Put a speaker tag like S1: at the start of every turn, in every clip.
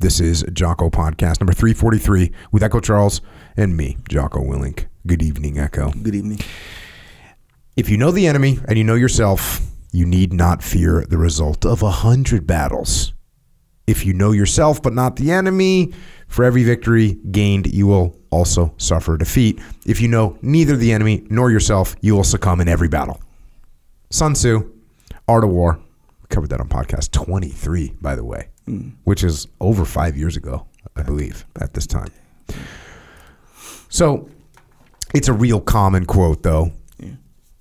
S1: This is Jocko Podcast number 343 with Echo Charles and me, Jocko Willink. Good evening, Echo.
S2: Good evening.
S1: If you know the enemy and you know yourself, you need not fear the result of a hundred battles. If you know yourself but not the enemy, for every victory gained, you will also suffer defeat. If you know neither the enemy nor yourself, you will succumb in every battle. Sun Tzu, Art of War. Covered that on podcast 23, by the way, which is over five years ago, I believe, at this time. So it's a real common quote, though.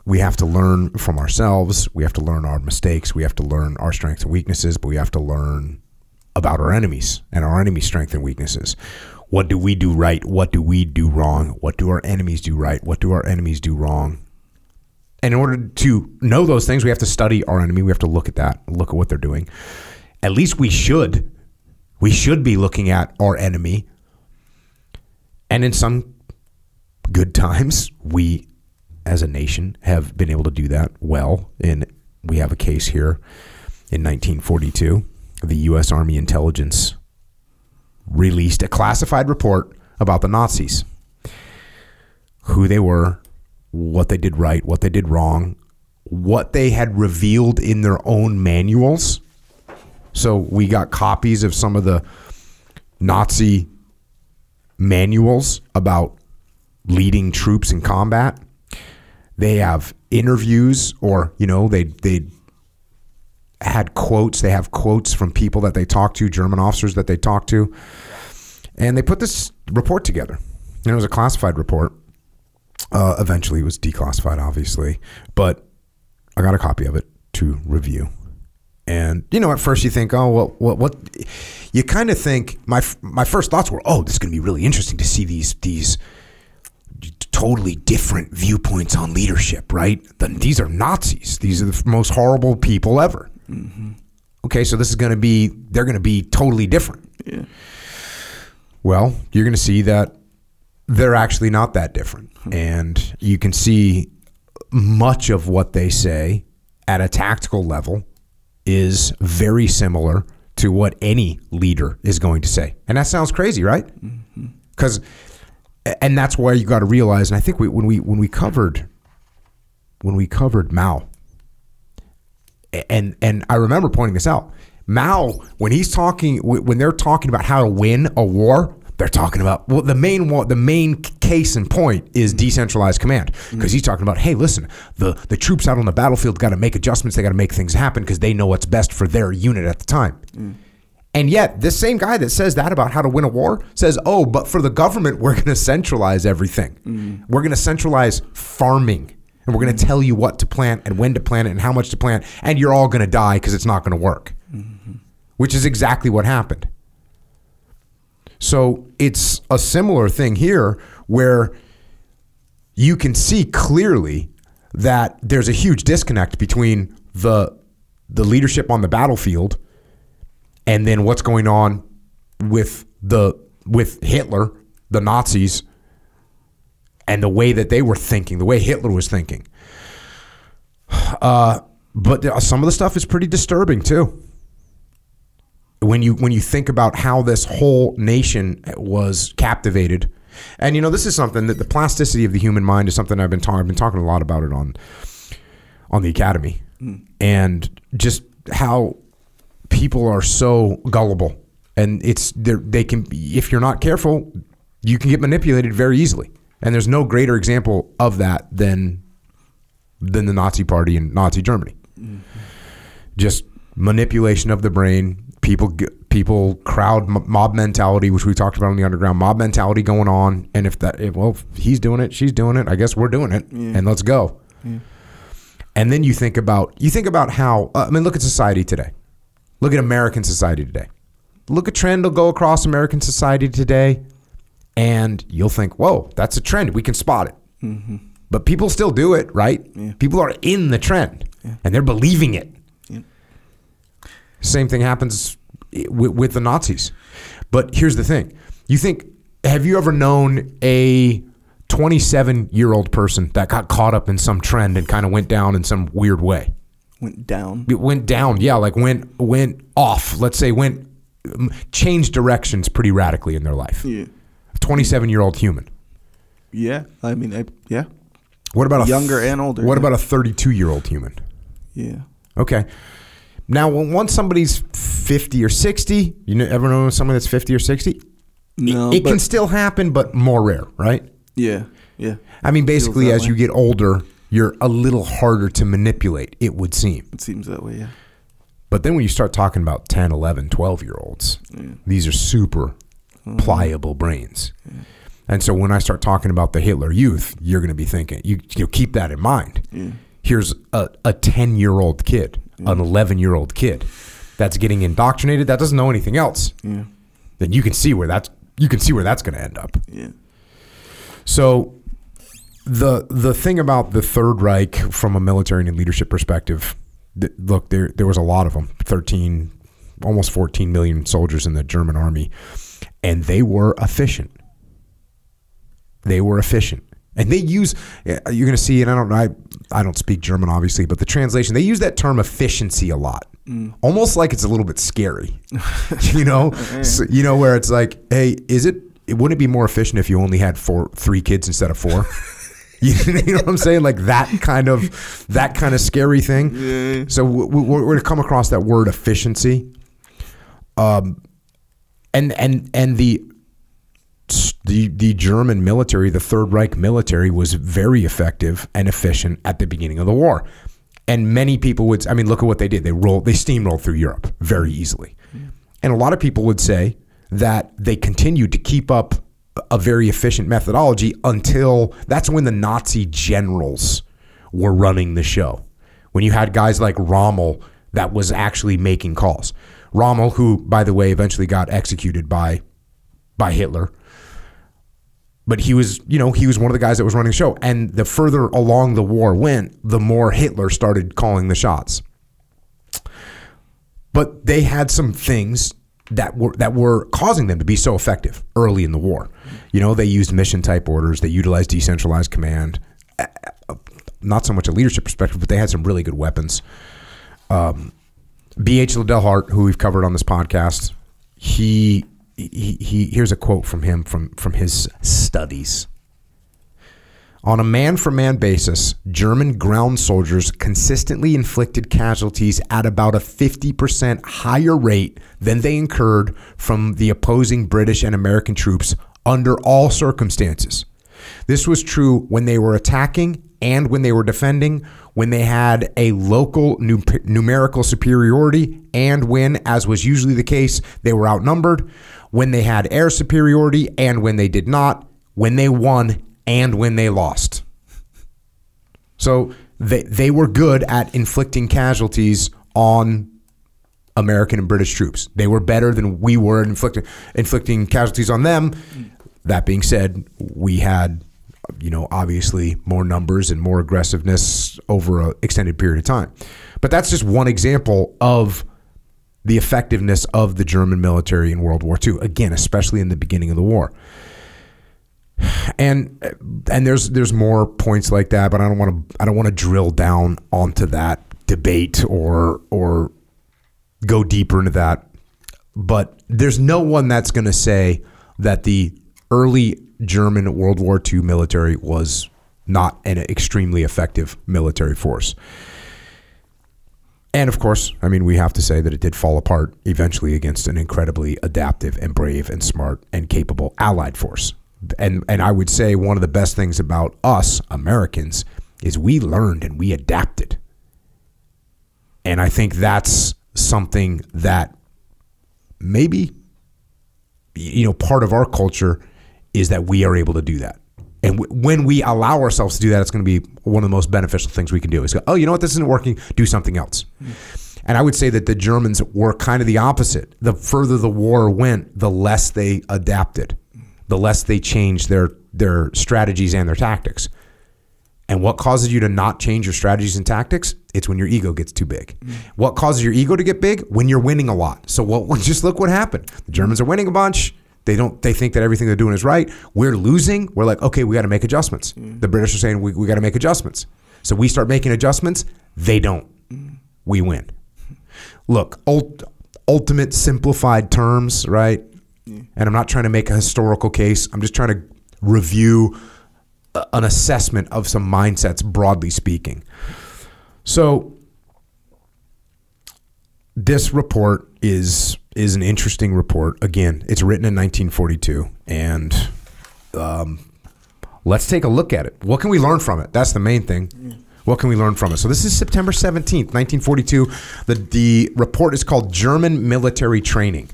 S1: We have to learn from ourselves. We have to learn our mistakes. We have to learn our strengths and weaknesses, but we have to learn about our enemies and our enemies' strengths and weaknesses. What do we do right? What do we do wrong? What do our enemies do right? What do our enemies do wrong? And in order to know those things, we have to study our enemy. We have to look at that, look at what they're doing. At least we should. We should be looking at our enemy. And in some good times, we as a nation have been able to do that well. And we have a case here in 1942. The U.S. Army intelligence released a classified report about the Nazis who they were, what they did right, what they did wrong, what they had revealed in their own manuals. So we got copies of some of the Nazi manuals about leading troops in combat. They have interviews, or you know, they they had quotes. They have quotes from people that they talked to, German officers that they talked to, and they put this report together. And it was a classified report. Uh, eventually, it was declassified, obviously, but I got a copy of it to review. And you know, at first you think, oh, well, what, what? You kind of think my my first thoughts were, oh, this is going to be really interesting to see these these totally different viewpoints on leadership, right? Then these are Nazis. These are the most horrible people ever. Okay, so this is going to be they're going to be totally different.
S2: Yeah.
S1: Well, you're going to see that they're actually not that different. Hmm. And you can see much of what they say at a tactical level is very similar to what any leader is going to say. And that sounds crazy, right? Mm-hmm. Because and that's why you got to realize and I think we, when we when we covered when we covered Mao and and I remember pointing this out. Mao, when he's talking, when they're talking about how to win a war, they're talking about well, the main one, the main case and point is mm-hmm. decentralized command mm-hmm. because he's talking about, hey, listen, the the troops out on the battlefield got to make adjustments, they got to make things happen because they know what's best for their unit at the time. Mm. And yet, this same guy that says that about how to win a war says, oh, but for the government, we're going to centralize everything. Mm. We're going to centralize farming. And we're going to mm. tell you what to plant and when to plant it and how much to plant. And you're all going to die because it's not going to work, mm-hmm. which is exactly what happened. So it's a similar thing here where you can see clearly that there's a huge disconnect between the the leadership on the battlefield and then what's going on with the with Hitler, the Nazis, and the way that they were thinking, the way Hitler was thinking. Uh, but some of the stuff is pretty disturbing too. When you when you think about how this whole nation was captivated, and you know this is something that the plasticity of the human mind is something I've been talking. I've been talking a lot about it on on the academy, hmm. and just how people are so gullible, and it's they can if you're not careful, you can get manipulated very easily. And there's no greater example of that than than the Nazi Party in Nazi Germany. Mm-hmm. Just manipulation of the brain. People people crowd mob mentality, which we talked about on the underground mob mentality going on. And if that if, well, if he's doing it, she's doing it. I guess we're doing it, and let's go. And then you think about you think about how uh, I mean, look at society today. Look at American society today. Look at trend will go across American society today, and you'll think, "Whoa, that's a trend. We can spot it." But people still do it, right? People are in the trend, and they're believing it. Same thing happens with, with the Nazis. But here's the thing: you think, have you ever known a 27 year old person that got caught up in some trend and kind of went down in some weird way?
S2: Went down.
S1: It went down, yeah, like went went off. Let's say went changed directions pretty radically in their life.
S2: Yeah.
S1: 27 year old human.
S2: Yeah. I mean, I, yeah.
S1: What about a
S2: Younger and older,
S1: What
S2: yeah.
S1: about a 32 year old human?
S2: Yeah.
S1: Okay. Now, when once somebody's 50 or 60, you know, ever know someone that's 50 or 60?
S2: No,
S1: it
S2: but
S1: can still happen, but more rare, right?
S2: yeah, yeah.
S1: I mean, basically, as you get older, you're a little harder to manipulate, it would seem.
S2: It seems that way. Yeah.
S1: But then when you start talking about 10, 11, 12 year olds, these are super mm-hmm. pliable brains. And so when I start talking about the Hitler Youth, you're going to be thinking, you, you know, keep that in mind. Here's a, a 10 year old kid, an 11 year old kid that's getting indoctrinated, that doesn't know anything else.
S2: Yeah.
S1: Then you can see where that's you can see where that's going to end up.
S2: Yeah.
S1: So the the thing about the Third Reich from a military and leadership perspective, th- look, there there was a lot of them, thirteen, almost fourteen million soldiers in the German army, and they were efficient. They were efficient, and they use. You're going to see, and I don't, I I don't speak German, obviously, but the translation they use that term efficiency a lot, almost like it's a little bit scary. you know, So, you know where it's like, hey, is it? It wouldn't it be more efficient if you only had four, three kids instead of four? You know what I'm saying? Like that kind of that kind of scary thing.
S2: Yeah.
S1: So we- we- we're going to come across that word efficiency, um, and and and the the the German military, the Third Reich military, was very effective and efficient at the beginning of the war. And many people would, I mean, look at what they did. They rolled, they steamrolled through Europe very easily. And a lot of people would say that they continued to keep up a very efficient methodology until that's when the Nazi generals were running the show. When you had guys like Rommel that was actually making calls. Rommel, who, by the way, eventually got executed by by Hitler. But he was, you know, he was one of the guys that was running the show. And the further along the war went, the more Hitler started calling the shots. But they had some things that were that were causing them to be so effective early in the war. You know, they used mission type orders, they utilized decentralized command. Not so much a leadership perspective, but they had some really good weapons. Um, B.H. Liddell Hart, who we've covered on this podcast, he, he he here's a quote from him from from his studies. On a man for man basis, German ground soldiers consistently inflicted casualties at about a 50% higher rate than they incurred from the opposing British and American troops under all circumstances. This was true when they were attacking and when they were defending, when they had a local nu- numerical superiority, and when, as was usually the case, they were outnumbered, when they had air superiority and when they did not, when they won and when they lost. So they, they were good at inflicting casualties on American and British troops. They were better than we were inflicting inflicting casualties on them. That being said, we had, you know, obviously more numbers and more aggressiveness over an extended period of time. But that's just one example of the effectiveness of the German military in World War II. Again, especially in the beginning of the war. And and there's there's more points like that, but I don't want to I don't want to drill down onto that debate or or go deeper into that. But there's no one that's going to say that the early German World War II military was not an extremely effective military force. And of course, I mean, we have to say that it did fall apart eventually against an incredibly adaptive and brave and smart and capable Allied force. And and I would say one of the best things about us Americans is we learned and we adapted. And I think that's something that maybe you know part of our culture is that we are able to do that. And w- when we allow ourselves to do that, it's going to be one of the most beneficial things we can do. Is go, oh, you know what, this isn't working. Do something else. And I would say that the Germans were kind of the opposite. The further the war went, the less they adapted, the less they changed their their strategies and their tactics. And what causes you to not change your strategies and tactics? It's when your ego gets too big. What causes your ego to get big? When you're winning a lot. So what? Just look what happened. The Germans are winning a bunch. They don't. They think that everything they're doing is right. We're losing. We're like, okay, we got to make adjustments. Mm. The British are saying we, we got to make adjustments. So we start making adjustments. They don't. Mm. We win. Look, ult- ultimate simplified terms, right? And I'm not trying to make a historical case. I'm just trying to review a- an assessment of some mindsets, broadly speaking. So, this report is is an interesting report. Again, it's written in 1942, and um, let's take a look at it. What can we learn from it? That's the main thing. What can we learn from it? So this is September 17th, 1942. The the report is called German Military Training,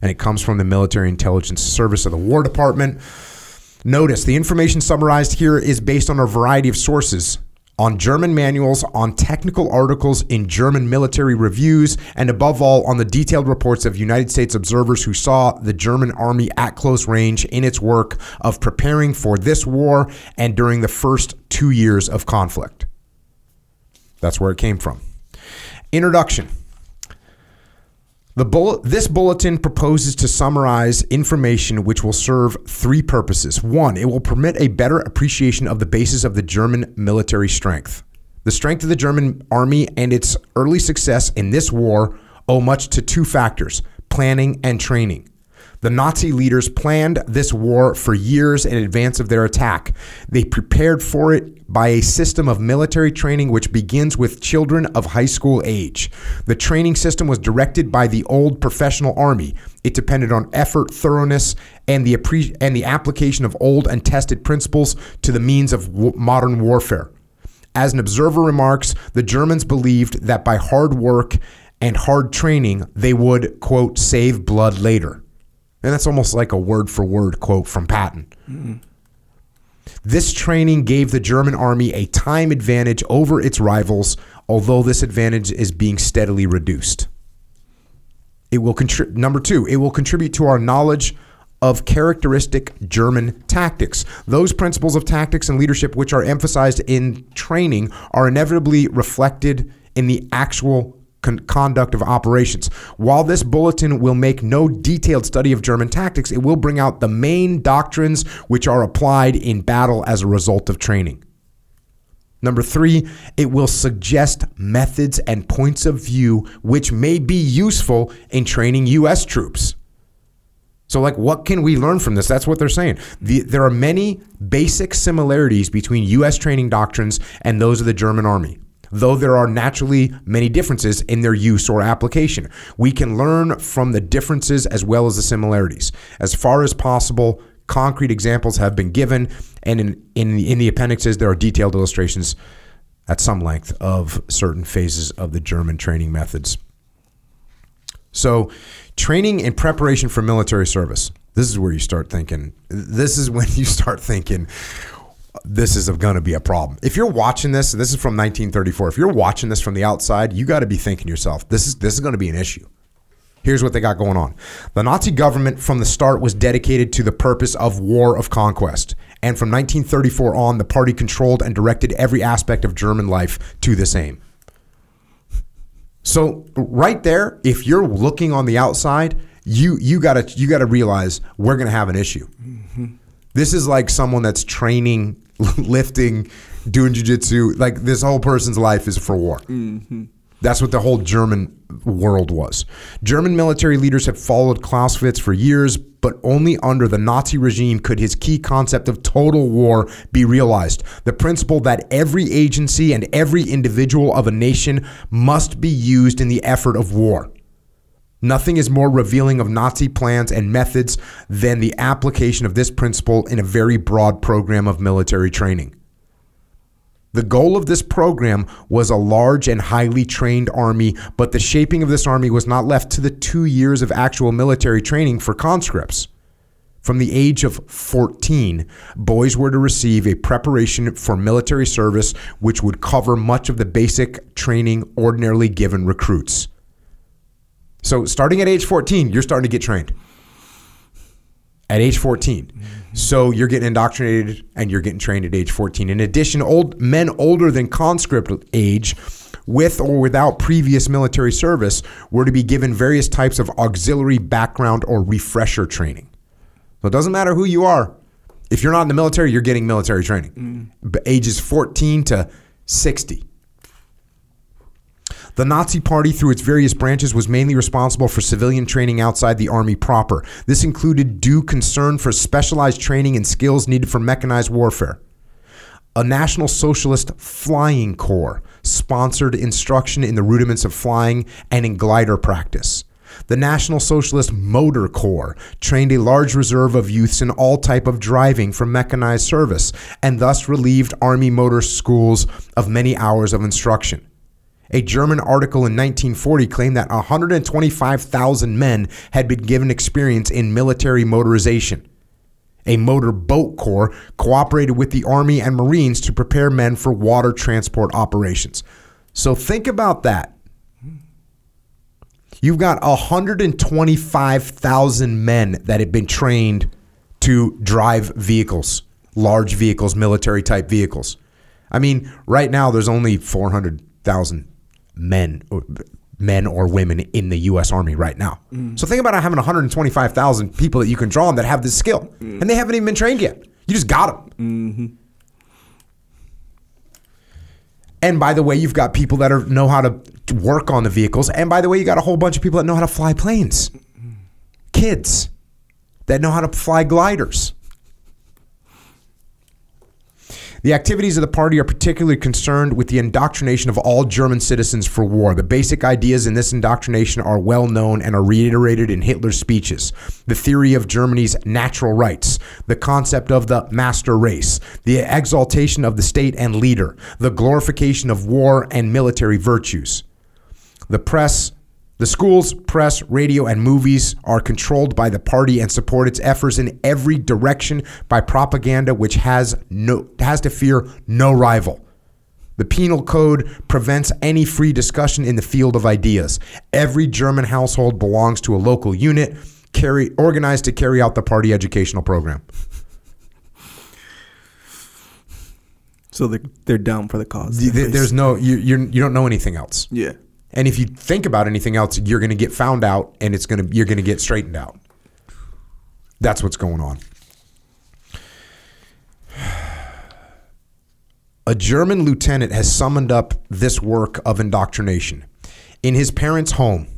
S1: and it comes from the Military Intelligence Service of the War Department. Notice the information summarized here is based on a variety of sources on German manuals, on technical articles in German military reviews, and above all, on the detailed reports of United States observers who saw the German army at close range in its work of preparing for this war and during the first two years of conflict. That's where it came from. Introduction. The this bulletin proposes to summarize information which will serve three purposes. One, it will permit a better appreciation of the basis of the German military strength. The strength of the German army and its early success in this war owe much to two factors planning and training. The Nazi leaders planned this war for years in advance of their attack. They prepared for it by a system of military training which begins with children of high school age. The training system was directed by the old professional army. It depended on effort, thoroughness, and the appre- and the application of old and tested principles to the means of w- modern warfare. As an observer remarks, the Germans believed that by hard work and hard training, they would, quote, save blood later. And that's almost like a word for word quote from Patton. This training gave the German army a time advantage over its rivals, although this advantage is being steadily reduced. It will contribute number 2, it will contribute to our knowledge of characteristic German tactics. Those principles of tactics and leadership which are emphasized in training are inevitably reflected in the actual con- conduct of operations. While this bulletin will make no detailed study of German tactics, it will bring out the main doctrines which are applied in battle as a result of training. Number three, it will suggest methods and points of view which may be useful in training U.S. troops. So, like, what can we learn from this? That's what they're saying. The, there are many basic similarities between U.S. training doctrines and those of the German army, though there are naturally many differences in their use or application. We can learn from the differences as well as the similarities. As far as possible, concrete examples have been given, and in, in, the, in the appendixes, there are detailed illustrations at some length of certain phases of the German training methods. So, training and preparation for military service. This is where you start thinking. This is when you start thinking this is going to be a problem. If you're watching this, this is from 1934. If you're watching this from the outside, you got to be thinking yourself, this is this is going to be an issue. Here's what they got going on. The Nazi government from the start was dedicated to the purpose of war of conquest. And from 1934 on, the party controlled and directed every aspect of German life to this aim. So right there, if you're looking on the outside, you you gotta you gotta realize we're gonna have an issue. Mm-hmm. This is like someone that's training, lifting, doing jujitsu. Like this whole person's life is for war. Mm-hmm. That's what the whole German world was. German military leaders had followed Clausewitz for years, but only under the Nazi regime could his key concept of total war be realized. The principle that every agency and every individual of a nation must be used in the effort of war. Nothing is more revealing of Nazi plans and methods than the application of this principle in a very broad program of military training. The goal of this program was a large and highly trained army, but the shaping of this army was not left to the two years of actual military training for conscripts. From the age of 14, boys were to receive a preparation for military service which would cover much of the basic training ordinarily given recruits. So, starting at age 14, you're starting to get trained. At age 14. Mm-hmm. So, you're getting indoctrinated and you're getting trained at age 14. In addition, old men older than conscript age with or without previous military service were to be given various types of auxiliary background or refresher training. So, it doesn't matter who you are. If you're not in the military, you're getting military training. Mm. But Ages 14 to 60. The Nazi Party, through its various branches, was mainly responsible for civilian training outside the army proper. This included due concern for specialized training and skills needed for mechanized warfare. A National Socialist Flying Corps sponsored instruction in the rudiments of flying and in glider practice. The National Socialist Motor Corps trained a large reserve of youths in all type of driving for mechanized service and thus relieved army motor schools of many hours of instruction. A German article in 1940 claimed that 125,000 men had been given experience in military motorization. A motor boat corps cooperated with the Army and Marines to prepare men for water transport operations. So think about that. You've got 125,000 men that have been trained to drive vehicles, large vehicles, military type vehicles. I mean, right now there's only 400,000 men or men or women in the U.S. Army right now. So think about having 125,000 people that you can draw on that have this skill, and they haven't even been trained yet. You just got them. Mm-hmm. And by the way, you've got people that are know how to work on the vehicles, and by the way, you got a whole bunch of people that know how to fly planes, mm-hmm. kids that know how to fly gliders. The activities of the party are particularly concerned with the indoctrination of all German citizens for war. The basic ideas in this indoctrination are well known and are reiterated in Hitler's speeches. The theory of Germany's natural rights, the concept of the master race, the exaltation of the state and leader, the glorification of war and military virtues. The press, the schools, press, radio, and movies are controlled by the party and support its efforts in every direction by propaganda which has no has to fear no rival. The penal code prevents any free discussion in the field of ideas. Every German household belongs to a local unit carry organized to carry out the party educational program.
S2: So they they're down for the cause.
S1: Th- There's no you you're, you don't know anything else.
S2: yeah.
S1: And if you think about anything else, you're going to get found out, and it's going to you're going to get straightened out. That's what's going on. A German lieutenant has summoned up this work of indoctrination in his parents' home,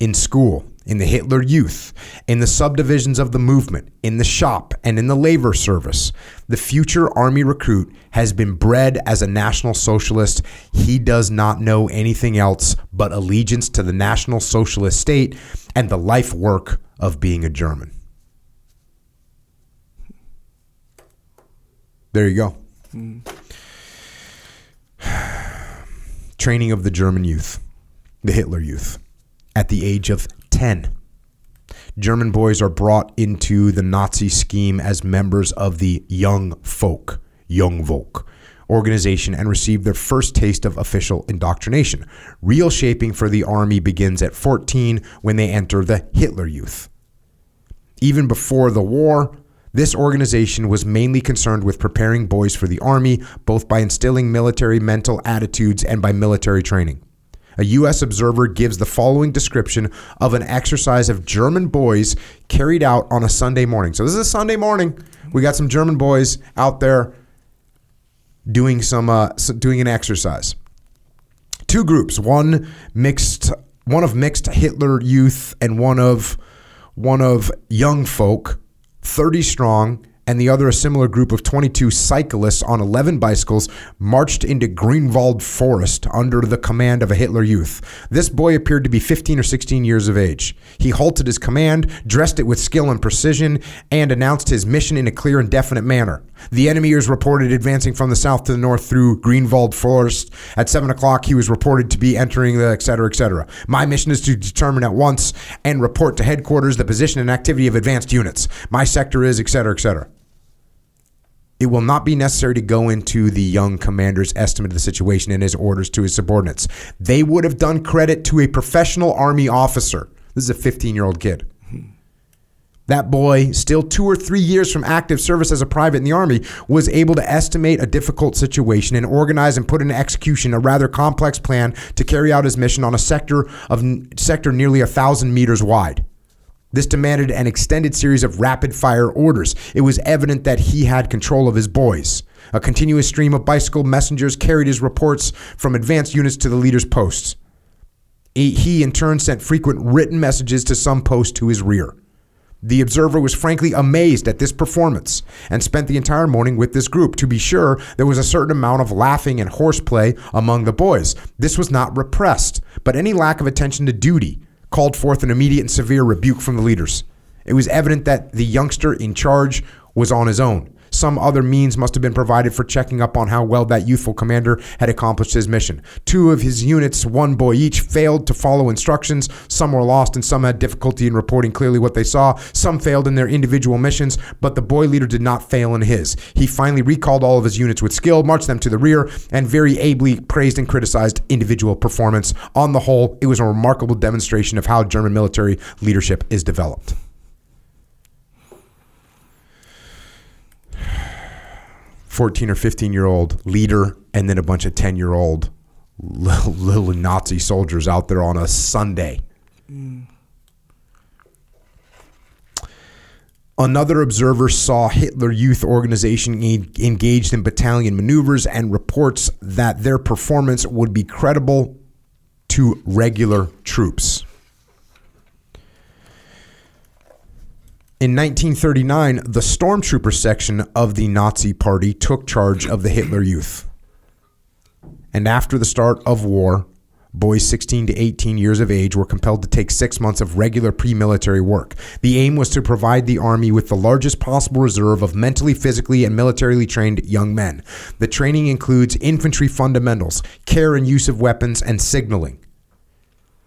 S1: in school, in the Hitler Youth, in the subdivisions of the movement, in the shop, and in the labor service. The future army recruit has been bred as a National Socialist. He does not know anything else but allegiance to the National Socialist state and the life work of being a German. There you go. Training of the German youth, the Hitler youth, at the age of 10. German boys are brought into the Nazi scheme as members of the Young Folk, Young Volk organization and receive their first taste of official indoctrination. Real shaping for the army begins at 14 when they enter the Hitler Youth. Even before the war, this organization was mainly concerned with preparing boys for the army, both by instilling military mental attitudes and by military training. A U.S. observer gives the following description of an exercise of German boys carried out on a Sunday morning. So, this is a Sunday morning. We got some German boys out there doing some uh, doing an exercise. Two groups, one mixed, one of mixed Hitler youth and one of one of young folk, 30 strong, and the other a similar group of 22 cyclists on 11 bicycles marched into Greenwald Forest under the command of a Hitler youth. This boy appeared to be 15 or 16 years of age. He halted his command, dressed it with skill and precision, and announced his mission in a clear and definite manner. The enemy is reported advancing from the south to the north through Greenwald Forest. At 7 o'clock, he was reported to be entering the etc. cetera, et cetera. My mission is to determine at once and report to headquarters the position and activity of advanced units. My sector is etc. cetera, et cetera. It will not be necessary to go into the young commander's estimate of the situation and his orders to his subordinates. They would have done credit to a professional army officer. This is a 15 year old kid. That boy, still two or three years from active service as a private in the Army, was able to estimate a difficult situation and organize and put into execution a rather complex plan to carry out his mission on a sector of sector nearly a thousand meters wide. This demanded an extended series of rapid fire orders. It was evident that he had control of his boys. A continuous stream of bicycle messengers carried his reports from advanced units to the leader's posts. He, in turn sent frequent written messages to some post to his rear. The observer was frankly amazed at this performance and spent the entire morning with this group. To be sure, there was a certain amount of laughing and horseplay among the boys. This was not repressed, but any lack of attention to duty called forth an immediate and severe rebuke from the leaders. It was evident that the youngster in charge was on his own. Some other means must have been provided for checking up on how well that youthful commander had accomplished his mission. Two of his units, one boy each, failed to follow instructions. Some were lost and some had difficulty in reporting clearly what they saw. Some failed in their individual missions, but the boy leader did not fail in his. He finally recalled all of his units with skill, marched them to the rear, and very ably praised and criticized individual performance. On the whole, it was a remarkable demonstration of how German military leadership is developed. 14 or 15 year old leader and then a bunch of 10 year old little, Nazi soldiers out there on a Sunday. Another observer saw Hitler Youth Organization engaged in battalion maneuvers and reports that their performance would be credible to regular troops. In 1939, the stormtrooper section of the Nazi Party took charge of the Hitler Youth. And after the start of war, boys 16 to 18 years of age were compelled to take six months of regular pre military work. The aim was to provide the Army with the largest possible reserve of mentally, physically, and militarily trained young men. The training includes infantry fundamentals, care and use of weapons, and signaling.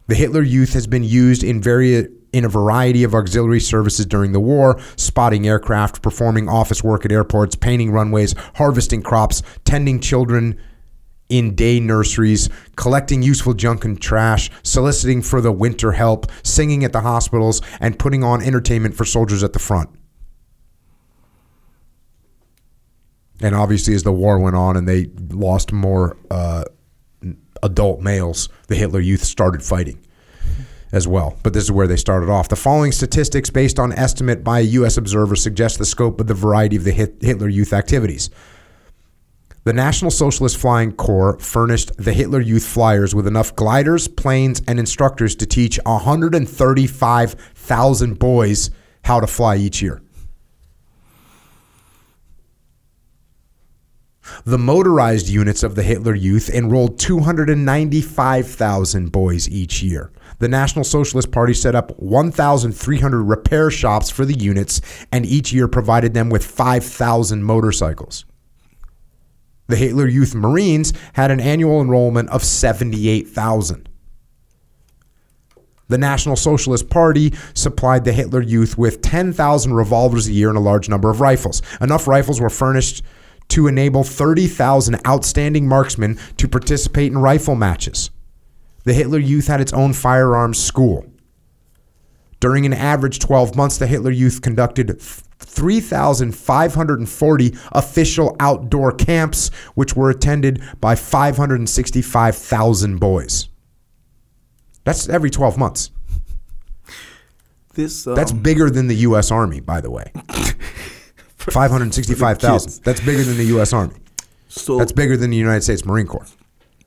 S1: The Hitler Youth has been used in various in a variety of auxiliary services during the war, spotting aircraft, performing office work at airports, painting runways, harvesting crops, tending children in day nurseries, collecting useful junk and trash, soliciting for the winter help, singing at the hospitals, and putting on entertainment for soldiers at the front. And obviously, as the war went on and they lost more uh, adult males, the Hitler Youth started fighting as well. But this is where they started off. The following statistics, based on estimate by a U.S. observer, suggest the scope of the variety of the Hitler Youth activities. The National Socialist Flying Corps furnished the Hitler Youth Flyers with enough gliders, planes, and instructors to teach 135,000 boys how to fly each year. The motorized units of the Hitler Youth enrolled 295,000 boys each year. The National Socialist Party set up 1,300 repair shops for the units and each year provided them with 5,000 motorcycles. The Hitler Youth Marines had an annual enrollment of 78,000. The National Socialist Party supplied the Hitler Youth with 10,000 revolvers a year and a large number of rifles. Enough rifles were furnished to enable 30,000 outstanding marksmen to participate in rifle matches. The Hitler Youth had its own firearms school. During an average 12 months, the Hitler Youth conducted 3,540 official outdoor camps, which were attended by 565,000 boys. That's every 12 months.
S2: This um,
S1: That's bigger than the U.S. Army, by the way. 565,000. That's bigger than the U.S. Army.
S2: so.
S1: That's bigger than the United States Marine Corps.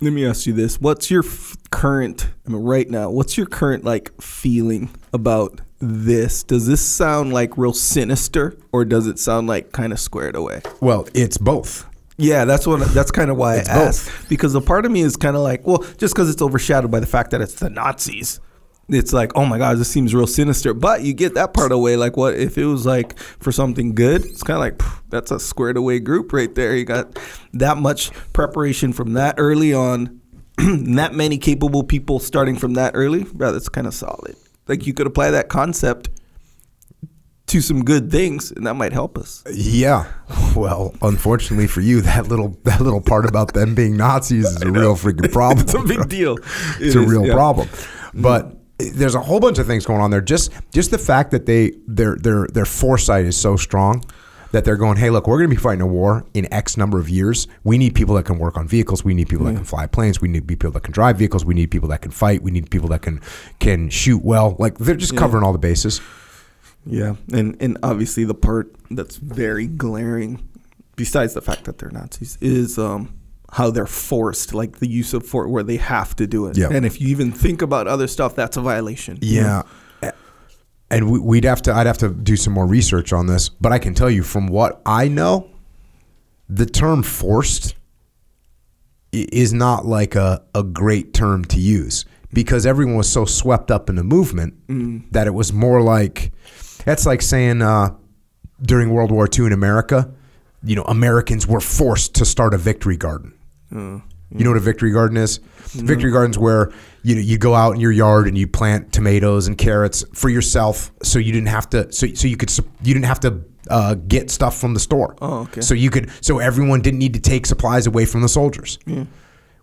S2: Let me ask you this: What's your f- current? I mean, right now, what's your current like feeling about this? Does this sound like real sinister, or does it sound like kind of squared away?
S1: Well, it's both.
S2: Yeah, that's what. That's kind of why
S1: It's
S2: I asked both. because a part of me is kind of like, well, just because it's overshadowed by the fact that it's the Nazis. It's like, oh my god, this seems real sinister. But you get that part away. Like, what if it was like for something good? It's kind of like that's a squared away group right there. You got that much preparation from that early on, that many capable people starting from that early. Bro, that's kind of solid. Like you could apply that concept to some good things, and that might help us.
S1: Yeah. Well, unfortunately for you, that little that little part about them being Nazis is a real freaking problem.
S2: It's a big deal.
S1: it's
S2: It
S1: a
S2: is,
S1: real
S2: yeah.
S1: problem. But there's a whole bunch of things going on there. Just just the fact that they their their their foresight is so strong that they're going, hey, look, we're going to be fighting a war in X number of years. We need people that can work on vehicles. We need people that can fly planes. We need people that can drive vehicles. We need people that can fight. We need people that can can shoot well. Like they're just covering all the bases.
S2: Yeah, and and obviously the part that's very glaring, besides the fact that they're Nazis, is um how they're forced, like the use of force where they have to do it.
S1: Yeah.
S2: And if you even think about other stuff, that's a violation.
S1: Yeah. And we- we'd have to I'd have to do some more research on this, but I can tell you from what I know, the term forced is not like a, a great term to use because everyone was so swept up in the movement that it was more like that's like saying uh, during World War II in America, you know, Americans were forced to start a victory garden. You know what a victory garden is? Victory garden's where you know you go out in your yard and you plant tomatoes and carrots for yourself, so you didn't have to. So so you could you didn't have to uh, get stuff from the store.
S2: Oh, okay.
S1: So you could so everyone didn't need to take supplies away from the soldiers. Yeah.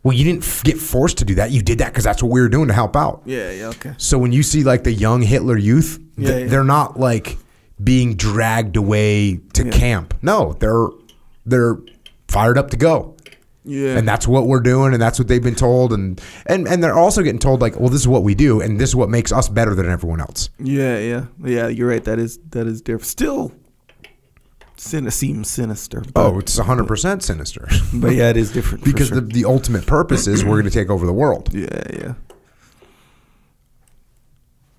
S1: Well, you didn't f- get forced to do that. You did that because that's what we were doing to help out.
S2: Yeah, yeah, okay.
S1: So when you see like the young Hitler youth, th-
S2: Yeah, yeah.
S1: they're not like being dragged away to camp. No, they're they're fired up to go.
S2: Yeah.
S1: And that's what we're doing and that's what they've been told and and and they're also getting told like, well, this is what we do and this is what makes us better than everyone else.
S2: Yeah, yeah, yeah. You're right. That is that is different. Still, sin- seems sinister. But,
S1: Oh, it's 100% sinister.
S2: but yeah, it is different
S1: because
S2: sure.
S1: the, the ultimate purpose is we're going to take over the world.
S2: yeah, yeah.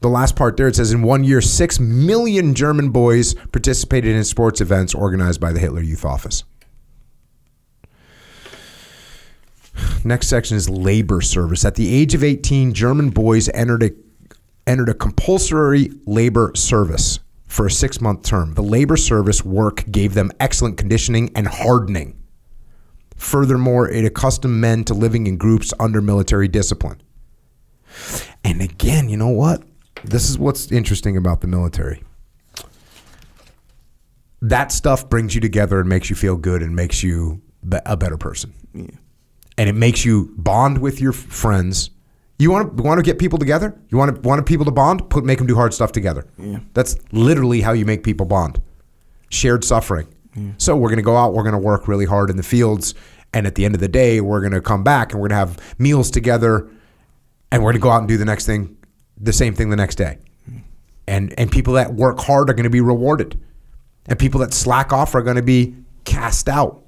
S1: The last part there it says in one year 6 million German boys participated in sports events organized by the Hitler Youth Office. Next section is labor service. At the age of 18, German boys entered a entered a compulsory labor service for a 6-month term. The labor service work gave them excellent conditioning and hardening. Furthermore, it accustomed men to living in groups under military discipline. And again, you know what? This is what's interesting about the military. That stuff brings you together and makes you feel good and makes you a better person.
S2: Yeah.
S1: And it makes you bond with your friends. You want to want to get people together? You want to want people to bond? Put make them do hard stuff together.
S2: Yeah.
S1: That's literally how you make people bond. Shared suffering. So we're going to go out, we're going to work really hard in the fields, and at the end of the day, we're going to come back and we're going to have meals together and we're going to go out and do the next thing, the same thing the next day. Mm. And and people that work hard are going to be rewarded, and people that slack off are going to be cast out.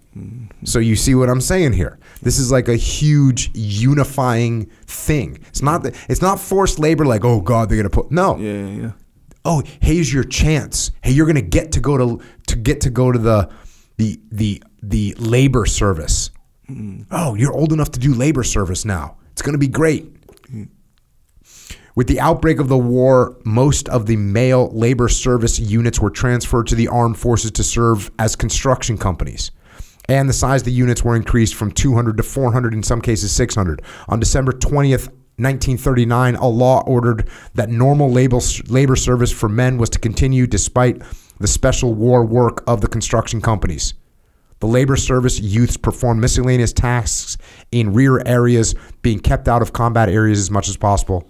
S1: So you see what I'm saying here? This is like a huge unifying thing. It's not that it's not forced labor like oh god they're going to put no
S2: Yeah, yeah. yeah.
S1: oh here's your chance hey you're gonna get to go to to get to go to the the the the labor service mm. oh you're old enough to do labor service now it's gonna be great with the outbreak of the war most of the male labor service units were transferred to the armed forces to serve as construction companies and the size of the units were increased from 200 to 400 in some cases 600 on december 20th 1939 a law ordered that normal labor, labor service for men was to continue despite the special war work of the construction companies. The labor service youths performed miscellaneous tasks in rear areas being kept out of combat areas as much as possible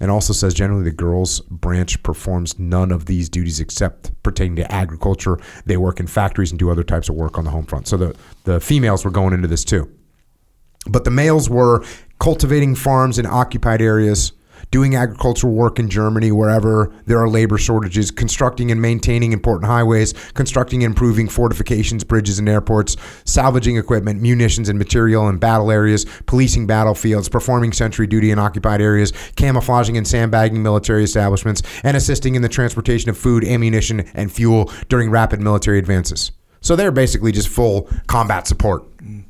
S1: and also says generally the girls branch performs none of these duties except pertaining to agriculture. They work in factories and do other types of work on the home front. So the, the females were going into this too. But the males were cultivating farms in occupied areas, doing agricultural work in Germany wherever there are labor shortages, constructing and maintaining important highways, constructing and improving fortifications, bridges, and airports, salvaging equipment, munitions and material in battle areas, policing battlefields, performing sentry duty in occupied areas, camouflaging and sandbagging military establishments, and assisting in the transportation of food, ammunition, and fuel during rapid military advances. So they're basically just full combat support. Mm.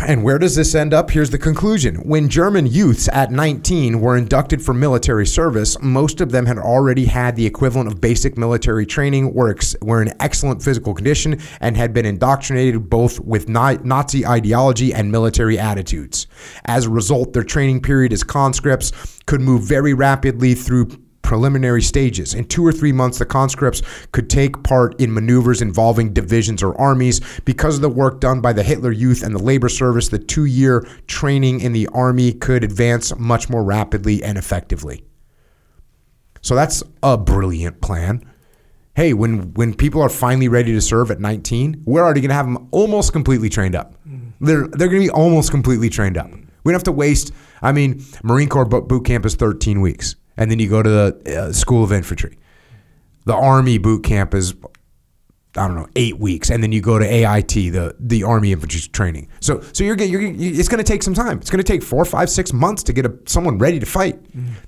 S1: And where does this end up? Here's the conclusion. When German youths at 19 were inducted for military service, most of them had already had the equivalent of basic military training, were, ex- were in excellent physical condition, and had been indoctrinated both with Na- Nazi ideology and military attitudes. As a result, their training period as conscripts could move very rapidly through preliminary stages. In two or three months, the conscripts could take part in maneuvers involving divisions or armies. Because of the work done by the Hitler Youth and the Labor Service, the two year training in the army could advance much more rapidly and effectively. So that's a brilliant plan. Hey, when, when people are finally ready to serve at 19, we're already going to have them almost completely trained up. Mm-hmm. They're, they're going to be almost completely trained up. We don't have to waste, I mean, Marine Corps boot camp is 13 weeks and then you go to the uh, School of Infantry. The Army boot camp is I don't know eight weeks, and then you go to AIT, the the Army Infantry Training. So so you're, you're you- it's going to take some time. It's going to take four, five, six months to get a, someone ready to fight.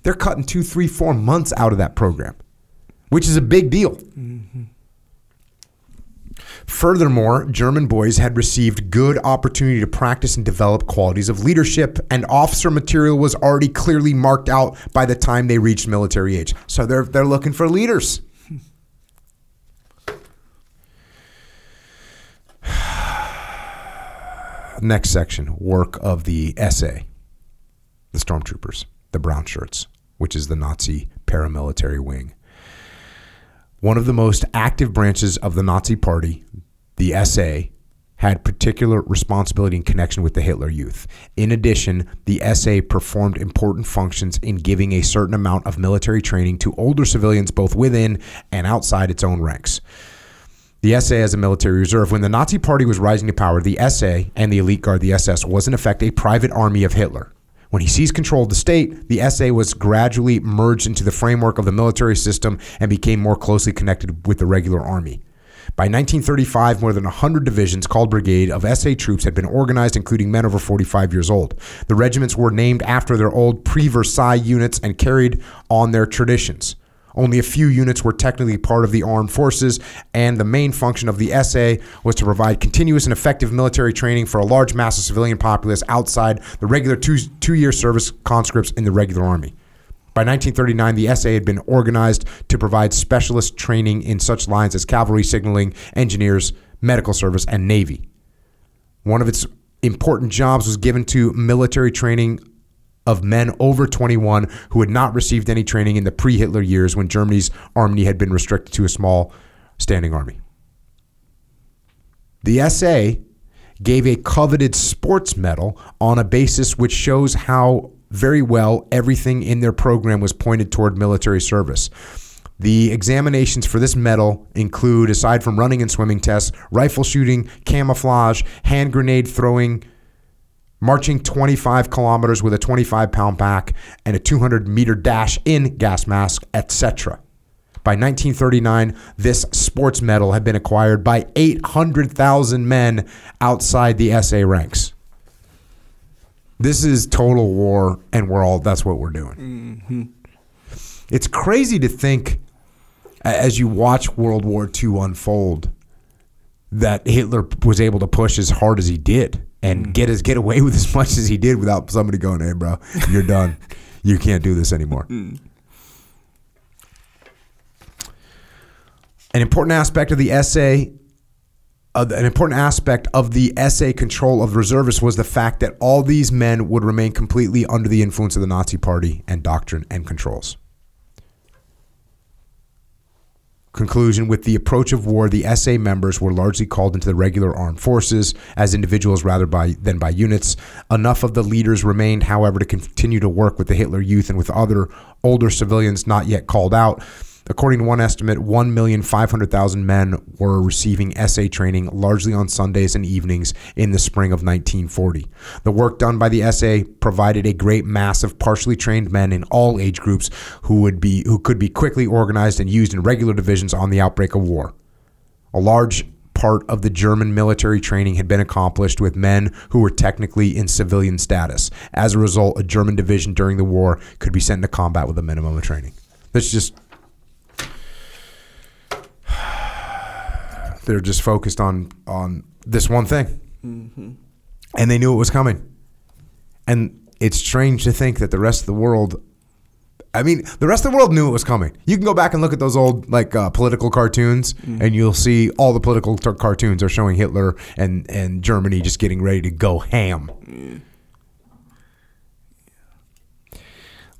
S1: They're cutting two, three, four months out of that program, which is a big deal. Furthermore, German boys had received good opportunity to practice and develop qualities of leadership, and officer material was already clearly marked out by the time they reached military age. So they're they're looking for leaders. Next section, work of the SA, the stormtroopers, the brown shirts, which is the Nazi paramilitary wing. One of the most active branches of the Nazi Party, the SA, had particular responsibility in connection with the Hitler Youth. In addition, the SA performed important functions in giving a certain amount of military training to older civilians both within and outside its own ranks. The SA as a military reserve. When the Nazi Party was rising to power, the SA and the elite guard, the SS, was in effect a private army of Hitler. When he seized control of the state, the SA was gradually merged into the framework of the military system and became more closely connected with the regular army. By 1935, more than 100 divisions called brigade of SA troops had been organized, including men over 45 years old. The regiments were named after their old pre Versailles units and carried on their traditions. Only a few units were technically part of the armed forces, and the main function of the SA was to provide continuous and effective military training for a large mass of civilian populace outside the regular two, two-year service conscripts in the regular army. By 1939, the SA had been organized to provide specialist training in such lines as cavalry, signaling, engineers, medical service, and navy. One of its important jobs was given to military training of men over 21 who had not received any training in the pre Hitler years when Germany's army had been restricted to a small standing army. The SA gave a coveted sports medal on a basis which shows how very well everything in their program was pointed toward military service. The examinations for this medal include, aside from running and swimming tests, rifle shooting, camouflage, hand grenade throwing, marching 25 kilometers with a 25 pound pack, and a 200 meter dash in gas mask, etc. By 1939, this sports medal had been acquired by 800,000 men outside the SA ranks. This is total war, and we're all that's what we're doing. Mm-hmm. It's crazy to think as you watch World War II unfold that Hitler was able to push as hard as he did and get as get away with as much as he did without somebody going, "Hey, bro, you're done. you can't do this anymore." An important aspect of the SA, uh, an important aspect of the SA control of reservists was the fact that all these men would remain completely under the influence of the Nazi Party and doctrine and controls. Conclusion With the approach of war, the SA members were largely called into the regular armed forces as individuals rather by, than by units. Enough of the leaders remained, however, to continue to work with the Hitler Youth and with other older civilians not yet called out. According to one estimate, 1,500,000 men were receiving SA training largely on Sundays and evenings in the spring of 1940. The work done by the SA provided a great mass of partially trained men in all age groups who would be who could be quickly organized and used in regular divisions on the outbreak of war. A large part of the German military training had been accomplished with men who were technically in civilian status. As a result, a German division during the war could be sent into combat with a minimum of training. That's just they're just focused on on this one thing, and they knew it was coming. And it's strange to think that the rest of the world. I mean, the rest of the world knew it was coming. You can go back and look at those old like uh, political cartoons, and you'll see all the political t- cartoons are showing Hitler and and Germany just getting ready to go ham.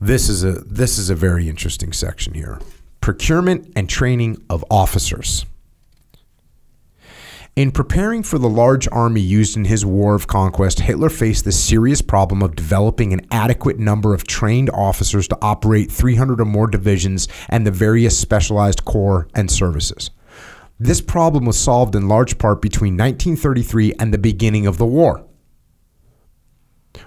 S1: This is a this is a very interesting section here. Procurement and training of officers. In preparing for the large army used in his war of conquest, Hitler faced the serious problem of developing an adequate number of trained officers to operate 300 or more divisions and the various specialized corps and services. This problem was solved in large part between 1933 and the beginning of the war.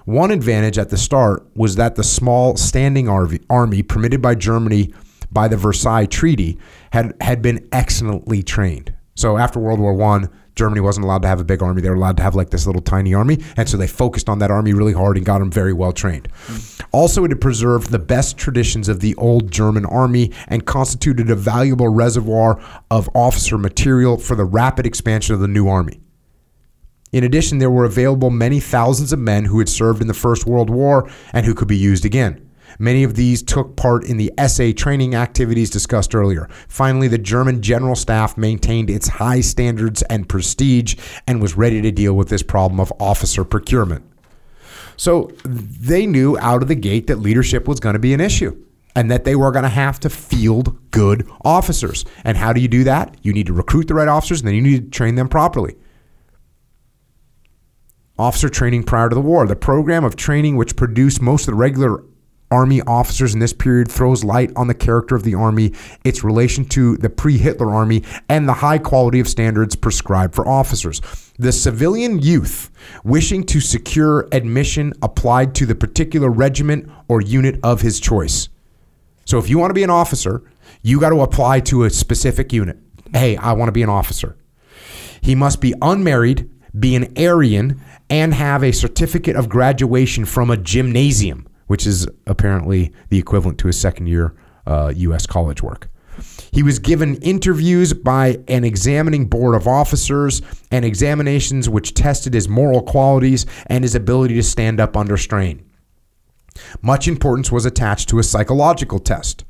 S1: One advantage at the start was that the small standing army permitted by Germany by the Versailles Treaty had, had been excellently trained. So after World War One, Germany wasn't allowed to have a big army. They were allowed to have like this little tiny army, and so they focused on that army really hard and got them very well trained. Mm. Also, it had preserved the best traditions of the old German army and constituted a valuable reservoir of officer material for the rapid expansion of the new army. In addition, there were available many thousands of men who had served in the First World War and who could be used again. Many of these took part in the SA training activities discussed earlier. Finally, the German general staff maintained its high standards and prestige and was ready to deal with this problem of officer procurement. So they knew out of the gate that leadership was going to be an issue and that they were going to have to field good officers. And how do you do that? You need to recruit the right officers and then you need to train them properly officer training prior to the war. The program of training, which produced most of the regular Army officers in this period, throws light on the character of the Army, its relation to the pre Hitler Army, and the high quality of standards prescribed for officers. The civilian youth wishing to secure admission applied to the particular regiment or unit of his choice. So if you want to be an officer, you got to apply to a specific unit. Hey, I want to be an officer. He must be unmarried, be an Aryan, and have a certificate of graduation from a gymnasium, which is apparently the equivalent to a second year uh, U.S. college work. He was given interviews by an examining board of officers and examinations which tested his moral qualities and his ability to stand up under strain. Much importance was attached to a psychological test.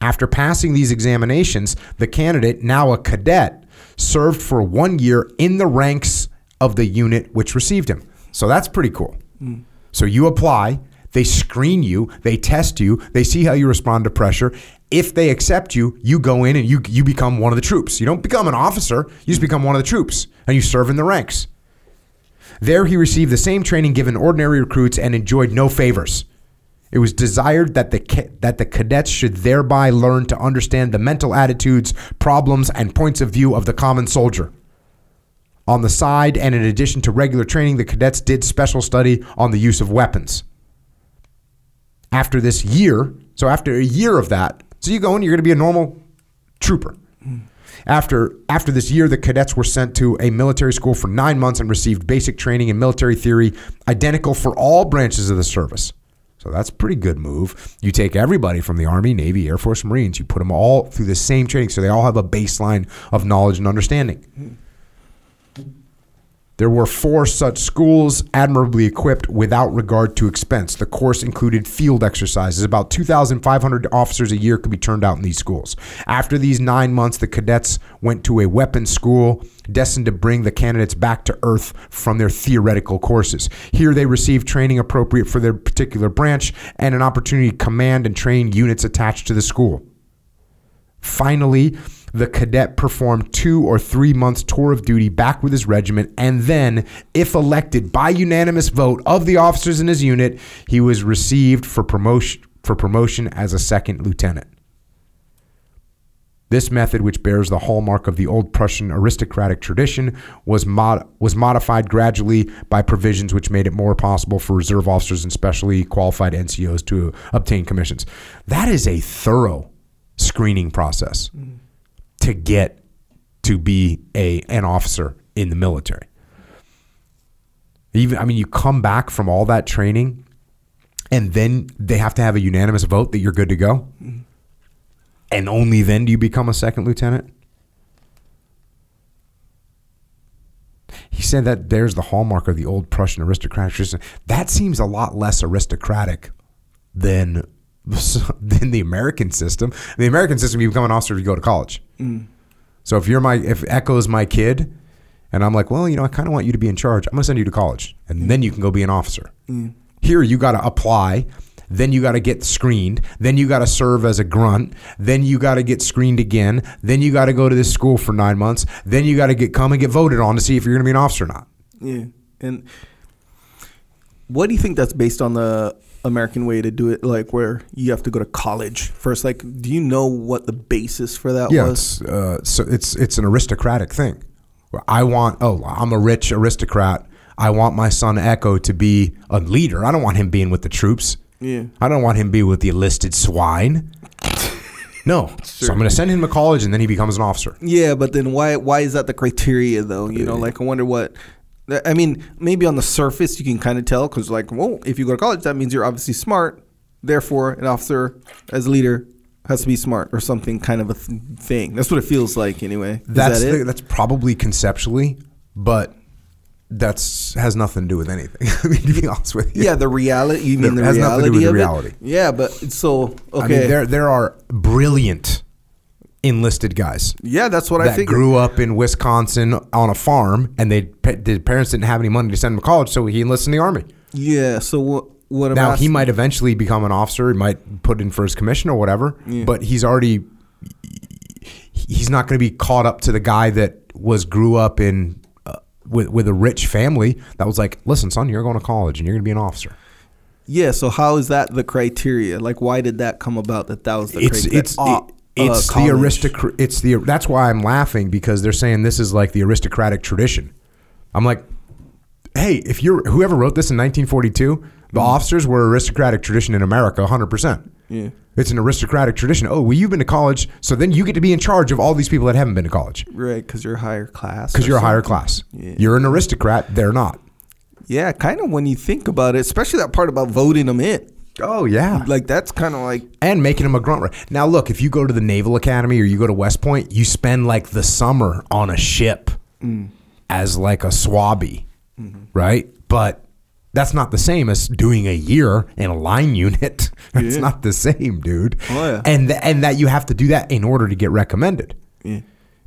S1: After passing these examinations, the candidate, now a cadet, served for one year in the ranks of the unit which received him. So that's pretty cool. Mm. So you apply, they screen you, they test you, they see how you respond to pressure. If they accept you, you go in and you you become one of the troops. You don't become an officer, you just become one of the troops and you serve in the ranks. There he received the same training given ordinary recruits and enjoyed no favors. It was desired that the that the cadets should thereby learn to understand the mental attitudes, problems, and points of view of the common soldier. On the side, and in addition to regular training, the cadets did special study on the use of weapons. After this year, so after a year of that, so you go in, you're going to be a normal trooper. After after this year, the cadets were sent to a military school for nine months and received basic training in military theory, identical for all branches of the service. So that's pretty good move. You take everybody from the Army, Navy, Air Force, Marines, you put them all through the same training so they all have a baseline of knowledge and understanding. There were four such schools, admirably equipped without regard to expense. The course included field exercises. About 2,500 officers a year could be turned out in these schools. After these nine months, the cadets went to a weapons school destined to bring the candidates back to earth from their theoretical courses. Here, they received training appropriate for their particular branch and an opportunity to command and train units attached to the school. Finally, the cadet performed two or three months tour of duty back with his regiment, and then, if elected by unanimous vote of the officers in his unit, he was received for promotion for promotion as a second lieutenant. This method, which bears the hallmark of the old Prussian aristocratic tradition, was, mod- was modified gradually by provisions which made it more possible for reserve officers and specially qualified NCOs to obtain commissions. That is a thorough screening process. Mm to get to be a an officer in the military. Even I mean, you come back from all that training, and then they have to have a unanimous vote that you're good to go, and only then do you become a second lieutenant. He said that there's the hallmark of the old Prussian aristocratic system. That seems a lot less aristocratic than than the American system. The American system, you become an officer if you go to college. Mm. So if you're my, if Echo's my kid, and I'm like, well, you know, I kind of want you to be in charge. I'm going to send you to college, and mm. then you can go be an officer. Mm. Here, you got to apply. Then you got to get screened. Then you got to serve as a grunt. Then you got to get screened again. Then you got to go to this school for nine months. Then you got to get come and get voted on to see if you're going to be an officer or not.
S2: Yeah, and what do you think that's based on the American way to do it, like where you have to go to college first. Like, do you know what the basis for that
S1: yeah,
S2: was?
S1: It's, uh, so it's it's an aristocratic thing. I want. Oh, I'm a rich aristocrat. I want my son Echo to be a leader. I don't want him being with the troops. Yeah. I don't want him to be with the enlisted swine. No. Sure. So I'm going to send him to college and then he becomes an officer.
S2: Yeah, but then why why is that the criteria though? You know, like I wonder what. I mean, maybe on the surface you can kind of tell because, like, well, if you go to college, that means you're obviously smart. Therefore, an officer as a leader has to be smart or something kind of a th- thing. That's what it feels like, anyway. Is
S1: That's
S2: that
S1: the,
S2: it?
S1: that's probably conceptually, but that's has nothing to do with anything. I mean, to be honest with you.
S2: Yeah, the reality. You mean
S1: It
S2: the
S1: has nothing to do
S2: reality
S1: with the reality.
S2: it? Yeah, but so okay.
S1: I mean, there there are brilliant enlisted guys
S2: yeah, that's what I
S1: that
S2: think.
S1: grew up in Wisconsin on a farm, and they the parents didn't have any money to send him to college, so he enlisted in the army.
S2: Yeah. So what? What
S1: Now he might eventually become an officer. He might put in for his commission or whatever, but he's already he's not going to be caught up to the guy that was grew up in uh, with with a rich family that was like, listen, son, you're going to college and you're going to be an officer.
S2: Yeah. So how is that the criteria? Like, why did that come about? That that was the
S1: it's
S2: criteria.
S1: it's
S2: Uh,
S1: it- it's
S2: uh,
S1: the aristocrat. It's the that's why I'm laughing because they're saying this is like the aristocratic tradition. I'm like, hey, if you're whoever wrote this in 1942, the officers were aristocratic tradition in America, 100. percent
S2: Yeah.
S1: It's an aristocratic tradition. Oh, well, you've been to college, so then you get to be in charge of all these people that haven't been to college
S2: Right, because you're higher class.
S1: because you're a higher class.
S2: Yeah.
S1: You're an aristocrat. They're not.
S2: Yeah, kind of when you think about it, especially that part about voting them in.
S1: Oh yeah.
S2: Like that's kind of like
S1: and making him a grunt. Now, look, if you go to the Naval Academy or you go to West Point, you spend like the summer on a ship mm. as like a swabby, mm-hmm. right? But that's not the same as doing a year in a line unit. It's
S2: Yeah.
S1: not the same, dude.
S2: Oh, yeah.
S1: And th- and that you have to do that in order to get recommended.
S2: Yeah.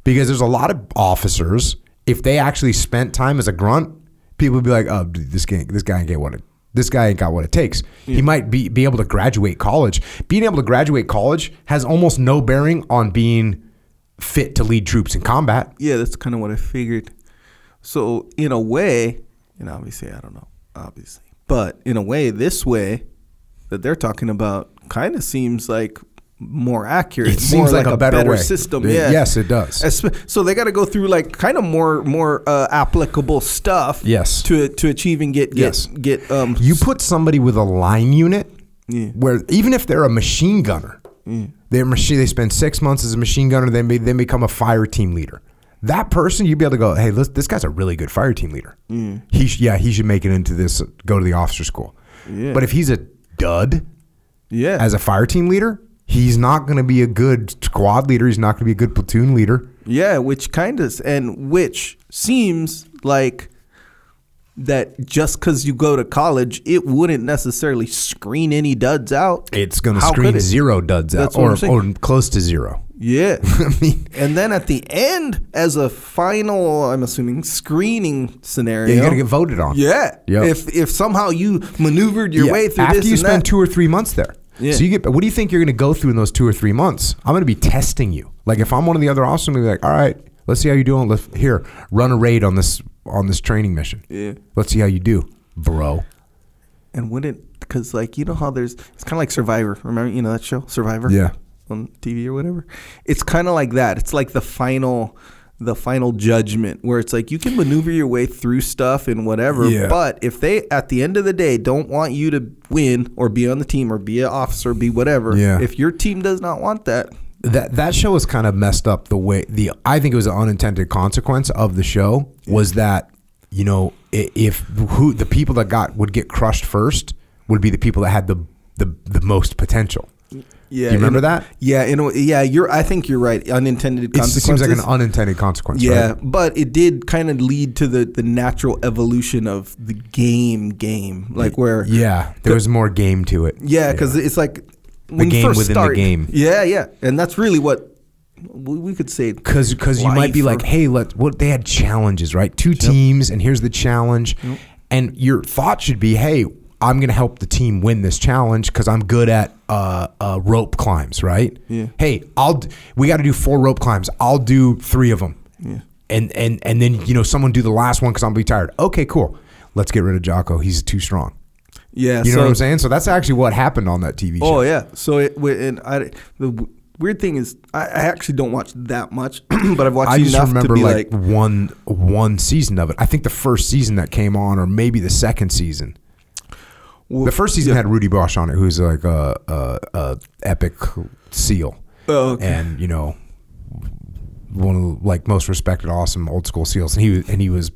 S1: Because there's a lot of officers, if they actually spent time as a grunt, people would be like, "Oh, dude, this guy, this guy ain't get what it, this guy ain't got what it takes." He might be be able to graduate college. Being able to graduate college has almost no bearing on being fit to lead troops in combat.
S2: yeah, that's kind of what I figured. So in a way, and obviously I don't know, obviously, but in a way, this way that they're talking about kind of seems like more accurate.
S1: It seems
S2: more
S1: like a better way.
S2: system.
S1: It-
S2: Yeah.
S1: yes, it does.
S2: So they got to go through like kind of more more uh, applicable stuff.
S1: Yes.
S2: To to achieve and get get
S1: Yes.
S2: get um
S1: You put somebody with a line unit,
S2: Yeah.
S1: where even if they're a machine gunner, they're machine. They spend six months as a machine gunner, then they then become a fire team leader. That person, you'd be able to go, hey, this, this guy's a really good fire team leader. He, sh- yeah, he should make it into this, go to the officer school.
S2: Yeah.
S1: But if he's a dud
S2: yeah
S1: as a fire team leader, he's not going to be a good squad leader. He's not going to be a good platoon leader.
S2: Yeah, which kind of and which seems like that just because you go to college, it wouldn't necessarily screen any duds out.
S1: It's going to screen zero duds out,
S2: That's what
S1: or, or close to zero.
S2: Yeah.
S1: I mean,
S2: and then at the end, as a final, I'm assuming screening scenario,
S1: yeah, you're going to get voted on.
S2: Yeah.
S1: Yep.
S2: If if somehow you maneuvered your
S1: Yeah,
S2: way through
S1: after
S2: this
S1: you spend
S2: that,
S1: two or three months there.
S2: Yeah.
S1: So you get. What do you think you're going to go through in those two or three months? I'm going to be testing you. Like if I'm one of the other officers, I'm going to be like, all right, let's see how you're doing. Let's here run a raid on this on this training mission.
S2: Yeah.
S1: Let's see how you do, bro.
S2: and wouldn't because like you know how there's it's kind of like Survivor. Remember you know that show Survivor?
S1: Yeah.
S2: On TV or whatever. It's kind of like that. It's like the final the final judgment where it's like you can maneuver your way through stuff and whatever
S1: Yeah.
S2: but if they at the end of the day don't want you to win or be on the team or be an officer be whatever
S1: Yeah.
S2: if your team does not want that
S1: That that show was kind of messed up. The way the I think it was an unintended consequence of the show was that you know if who the people that got would get crushed first would be the people that had the the, the most potential.
S2: Yeah
S1: Do you remember that?
S2: yeah in a, yeah you're I think you're right unintended
S1: It
S2: consequences
S1: seems like an unintended consequence.
S2: Yeah,
S1: right?
S2: but it did kind of lead to the the natural evolution of the game game, like where
S1: Yeah, there was more game to it.
S2: yeah, because it's like when you
S1: game
S2: first
S1: within the game.
S2: Yeah, yeah, and that's really what we we could say.
S1: because because you might be like, hey, let what they had challenges, right? Two teams, and here's the challenge, and your thought should be, hey, I'm gonna help the team win this challenge because I'm good at uh, uh, rope climbs, right?
S2: Yeah.
S1: Hey, I'll d- we got to do four rope climbs. I'll do three of them.
S2: Yeah.
S1: And and and then you know someone do the last one because I'm gonna be tired. Okay, cool. Let's get rid of Jocko. He's too strong.
S2: Yeah,
S1: You know
S2: so,
S1: what I'm saying? So that's actually what happened on that TV show.
S2: Oh yeah, so it and I the weird thing is I, I actually don't watch that much, but I've watched
S1: I just
S2: enough
S1: remember
S2: to be
S1: like,
S2: like,
S1: one one season of it. I think the first season that came on, or maybe the second season.
S2: Well,
S1: The first season had Rudy Boesch on it, who's like a, a, a epic seal.
S2: Oh, okay.
S1: and you know, one of the, like most respected, awesome old school seals. And he was and he was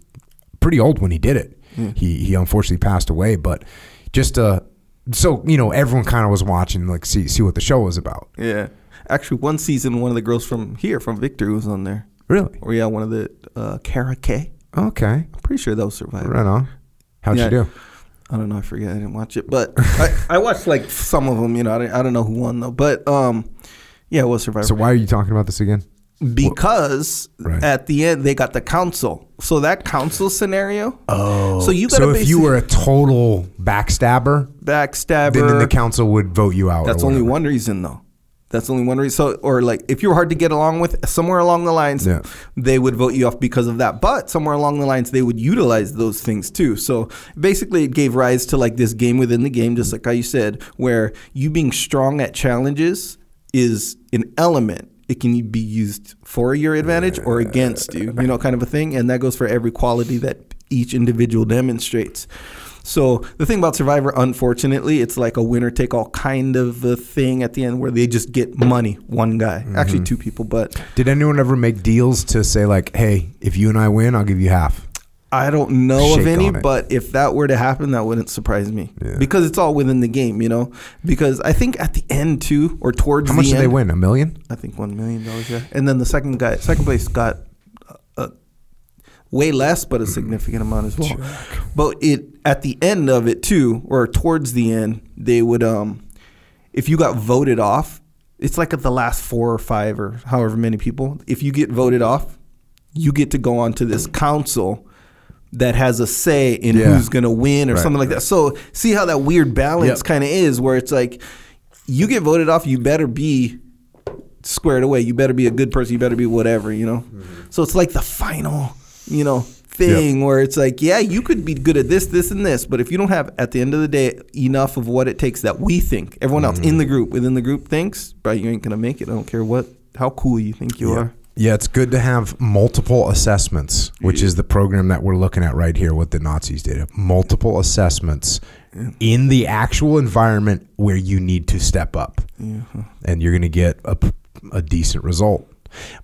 S1: pretty old when he did it. He he unfortunately passed away, but just uh, so you know, everyone kind of was watching like see see what the show was about.
S2: Yeah. Actually, one season, one of the girls from here, from Victor, was on there.
S1: Really?
S2: Or yeah, one of the uh, Kara K.
S1: Okay,
S2: I'm pretty sure that was Survivor.
S1: right on. How'd
S2: Yeah.
S1: you do?
S2: I don't know. I forget. I didn't watch it, but I, I watched like some of them. You know, I don't, I don't know who won though. But um, yeah, it was Survivor.
S1: So why are you talking about this again?
S2: because
S1: Right.
S2: at the end they got the council. So that council scenario.
S1: Oh,
S2: So you gotta
S1: so if you were a total backstabber,
S2: backstabber.
S1: then, then the council would vote you out.
S2: That's only one reason though. That's only one reason. So, or like, if you were hard to get along with, somewhere along the lines,
S1: Yeah.
S2: they would vote you off because of that. But somewhere along the lines, they would utilize those things too. So basically, it gave rise to like this game within the game, just like how you said, where you being strong at challenges is an element. It can be used for your advantage or against you, you know, kind of a thing. And that goes for every quality that each individual demonstrates. So the thing about Survivor, unfortunately, it's like a winner take all kind of a thing at the end where they just get money, one guy, actually mm-hmm. two people. But
S1: Did anyone ever make deals to say like, "Hey, if you and I win, I'll give you half"?
S2: I don't know of any. But if that were to happen, that wouldn't surprise me
S1: Yeah.
S2: because it's all within the game, you know. Because I think at the end too, or towards
S1: How much
S2: the
S1: did
S2: end,
S1: they win? A million?
S2: I think one million dollars. Yeah, and then the second guy, second place got way less, but a significant amount as well. But it at the end of it too, or towards the end, they would um, if you got voted off, it's like at the last four or five or however many people. If you get voted off, you get to go on to this council that has a say in
S1: Yeah.
S2: who's gonna win or
S1: Right,
S2: something like that. So see how that weird balance
S1: Yep.
S2: kind of is, where it's like you get voted off, you better be squared away. You better be a good person. You better be whatever, you know. So it's like the final, you know, thing where it's like, yeah, you could be good at this, this, and this, but if you don't have at the end of the day enough of what it takes that we think, everyone else in the mm-hmm. group, within the group thinks, bro, you ain't gonna make it. I don't care what, how cool you think you
S1: yeah.
S2: are.
S1: Yeah, it's good to have multiple assessments, which is the program that we're looking at right here. What the Nazis did: multiple assessments in the actual environment where you need to step up, and you're going to get a, a decent result.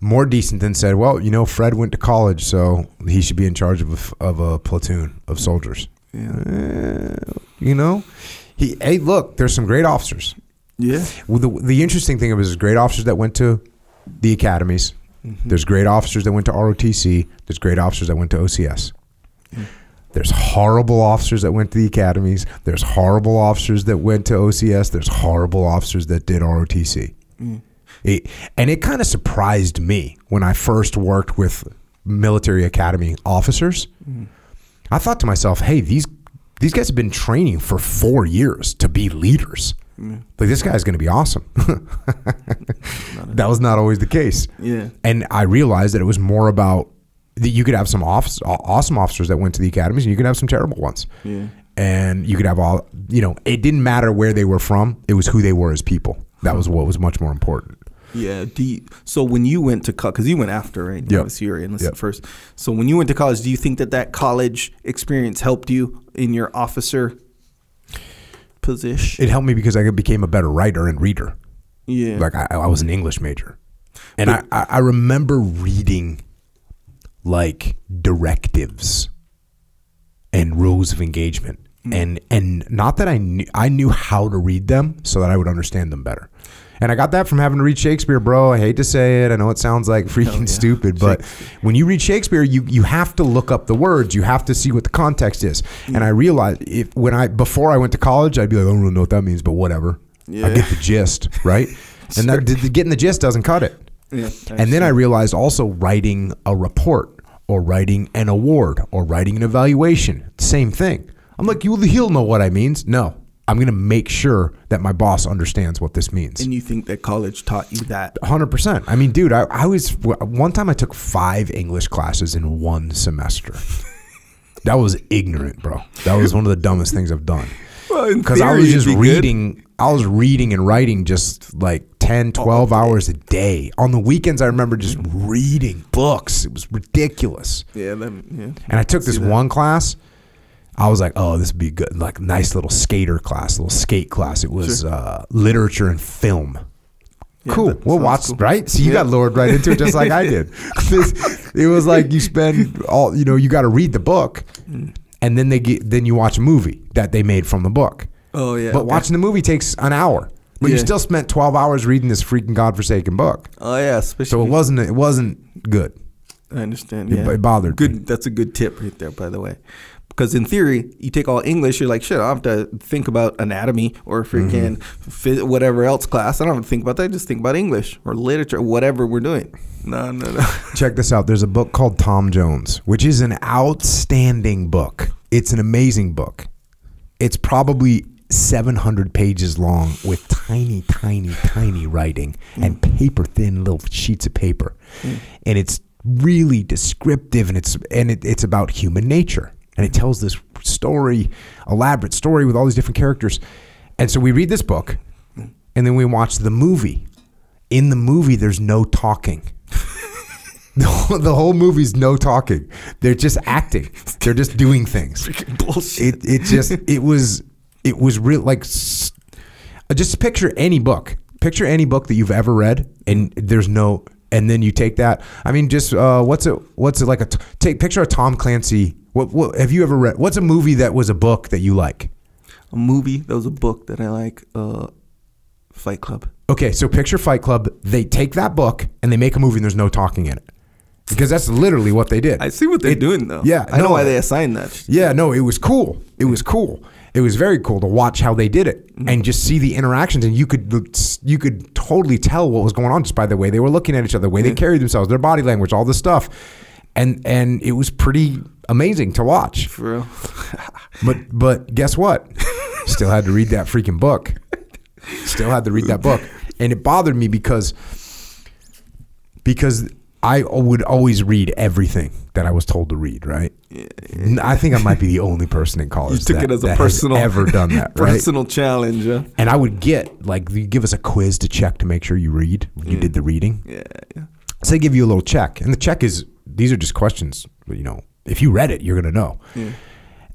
S1: More decent than said, well, you know, Fred went to college, so he should be in charge of a, of a platoon of soldiers. Eh, you know, he. Hey, look, there's some great officers.
S2: Yeah.
S1: Well, the, the interesting thing is great officers that went to the academies. There's great officers that went to ROTC. There's great officers that went to OCS. There's horrible officers that went to the academies. There's horrible officers that went to OCS. There's horrible officers that did ROTC. It, and it kind of surprised me when I first worked with military academy officers. I thought to myself, "Hey, these these guys have been training for four years to be leaders. Like this guy's going to be awesome." that was not always the case.
S2: Yeah.
S1: And I realized that it was more about that you could have some office, awesome officers that went to the academies, and you could have some terrible ones.
S2: Yeah.
S1: And you could have all, you know, it didn't matter where they were from; it was who they were as people. That was what was much more important.
S2: Yeah. Do you, so when you went to college, because you went after, right?
S1: Yep.
S2: Obviously, you were enlisted
S1: Yep.
S2: first. So when you went to college, do you think that that college experience helped you in your officer position?
S1: It helped me because I became a better writer and reader.
S2: yeah.
S1: Like I, I was an English major, and I, I I remember reading like directives and rules of engagement, mm. and and not that I knew I knew how to read them so that I would understand them better. And I got that from having to read Shakespeare, bro. I hate to say it. I know it sounds like freaking stupid, but when you read Shakespeare, you you have to look up the words. You have to see what the context is. And I realized if when I before I went to college, I'd be like, I don't really know what that means, but whatever.
S2: Yeah.
S1: I get the gist, right? And that the, getting the gist doesn't cut it.
S2: Yeah,
S1: and then I realized also writing a report or writing an award or writing an evaluation, same thing. I'm like, you, he'll know what I means. No, I'm going to make sure that my boss understands what this means.
S2: And you think that college taught you that?
S1: 100%. I mean, dude, I, I was, one time I took five English classes in one semester. that was ignorant, bro. That was one of the dumbest things I've done.
S2: Well,
S1: Because I was just
S2: be good.
S1: reading, I was reading and writing just like 10, 12 hours a day. On the weekends, I remember just reading books. It was ridiculous.
S2: Yeah, yeah.
S1: And I took this one class. I was like, oh, this would be good. Like, nice little skater class, little skate class. It was uh, literature and film.
S2: Yeah,
S1: cool. We'll watch,
S2: cool.
S1: right? So you got lured right into it just like I did. it was like you spend all, you know, you got to read the book,
S2: Mm.
S1: and then they get, then you watch a movie that they made from the book.
S2: Oh yeah.
S1: But
S2: okay.
S1: watching the movie takes an hour. But you still spent twelve hours reading this freaking godforsaken book.
S2: Oh yeah, especially.
S1: So it wasn't it wasn't good.
S2: I understand.
S1: It-
S2: Yeah,
S1: it bothered
S2: Good.
S1: me.
S2: That's a good tip right there, by the way. Because in theory, you take all English, you're like, shit, I don't have to think about anatomy or freaking
S1: Mm-hmm.
S2: phys- whatever else class. I don't have to think about that. I just think about English or literature, whatever we're doing. No, no, no.
S1: Check this out. There's a book called Tom Jones, which is an outstanding book. It's an amazing book. It's probably 700 pages long with tiny, tiny, tiny writing and paper thin little sheets of paper. And it's really descriptive and it's and it, it's about human nature. And it tells this story, elaborate story with all these different characters. And so we read this book and then we watch the movie. In the movie, there's no talking. The whole, movie's no talking. They're just acting. They're just doing things.
S2: Freaking bullshit.
S1: It it just it was it was real like just picture any book. Picture any book that you've ever read, and there's no. And then you take that. I mean, just uh, what's it? What's it like? A t- take picture of Tom Clancy. What, what have you ever read? What's a movie that was a book that you like?
S2: a movie. That was a book that I like. Uh, Fight Club.
S1: Okay, so picture Fight Club. They take that book and they make a movie, and there's no talking in it, because that's literally what they did.
S2: I see what they're
S1: It-
S2: doing though.
S1: Yeah,
S2: I know why they assigned that.
S1: Yeah, no, it was cool. It was cool. It was very cool to watch how they did it
S2: Mm-hmm.
S1: and just see the interactions, and you could you could totally tell what was going on just by the way they were looking at each other, the way they carried themselves, their body language, all this stuff, and and it was pretty amazing to watch.
S2: For real.
S1: But but guess what? Still had to read that freaking book. Still had to read that book, and it bothered me because because I would always read everything that I was told to read. Right? I think I might be the only person in college
S2: You took
S1: that,
S2: it as a personal
S1: ever done that. Right?
S2: personal challenge. Huh?
S1: And I would get like you give us a quiz to check to make sure you read. You did the reading.
S2: Yeah, yeah.
S1: So they give you a little check, and the check is these are just questions. You know, if you read it, you're gonna know.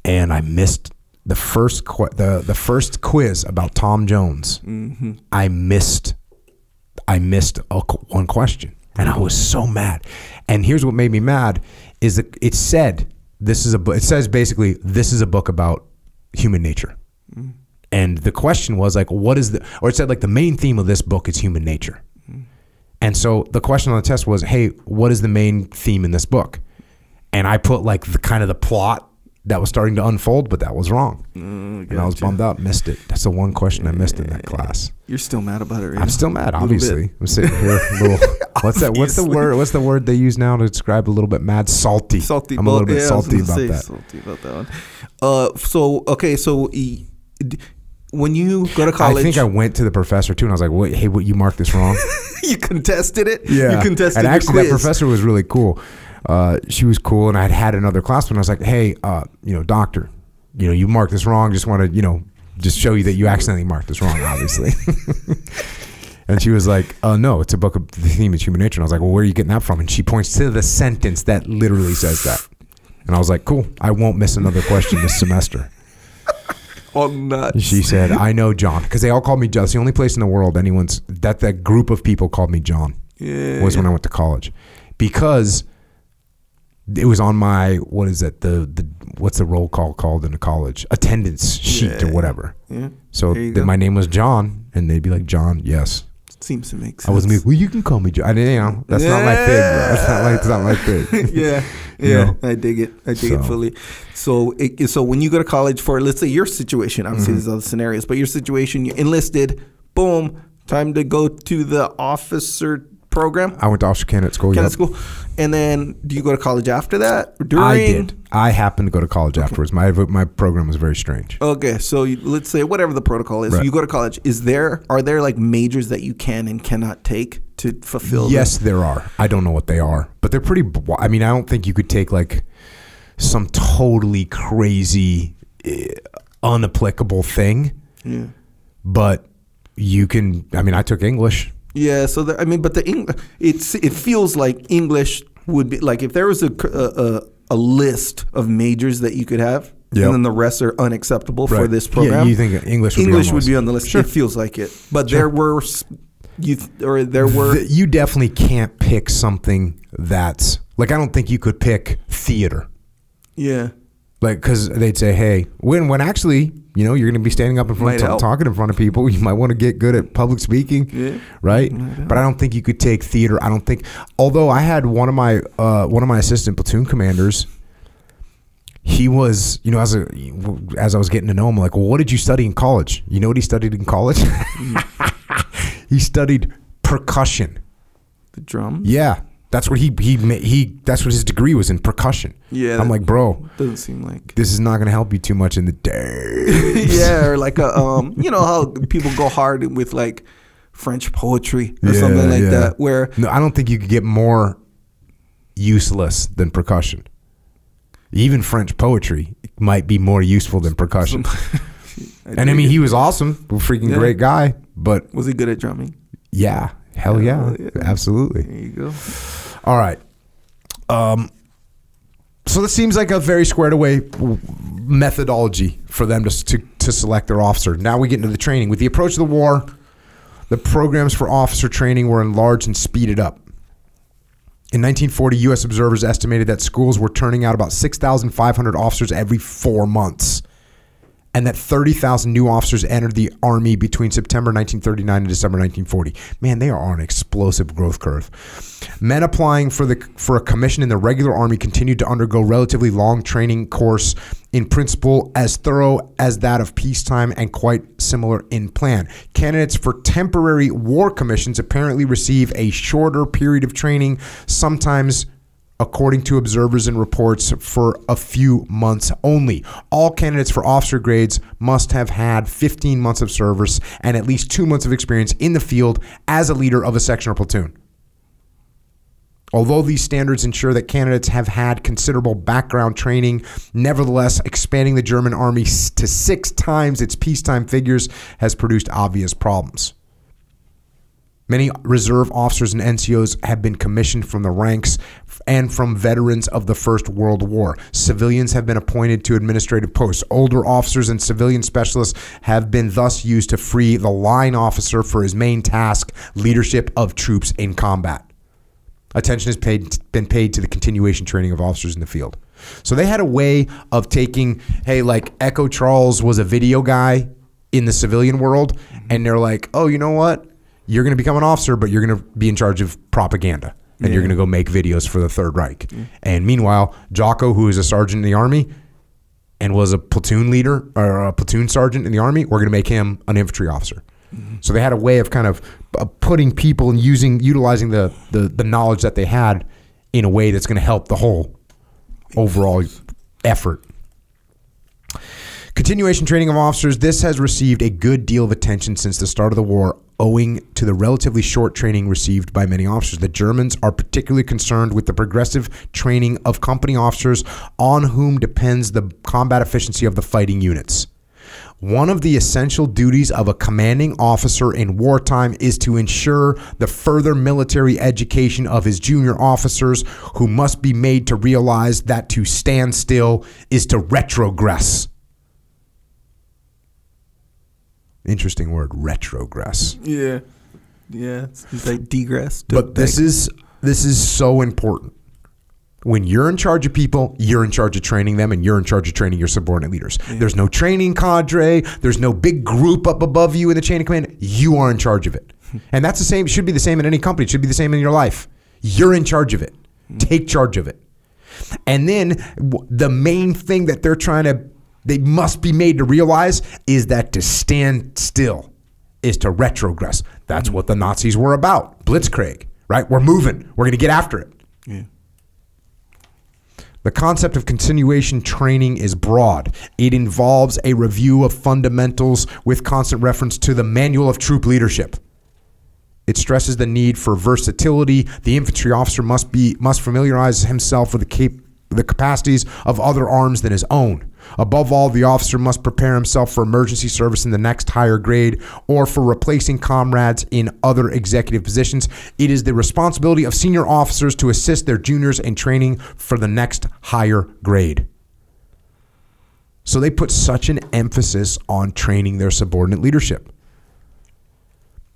S1: And I missed the first qu- the the first quiz about Tom Jones. Mm-hmm. I missed I missed a, one question, and I was so mad. And here's what made me mad is that it said this is a. It says basically this is a book about human nature. Mm. And the question was like, what is the, or it said like the main theme of this book is human nature. And so the question on the test was, hey, what is the main theme in this book? And I put like the kind of the plot that was starting to unfold, but that was wrong. and I was bummed out, missed it. That's the one question I missed in that class.
S2: You're still mad about it, right?
S1: I'm still mad, obviously. I'm sitting here little what's that what's the word what's the word they use now to describe a little bit mad? Salty.
S2: Salty.
S1: I'm a little bit
S2: yeah,
S1: salty about that.
S2: Salty about that one. Uh, so okay, so e- when you go to college,
S1: I think I went to the professor too, and I was like, "Wait, hey, what? You marked this wrong."
S2: you contested it.
S1: Yeah,
S2: you contested
S1: it.
S2: And
S1: actually,
S2: quiz.
S1: that professor was really cool. Uh, she was cool, and I had had another class when I was like, "Hey, uh, you know, doctor, you know, you marked this wrong. Just want to, you know, just show you that you accidentally marked this wrong, obviously." and she was like, "Oh no, it's a book of the theme is human nature." And I was like, "Well, where are you getting that from?" And she points to the sentence that literally says that. And I was like, "Cool, I won't miss another question this semester."
S2: Oh, nuts.
S1: She said, "I know John," because they all called me John. The only place in the world anyone's that that group of people called me John
S2: Yeah,
S1: was when. I went to college, because it was on my what is it the the what's the roll call called in a college attendance sheet or whatever.
S2: Yeah.
S1: So
S2: There you
S1: then
S2: go.
S1: my name was John, and they'd be like John, yes.
S2: Seems to make sense.
S1: I wasn't like, well, you can call me John. I didn't, you know, that's not my thing. Bro. That's not like, that's not my thing.
S2: yeah, yeah,
S1: know?
S2: I dig it. I dig it fully. So, it, so when you go to college for, let's say your situation, obviously
S1: Mm-hmm.
S2: there's other scenarios, but your situation, you enlisted, boom, time to go to the officer program,
S1: I went to officer candidate school.
S2: of
S1: yep.
S2: school, and then do you go to college after that? During?
S1: I did. I happened to go to college afterwards. My my program was very strange.
S2: Okay, so you, let's say whatever the protocol is,
S1: Right.
S2: you go to college. Is there are there like majors that you can and cannot take to fulfill?
S1: Yes, there are. I don't know what they are, but they're pretty. I mean, I don't think you could take like some totally crazy, eh, unapplicable thing,
S2: yeah.
S1: but you can. I mean, I took English.
S2: Yeah, so the, I mean, but the Eng- it's it feels like English would be like if there was a a, a list of majors that you could have,
S1: Yep.
S2: and then the rest are unacceptable for
S1: Right.
S2: this program.
S1: Yeah, you think English would be on
S2: English
S1: the
S2: would
S1: list.
S2: be on the list.
S1: Sure.
S2: It feels like it, but there were s- You th- or there were
S1: Th- you definitely can't pick something that's like I don't think you could pick theater.
S2: yeah.
S1: Like because they'd say, hey, when when actually you know you're going to be standing up in front of
S2: help.
S1: talking in front of people, you might want to get good at public speaking,
S2: Yeah.
S1: right? But I don't think you could take theater. I don't think. Although I had one of my uh, one of my assistant platoon commanders. He was, you know, as a as I was getting to know him, like, well, what did you study in college? You know what he studied in college? he studied percussion.
S2: The drum.
S1: Yeah, that's what he he he. That's what his degree was in percussion.
S2: Yeah,
S1: I'm like, bro,
S2: Doesn't seem like.
S1: this is not going to help you too much in the day.
S2: yeah, or like a um, you know how people go hard with like French poetry or something like that, where
S1: no, I don't think you could get more useless than percussion. Even French poetry might be more useful than percussion. and I mean, he was awesome, a freaking
S2: Yeah.
S1: great guy. But
S2: was he good at drumming?
S1: yeah, hell yeah,
S2: Hell yeah.
S1: absolutely.
S2: There you go.
S1: All right. Um, so this seems like a very squared away methodology for them to, to, to select their officer. Now we get into the training. With the approach of the war, the programs for officer training were enlarged and speeded up. In 1940, U.S. observers estimated that schools were turning out about 6,500 officers every four months, and that 30,000 new officers entered the Army between September 1939 and December 1940. Man, they are on an explosive growth curve. Men applying for the for a commission in the regular Army continued to undergo relatively long training course in principle as thorough as that of peacetime and quite similar in plan. Candidates for temporary war commissions apparently receive a shorter period of training, sometimes according to observers and reports, for a few months only. All candidates for officer grades must have had 15 months of service and at least two months of experience in the field as a leader of a section or platoon. Although these standards ensure that candidates have had considerable background training, nevertheless, expanding the German army to six times its peacetime figures has produced obvious problems. Many reserve officers and NCOs have been commissioned from the ranks and from veterans of the First World War. Civilians have been appointed to administrative posts. Older officers and civilian specialists have been thus used to free the line officer for his main task leadership of troops in combat. Attention has paid, been paid to the continuation training of officers in the field. So they had a way of taking, hey, like Echo Charles was a video guy in the civilian world, mm-hmm. and they're like, oh, you know what? You're going to become an officer, but you're going to be in charge of propaganda, and you're going to go make videos for the Third Reich. And meanwhile, Jocko, who is a sergeant in the army and was a platoon leader or a platoon sergeant in the army, we're going to make him an infantry officer. So they had a way of kind of uh, putting people and using utilizing the, the the knowledge that they had in a way that's going to help the whole overall effort. Continuation training of officers. This has received a good deal of attention since the start of the war, owing to the relatively short training received by many officers. The Germans are particularly concerned with the progressive training of company officers on whom depends the combat efficiency of the fighting units. One of the essential duties of a commanding officer in wartime is to ensure the further military education of his junior officers, who must be made to realize that to stand still is to retrogress. Interesting word, retrogress.
S2: Yeah, yeah. It's, it's like degress.
S1: But this is this is so important. When you're in charge of people, you're in charge of training them, and you're in charge of training your subordinate leaders. There's no training cadre. There's no big group up above you in the chain of command. You are in charge of it, hmm. and that's the same. Should be the same in any company. It should be the same in your life. You're in charge of it. Hmm. Take charge of it. And then w- the main thing that they're trying to, they must be made to realize is that to stand still is to retrogress. That's what the Nazis were about. Blitzkrieg, right? We're moving. We're going to get after it.
S2: Yeah.
S1: The concept of continuation training is broad. It involves a review of fundamentals with constant reference to the manual of troop leadership. It stresses the need for versatility. The infantry officer must be must familiarize himself with the cap- the capacities of other arms than his own. Above all, the officer must prepare himself for emergency service in the next higher grade or for replacing comrades in other executive positions. It is the responsibility of senior officers to assist their juniors in training for the next higher grade. So they put such an emphasis on training their subordinate leadership.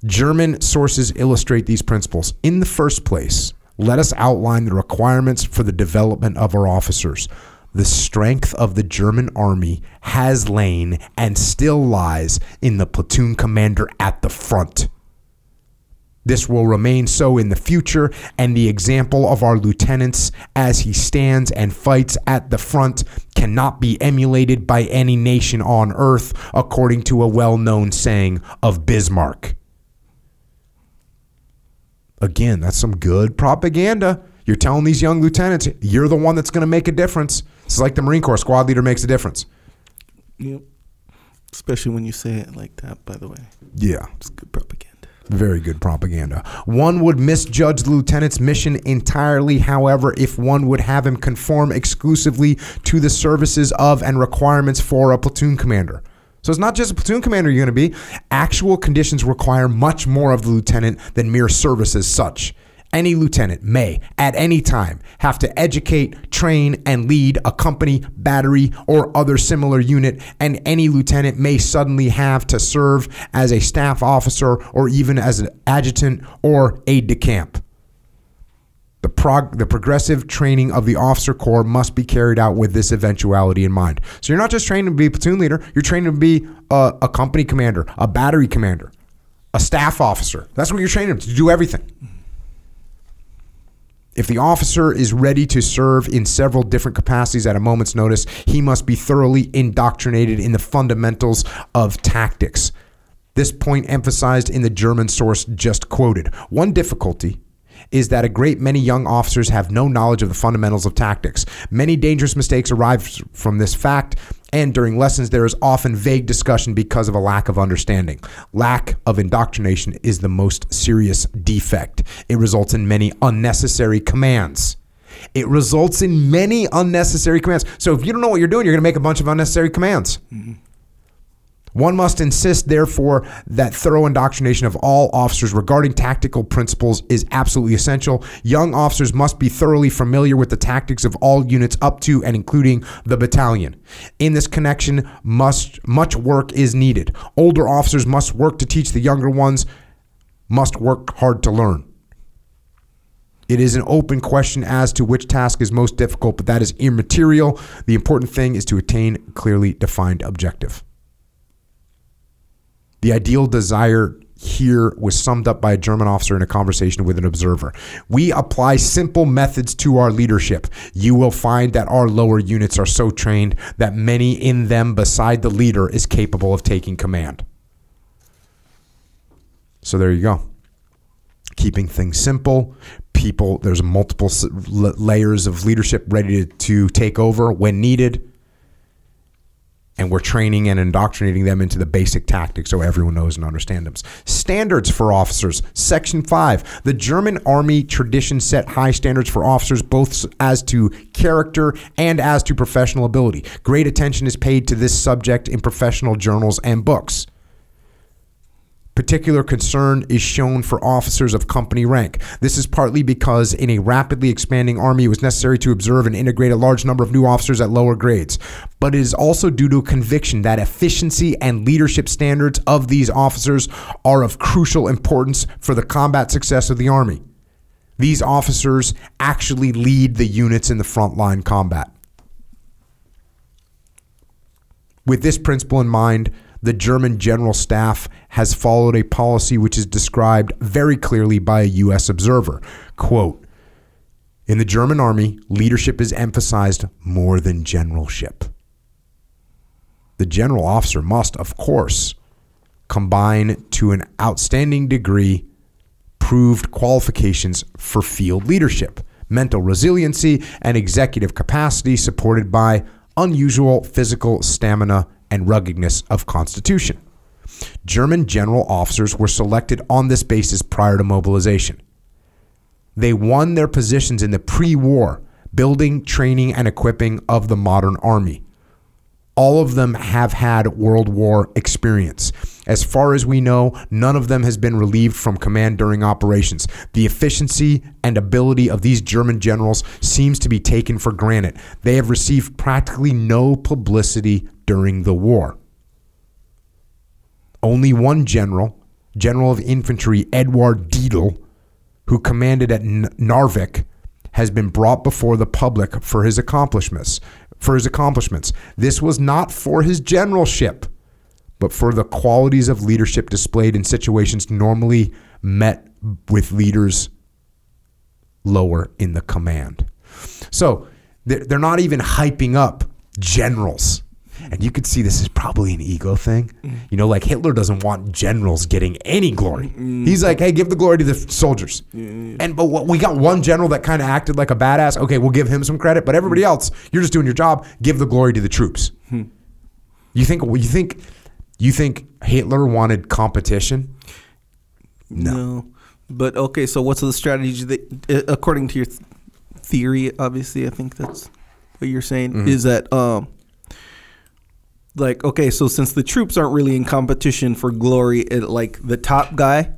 S1: German sources illustrate these principles. In the first place, let us outline the requirements for the development of our officers. The strength of the German army has lain and still lies in the platoon commander at the front. This will remain so in the future, and the example of our lieutenants as he stands and fights at the front cannot be emulated by any nation on earth, according to a well known saying of Bismarck. Again, that's some good propaganda. You're telling these young lieutenants, you're the one that's going to make a difference. It's like the Marine Corps squad leader makes a difference.
S2: Yep. Especially when you say it like that, by the way.
S1: Yeah.
S2: It's good propaganda.
S1: Very good propaganda. One would misjudge the lieutenant's mission entirely, however, if one would have him conform exclusively to the services of and requirements for a platoon commander. So it's not just a platoon commander you're going to be. Actual conditions require much more of the lieutenant than mere service as such. Any lieutenant may, at any time, have to educate, train, and lead a company, battery, or other similar unit, and any lieutenant may suddenly have to serve as a staff officer or even as an adjutant or aide de camp. The, prog- the progressive training of the officer corps must be carried out with this eventuality in mind. So you're not just training to be a platoon leader, you're training to be a, a company commander, a battery commander, a staff officer. That's what you're training to do everything. If the officer is ready to serve in several different capacities at a moment's notice, he must be thoroughly indoctrinated in the fundamentals of tactics. This point emphasized in the German source just quoted. One difficulty is that a great many young officers have no knowledge of the fundamentals of tactics. Many dangerous mistakes arise from this fact, and during lessons, there is often vague discussion because of a lack of understanding. Lack of indoctrination is the most serious defect. It results in many unnecessary commands. It results in many unnecessary commands. So if you don't know what you're doing, you're going to make a bunch of unnecessary commands. Mm-hmm. One must insist, therefore, that thorough indoctrination of all officers regarding tactical principles is absolutely essential. Young officers must be thoroughly familiar with the tactics of all units up to and including the battalion. In this connection, must, much work is needed. Older officers must work to teach the younger ones, must work hard to learn. It is an open question as to which task is most difficult, but that is immaterial. The important thing is to attain a clearly defined objective. The ideal desire here was summed up by a German officer in a conversation with an observer. We apply simple methods to our leadership. You will find that our lower units are so trained that many in them beside the leader is capable of taking command. So there you go. Keeping things simple. People, there's multiple layers of leadership ready to, take over when needed and we're training and indoctrinating them into the basic tactics so everyone knows and understands them. Standards for officers, Section 5. The German Army tradition set high standards for officers both as to character and as to professional ability. Great attention is paid to this subject in professional journals and books. Particular concern is shown for officers of company rank. This is partly because in a rapidly expanding army, it was necessary to observe and integrate a large number of new officers at lower grades. But it is also due to a conviction that efficiency and leadership standards of these officers are of crucial importance for the combat success of the army. These officers actually lead the units in the frontline combat. With this principle in mind, the German General Staff has followed a policy which is described very clearly by a U.S. observer. Quote In the German army, leadership is emphasized more than generalship. The general officer must, of course, combine to an outstanding degree proved qualifications for field leadership, mental resiliency, and executive capacity supported by unusual physical stamina and ruggedness of constitution. German general officers were selected on this basis prior to mobilization. They won their positions in the pre war building, training, and equipping of the modern army. All of them have had World War experience. As far as we know, none of them has been relieved from command during operations. The efficiency and ability of these German generals seems to be taken for granted. They have received practically no publicity during the war. Only one general, General of Infantry Eduard Dietl, who commanded at Narvik, has been brought before the public for his accomplishments. For his accomplishments, this was not for his generalship, but for the qualities of leadership displayed in situations normally met with leaders lower in the command. So they're not even hyping up generals. And you could see this is probably an ego thing. You know, like Hitler doesn't want generals getting any glory. He's like, hey, give the glory to the soldiers. And but what, we got one general that kind of acted like a badass. Okay, we'll give him some credit. But everybody else, you're just doing your job. Give the glory to the troops. You think you think you think Hitler wanted competition?
S2: No. But okay, so what's the strategy that, uh, according to your th- theory, obviously, I think that's what you're saying,
S1: Mm-hmm.
S2: is that, um, like, okay, so since the troops aren't really in competition for glory, it, like the top guy,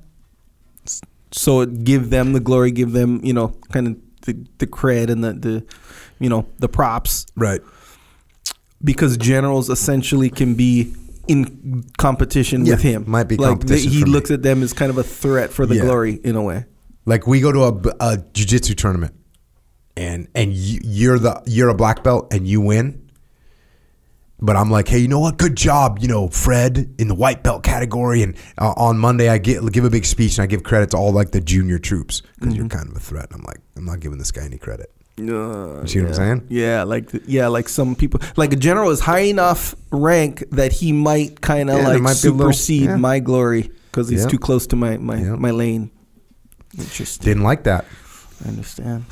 S2: so give them the glory, give them, you know, kind of the, the cred and the, the, you know, the props
S1: Right.
S2: because generals essentially can be in competition
S1: Yeah,
S2: with him.
S1: might be
S2: like
S1: competition
S2: he
S1: for me.
S2: looks at them as kind of a threat for the
S1: Yeah.
S2: glory in a way.
S1: Like we go to a, a jiu-jitsu tournament and and you, you're the you're a black belt and you win. But I'm like, hey, you know what? Good job, you know, Fred in the white belt category. And uh, on Monday, I get give a big speech and I give credit to all like the junior troops because you're kind of a threat. I'm like, I'm not giving this guy any credit.
S2: Uh,
S1: You see what I'm saying?
S2: Yeah, like yeah, like some people, like a general is high enough rank that he might kind of
S1: Yeah,
S2: like
S1: might be little-
S2: supersede
S1: yeah.
S2: my glory because he's
S1: Yeah.
S2: too close to my my,
S1: Yeah.
S2: my lane. Interesting.
S1: Didn't like that.
S2: I understand.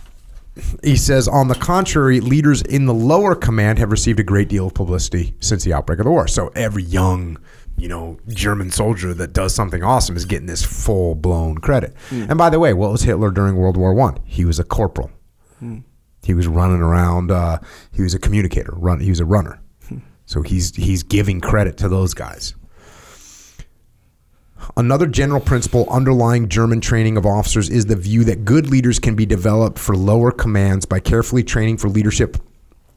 S1: He says, on the contrary, leaders in the lower command have received a great deal of publicity since the outbreak of the war. So every young, you know, German soldier that does something awesome is getting this full blown credit. Hmm. And by the way, what was Hitler during World War One? He was a corporal. Hmm. He was running around. Uh, he was a communicator. Run. He was a runner. Hmm. So he's he's giving credit to those guys. Another general principle underlying German training of officers is the view that good leaders can be developed for lower commands by carefully training for leadership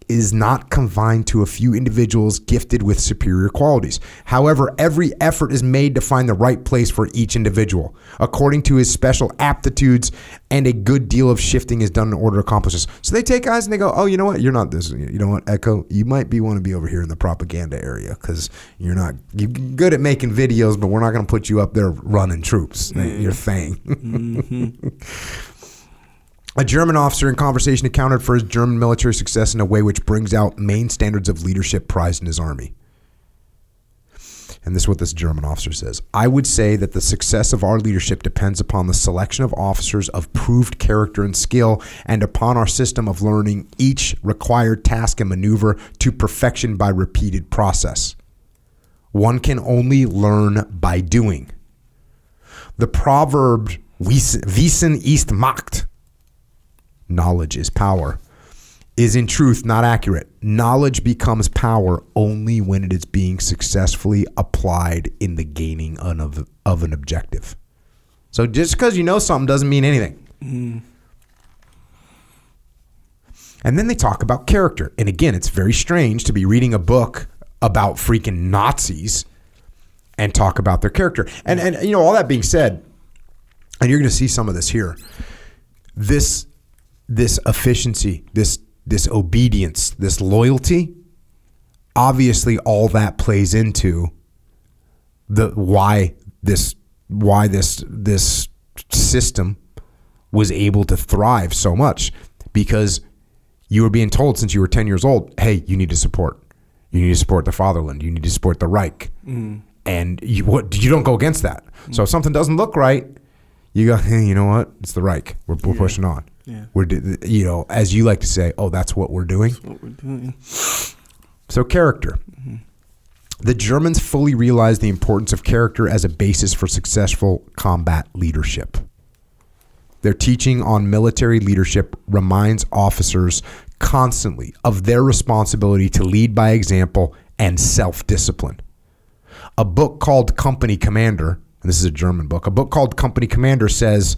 S1: is not confined to a few individuals gifted with superior qualities. However, every effort is made to find the right place for each individual, according to his special aptitudes, and a good deal of shifting is done in order to accomplish this. So they take guys and they go, "Oh, you know what? You're not this. You know what, Echo? You might be want to be over here in the propaganda area because you're not you're good at making videos, but we're not going to put you up there running troops. Mm. Your thing." A German officer in conversation accounted for his German military success in a way which brings out main standards of leadership prized in his army. And this is what this German officer says. I would say that the success of our leadership depends upon the selection of officers of proved character and skill and upon our system of learning each required task and maneuver to perfection by repeated process. One can only learn by doing. The proverb Wissen ist Macht knowledge is power is in truth not accurate. Knowledge becomes power only when it is being successfully applied in the gaining of, of an objective. So just because you know something doesn't mean anything. Mm-hmm. And then they talk about character. And again, it's very strange to be reading a book about freaking Nazis and talk about their character. And and you know, all that being said, and you're going to see some of this here. This this efficiency, this this obedience, this loyalty, obviously all that plays into the why this why this this system was able to thrive so much because you were being told since you were 10 years old, hey, you need to support. You need to support the fatherland. You need to support the Reich. Mm. And you what you don't go against that. So if something doesn't look right, you go, hey, you know what? It's the Reich. We're, we're pushing on.
S2: Yeah.
S1: We're, you know, as you like to say, oh, that's what we're doing.
S2: What we're doing.
S1: So, character. Mm-hmm. The Germans fully realized the importance of character as a basis for successful combat leadership. Their teaching on military leadership reminds officers constantly of their responsibility to lead by example and self discipline. A book called Company Commander, and this is a German book, a book called Company Commander says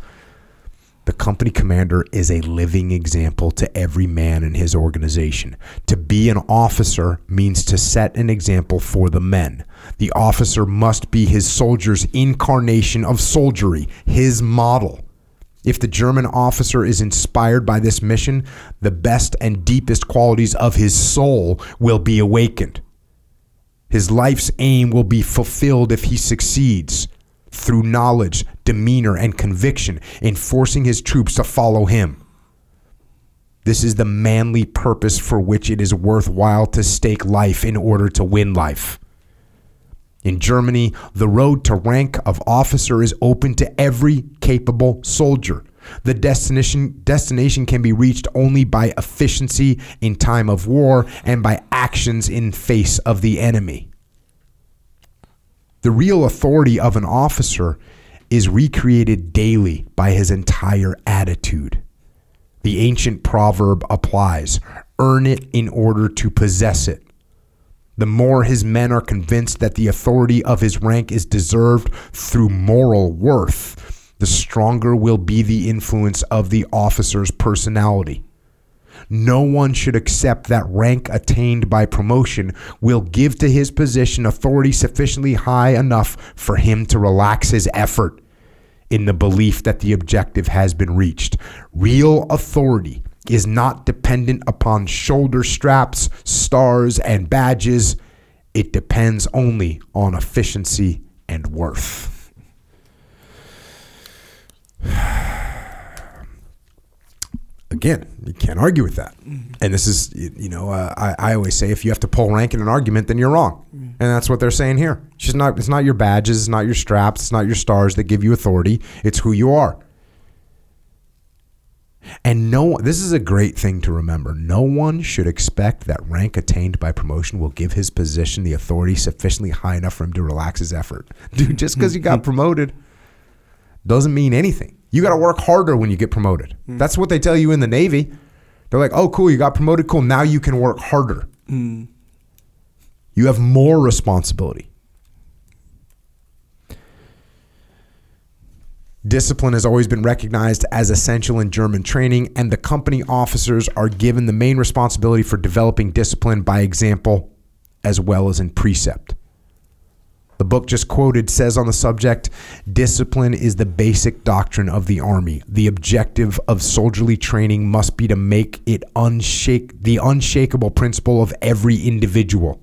S1: The company commander is a living example to every man in his organization. To be an officer means to set an example for the men. The officer must be his soldier's incarnation of soldiery, his model. If the German officer is inspired by this mission, the best and deepest qualities of his soul will be awakened. His life's aim will be fulfilled if he succeeds through knowledge, demeanor, and conviction in forcing his troops to follow him. This is the manly purpose for which it is worthwhile to stake life in order to win life. In Germany, the road to rank of officer is open to every capable soldier. The destination, destination can be reached only by efficiency in time of war and by actions in face of the enemy. The real authority of an officer is recreated daily by his entire attitude. The ancient proverb applies earn it in order to possess it. The more his men are convinced that the authority of his rank is deserved through moral worth, the stronger will be the influence of the officer's personality. No one should accept that rank attained by promotion will give to his position authority sufficiently high enough for him to relax his effort in the belief that the objective has been reached. Real authority is not dependent upon shoulder straps, stars, and badges. It depends only on efficiency and worth. Again, you can't argue with that. And this is, you know, uh, I, I always say if you have to pull rank in an argument, then you're wrong. And that's what they're saying here. It's just not, it's not your badges, it's not your straps, it's not your stars that give you authority. It's who you are. And no, this is a great thing to remember. No one should expect that rank attained by promotion will give his position the authority sufficiently high enough for him to relax his effort. Dude, just because you got promoted doesn't mean anything. You got to work harder when you get promoted. Mm. That's what they tell you in the Navy. They're like, oh, cool, you got promoted. Cool. Now you can work harder. Mm. You have more responsibility. Discipline has always been recognized as essential in German training, and the company officers are given the main responsibility for developing discipline by example as well as in precept. The book just quoted says on the subject discipline is the basic doctrine of the army. The objective of soldierly training must be to make it unshake the unshakable principle of every individual.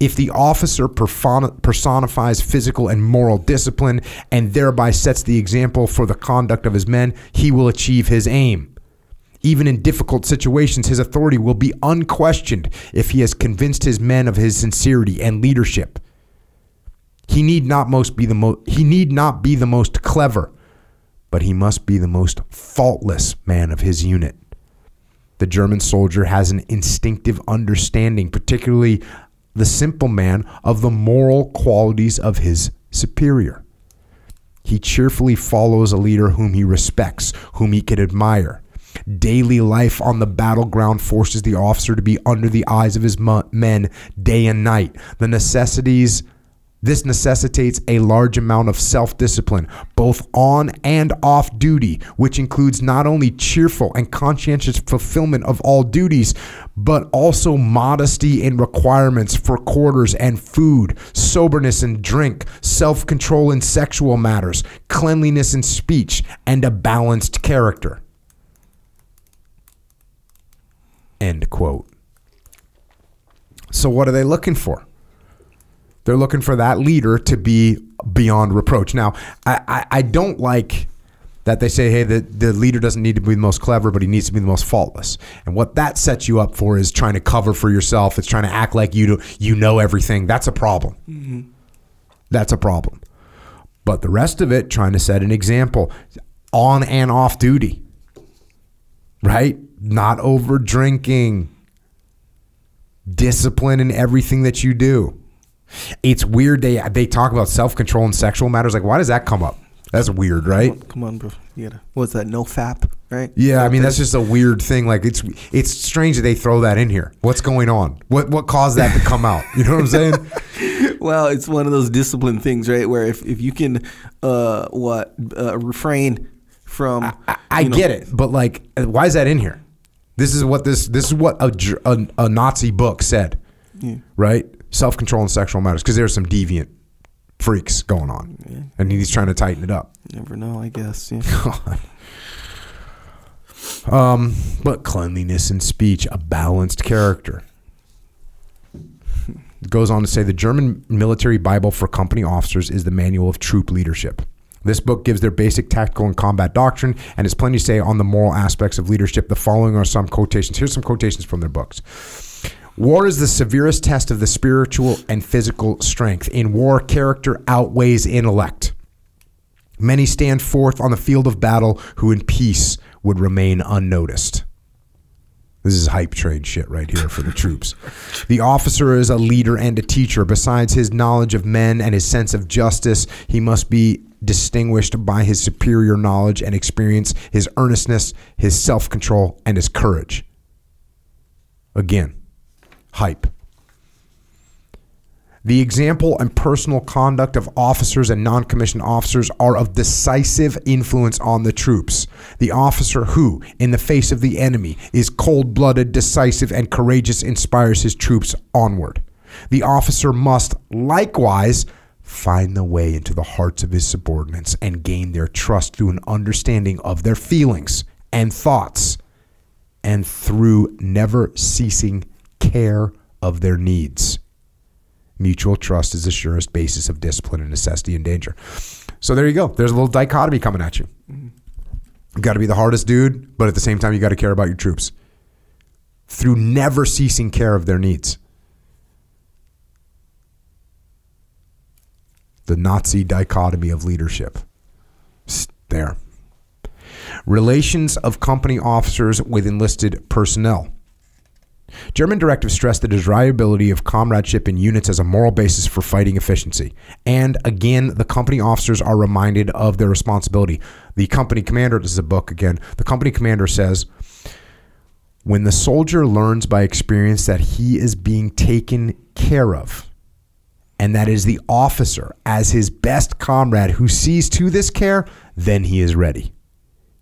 S1: If the officer personifies physical and moral discipline and thereby sets the example for the conduct of his men, he will achieve his aim. Even in difficult situations, his authority will be unquestioned if he has convinced his men of his sincerity and leadership. He need not most be the mo- he need not be the most clever, but he must be the most faultless man of his unit. The German soldier has an instinctive understanding, particularly the simple man, of the moral qualities of his superior. He cheerfully follows a leader whom he respects, whom he can admire. Daily life on the battleground forces the officer to be under the eyes of his men day and night. The necessities this necessitates a large amount of self discipline, both on and off duty, which includes not only cheerful and conscientious fulfillment of all duties, but also modesty in requirements for quarters and food, soberness in drink, self control in sexual matters, cleanliness in speech, and a balanced character. End quote. So, what are they looking for? They're looking for that leader to be beyond reproach. Now, I, I, I don't like that they say, hey, the, the leader doesn't need to be the most clever, but he needs to be the most faultless. And what that sets you up for is trying to cover for yourself. It's trying to act like you do, you know everything. That's a problem. Mm-hmm. That's a problem. But the rest of it, trying to set an example on and off duty, right? Not over drinking, discipline in everything that you do. It's weird they they talk about self control and sexual matters. Like, why does that come up? That's weird, right?
S2: Come on, bro. You gotta. What's that? No fap, right?
S1: Yeah, I mean that's just a weird thing. Like it's it's strange that they throw that in here. What's going on? What what caused that to come out? You know what I'm saying?
S2: well, it's one of those discipline things, right? Where if, if you can, uh, what, uh, refrain from.
S1: I, I
S2: you know-
S1: get it, but like, why is that in here? This is what this this is what a a, a Nazi book said, yeah. right? Self control and sexual matters because there's some deviant freaks going on, and he's trying to tighten it up.
S2: Never know, I guess. Yeah.
S1: Um, but cleanliness in speech, a balanced character. It goes on to say the German military Bible for company officers is the manual of troop leadership. This book gives their basic tactical and combat doctrine and has plenty to say on the moral aspects of leadership. The following are some quotations. Here's some quotations from their books. War is the severest test of the spiritual and physical strength. In war, character outweighs intellect. Many stand forth on the field of battle who in peace would remain unnoticed. This is hype train shit right here for the troops. The officer is a leader and a teacher. Besides his knowledge of men and his sense of justice, he must be distinguished by his superior knowledge and experience, his earnestness, his self control, and his courage. Again, hype. The example and personal conduct of officers and non commissioned officers are of decisive influence on the troops. The officer who, in the face of the enemy, is cold blooded, decisive, and courageous inspires his troops onward. The officer must likewise find the way into the hearts of his subordinates and gain their trust through an understanding of their feelings and thoughts and through never ceasing care of their needs. Mutual trust is the surest basis of discipline and necessity and danger. So there you go. There's a little dichotomy coming at you. You got to be the hardest dude, but at the same time, you got to care about your troops through never ceasing care of their needs. The Nazi dichotomy of leadership. There. Relations of company officers with enlisted personnel. German directives stress the desirability of comradeship in units as a moral basis for fighting efficiency. And again, the company officers are reminded of their responsibility. The company commander, this is a book again, the company commander says, when the soldier learns by experience that he is being taken care of, and that is the officer as his best comrade who sees to this care, then he is ready.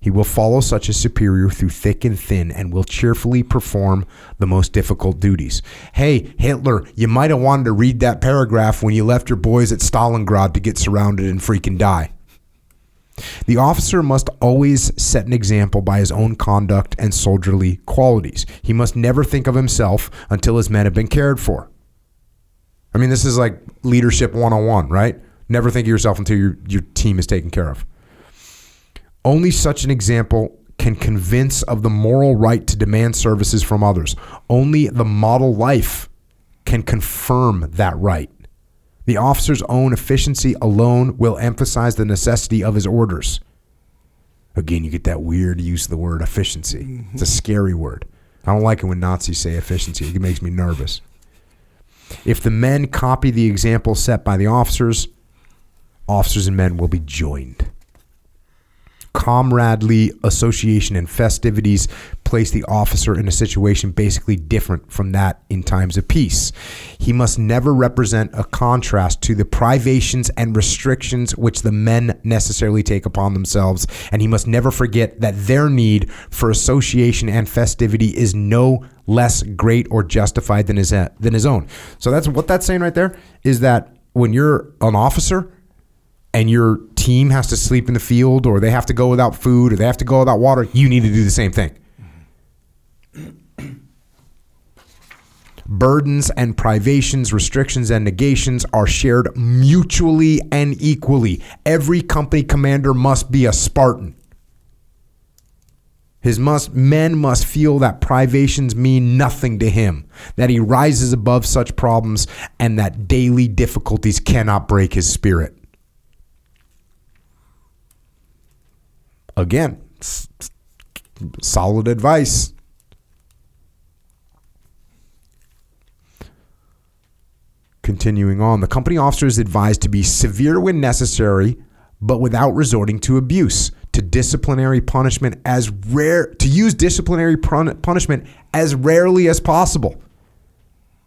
S1: He will follow such a superior through thick and thin and will cheerfully perform the most difficult duties. Hey, Hitler, you might have wanted to read that paragraph when you left your boys at Stalingrad to get surrounded and freaking die. The officer must always set an example by his own conduct and soldierly qualities. He must never think of himself until his men have been cared for. I mean, this is like leadership 101, right? Never think of yourself until your, your team is taken care of. Only such an example can convince of the moral right to demand services from others. Only the model life can confirm that right. The officer's own efficiency alone will emphasize the necessity of his orders. Again, you get that weird use of the word efficiency. Mm-hmm. It's a scary word. I don't like it when Nazis say efficiency, it makes me nervous. If the men copy the example set by the officers, officers and men will be joined. Comradely association and festivities place the officer in a situation basically different from that in times of peace. He must never represent a contrast to the privations and restrictions which the men necessarily take upon themselves, and he must never forget that their need for association and festivity is no less great or justified than his than his own. So that's what that's saying right there is that when you're an officer and your team has to sleep in the field or they have to go without food or they have to go without water, you need to do the same thing. Burdens and privations, restrictions and negations are shared mutually and equally. Every company commander must be a Spartan. His must, men must feel that privations mean nothing to him, that he rises above such problems, and that daily difficulties cannot break his spirit. Again, s- solid advice. Continuing on, the company officer is advised to be severe when necessary, but without resorting to abuse, to disciplinary punishment as rare, to use disciplinary pun- punishment as rarely as possible,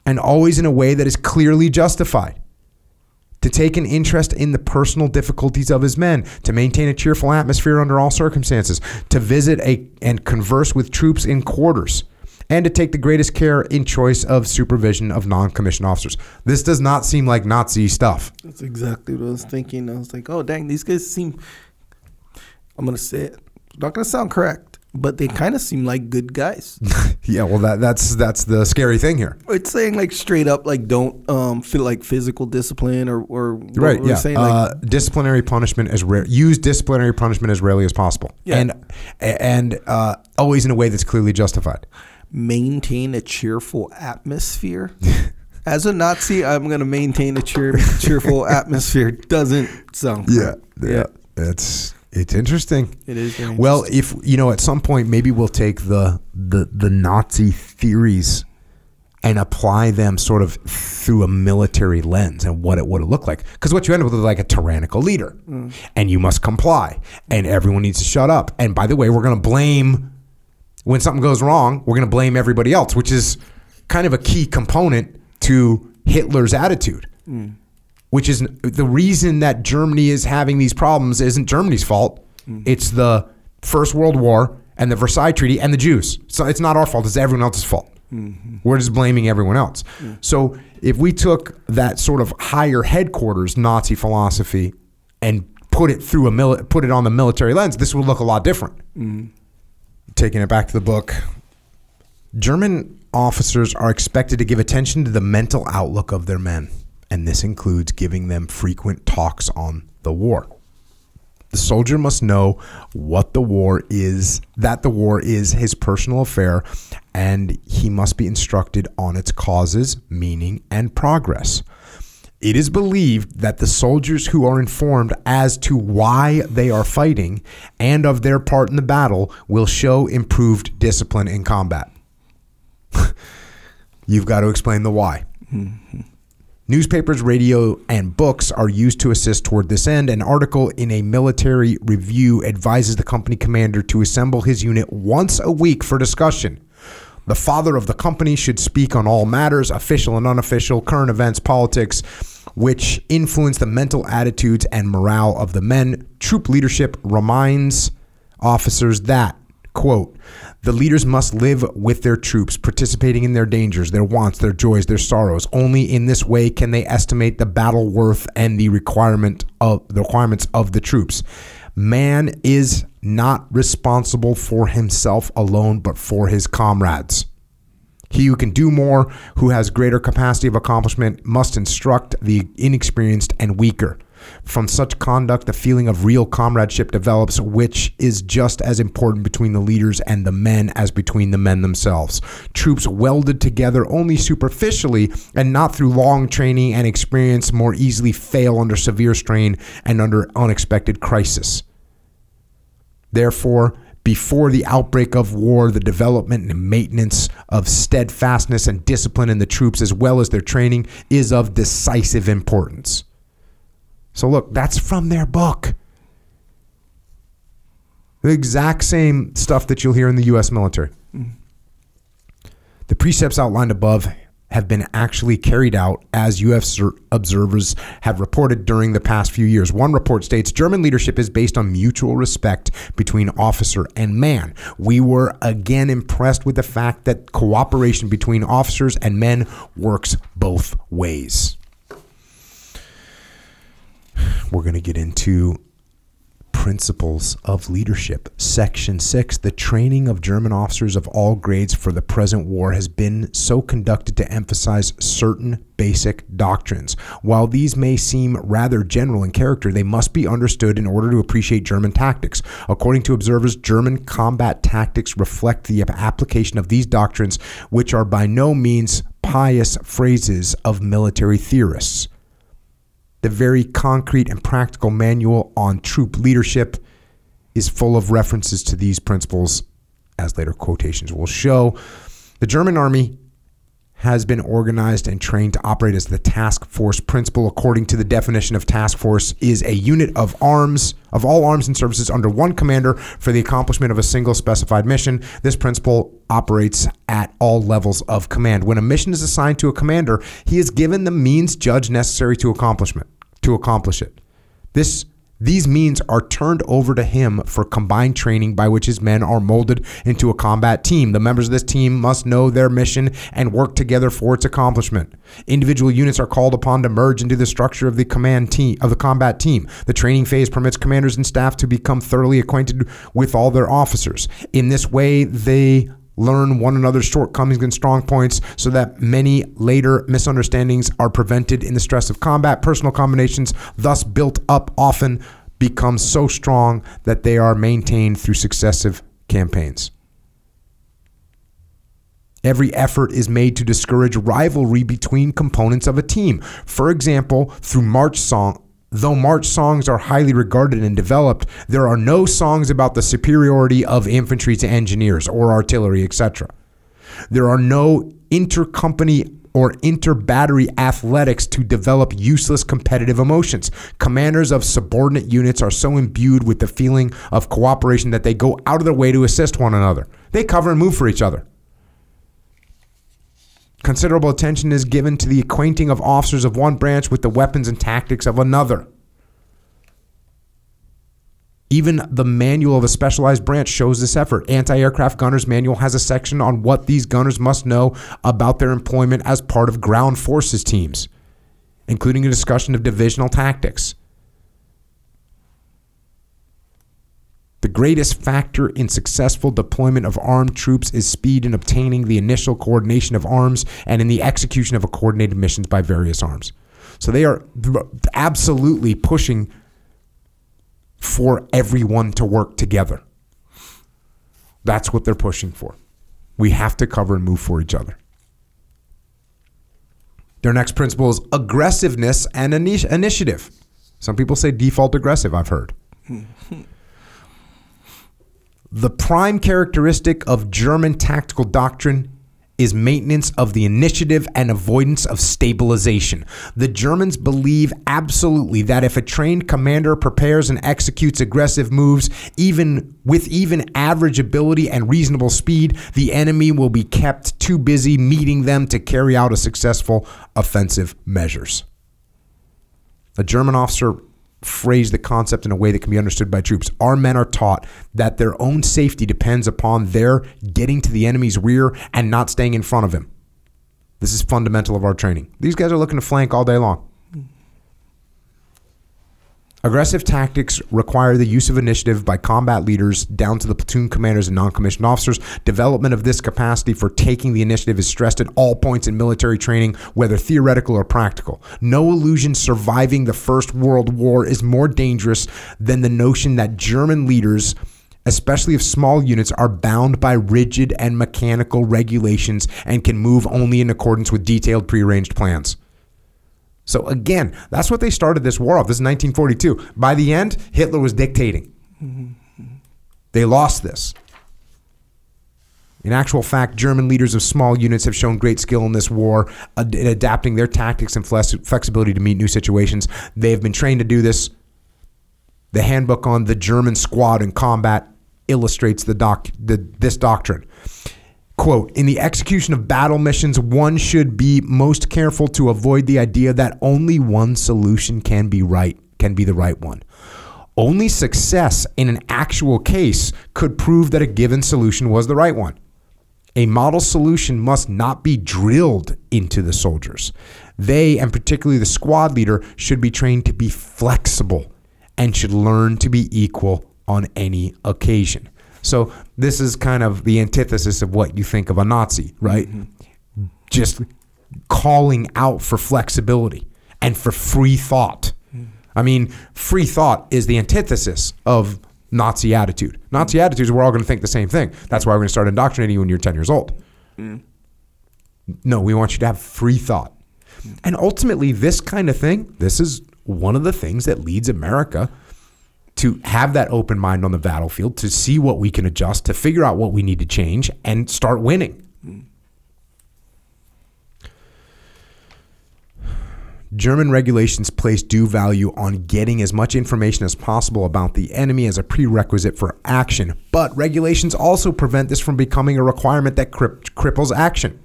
S1: and always in a way that is clearly justified. To take an interest in the personal difficulties of his men, to maintain a cheerful atmosphere under all circumstances, to visit a, and converse with troops in quarters, and to take the greatest care in choice of supervision of non commissioned officers. This does not seem like Nazi stuff.
S2: That's exactly what I was thinking. I was like, oh, dang, these guys seem. I'm going to say it. Not going to sound correct, but they kind of seem like good guys.
S1: yeah, well, that, that's that's the scary thing here.
S2: It's saying like straight up, like don't um, feel like physical discipline or or
S1: Right. Yeah.
S2: saying, like,
S1: uh, disciplinary punishment as rare. Use disciplinary punishment as rarely as possible,
S2: Yeah.
S1: and and uh, always in a way that's clearly justified.
S2: maintain a cheerful atmosphere. As a Nazi, I'm going to maintain a cheer, cheerful atmosphere. Doesn't sound
S1: Yeah,
S2: correct.
S1: yeah, it's it's interesting.
S2: It is very
S1: Well, if you know, at some point, maybe we'll take the the the Nazi theories and apply them sort of through a military lens and what it would look like. Because what you end up with is like a tyrannical leader, mm. and you must comply, and everyone needs to shut up. And by the way, we're going to blame when something goes wrong. We're going to blame everybody else, which is kind of a key component to Hitler's attitude mm. Which is the reason that Germany is having these problems isn't Germany's fault. Mm-hmm. It's the First World War and the Versailles Treaty and the Jews. So it's not our fault. It's everyone else's fault. Mm-hmm. We're just blaming everyone else. Mm. So if we took that sort of higher headquarters Nazi philosophy and put it through a mili- put it on the military lens, this would look a lot different. Mm-hmm. Taking it back to the book, German officers are expected to give attention to the mental outlook of their men, and this includes giving them frequent talks on the war. The soldier must know what the war is, that the war is his personal affair, and he must be instructed on its causes, meaning, and progress. It is believed that the soldiers who are informed as to why they are fighting and of their part in the battle will show improved discipline in combat. You've got to explain the why. Mm-hmm. Newspapers, radio, and books are used to assist toward this end. An article in a military review advises the company commander to assemble his unit once a week for discussion. The father of the company should speak on all matters, official and unofficial, current events, politics, which influence the mental attitudes and morale of the men. Troop leadership reminds officers that, quote, the leaders must live with their troops, participating in their dangers, their wants, their joys, their sorrows. Only in this way can they estimate the battle worth and the requirement of the requirements of the troops. Man is not responsible for himself alone, but for his comrades. He who can do more, who has greater capacity of accomplishment, must instruct the inexperienced and weaker. From such conduct, the feeling of real comradeship develops, which is just as important between the leaders and the men as between the men themselves. Troops welded together only superficially and not through long training and experience more easily fail under severe strain and under unexpected crisis. Therefore, before the outbreak of war, the development and maintenance of steadfastness and discipline in the troops, as well as their training, is of decisive importance. So, look, that's from their book. The exact same stuff that you'll hear in the U.S. military. The precepts outlined above have been actually carried out as U.S. observers have reported during the past few years. One report states German leadership is based on mutual respect between officer and man. We were again impressed with the fact that cooperation between officers and men works both ways. We're going to get into Principles of Leadership. Section 6 The training of German officers of all grades for the present war has been so conducted to emphasize certain basic doctrines. While these may seem rather general in character, they must be understood in order to appreciate German tactics. According to observers, German combat tactics reflect the application of these doctrines, which are by no means pious phrases of military theorists the very concrete and practical manual on troop leadership is full of references to these principles, as later quotations will show. The German army has been organized and trained to operate as the task force principle according to the definition of task force is a unit of arms of all arms and services under one commander for the accomplishment of a single specified mission. This principle operates at all levels of command. When a mission is assigned to a commander he is given the means judged necessary to accomplishment to accomplish it. This these means are turned over to him for combined training by which his men are molded into a combat team. The members of this team must know their mission and work together for its accomplishment. Individual units are called upon to merge into the structure of the command team of the combat team. The training phase permits commanders and staff to become thoroughly acquainted with all their officers. In this way, they learn one another's shortcomings and strong points so that many later misunderstandings are prevented in the stress of combat. Personal combinations, thus built up, often become so strong that they are maintained through successive campaigns. Every effort is made to discourage rivalry between components of a team. For example, through march song, Though march songs are highly regarded and developed, there are no songs about the superiority of infantry to engineers or artillery, etc. There are no intercompany or inter-battery athletics to develop useless competitive emotions. Commanders of subordinate units are so imbued with the feeling of cooperation that they go out of their way to assist one another. They cover and move for each other. Considerable attention is given to the acquainting of officers of one branch with the weapons and tactics of another. Even the manual of a specialized branch shows this effort. Anti aircraft gunners manual has a section on what these gunners must know about their employment as part of ground forces teams, including a discussion of divisional tactics. Greatest factor in successful deployment of armed troops is speed in obtaining the initial coordination of arms and in the execution of a coordinated missions by various arms. So they are absolutely pushing for everyone to work together. That's what they're pushing for. We have to cover and move for each other. Their next principle is aggressiveness and initiative. Some people say default aggressive, I've heard. The prime characteristic of German tactical doctrine is maintenance of the initiative and avoidance of stabilization. The Germans believe absolutely that if a trained commander prepares and executes aggressive moves, even with even average ability and reasonable speed, the enemy will be kept too busy meeting them to carry out a successful offensive measures. A German officer phrase the concept in a way that can be understood by troops. Our men are taught that their own safety depends upon their getting to the enemy's rear and not staying in front of him. This is fundamental of our training. These guys are looking to flank all day long. Aggressive tactics require the use of initiative by combat leaders down to the platoon commanders and non commissioned officers. Development of this capacity for taking the initiative is stressed at all points in military training, whether theoretical or practical. No illusion surviving the First World War is more dangerous than the notion that German leaders especially if small units are bound by rigid and mechanical regulations and can move only in accordance with detailed prearranged plans. So again, that's what they started this war off. This is 1942. By the end, Hitler was dictating. They lost this. In actual fact, German leaders of small units have shown great skill in this war in adapting their tactics and flexibility to meet new situations. They have been trained to do this. The handbook on the German squad in combat illustrates the doc, the, this doctrine. Quote, in the execution of battle missions, one should be most careful to avoid the idea that only one solution can be right, can be the right one. Only success in an actual case could prove that a given solution was the right one. A model solution must not be drilled into the soldiers. They, and particularly the squad leader, should be trained to be flexible and should learn to be equal on any occasion. So this is kind of the antithesis of what you think of a Nazi, right? Mm-hmm. Just calling out for flexibility and for free thought. Mm-hmm. I mean, free thought is the antithesis of Nazi attitude. Nazi mm-hmm. attitude is we're all going to think the same thing. That's why we're going to start indoctrinating you when you're 10 years old. Mm. No, we want you to have free thought. And ultimately, this kind of thing, this is one of the things that leads America to have that open mind on the battlefield, to see what we can adjust, to figure out what we need to change, and start winning. German regulations place due value on getting as much information as possible about the enemy as a prerequisite for action, but regulations also prevent this from becoming a requirement that cripples action.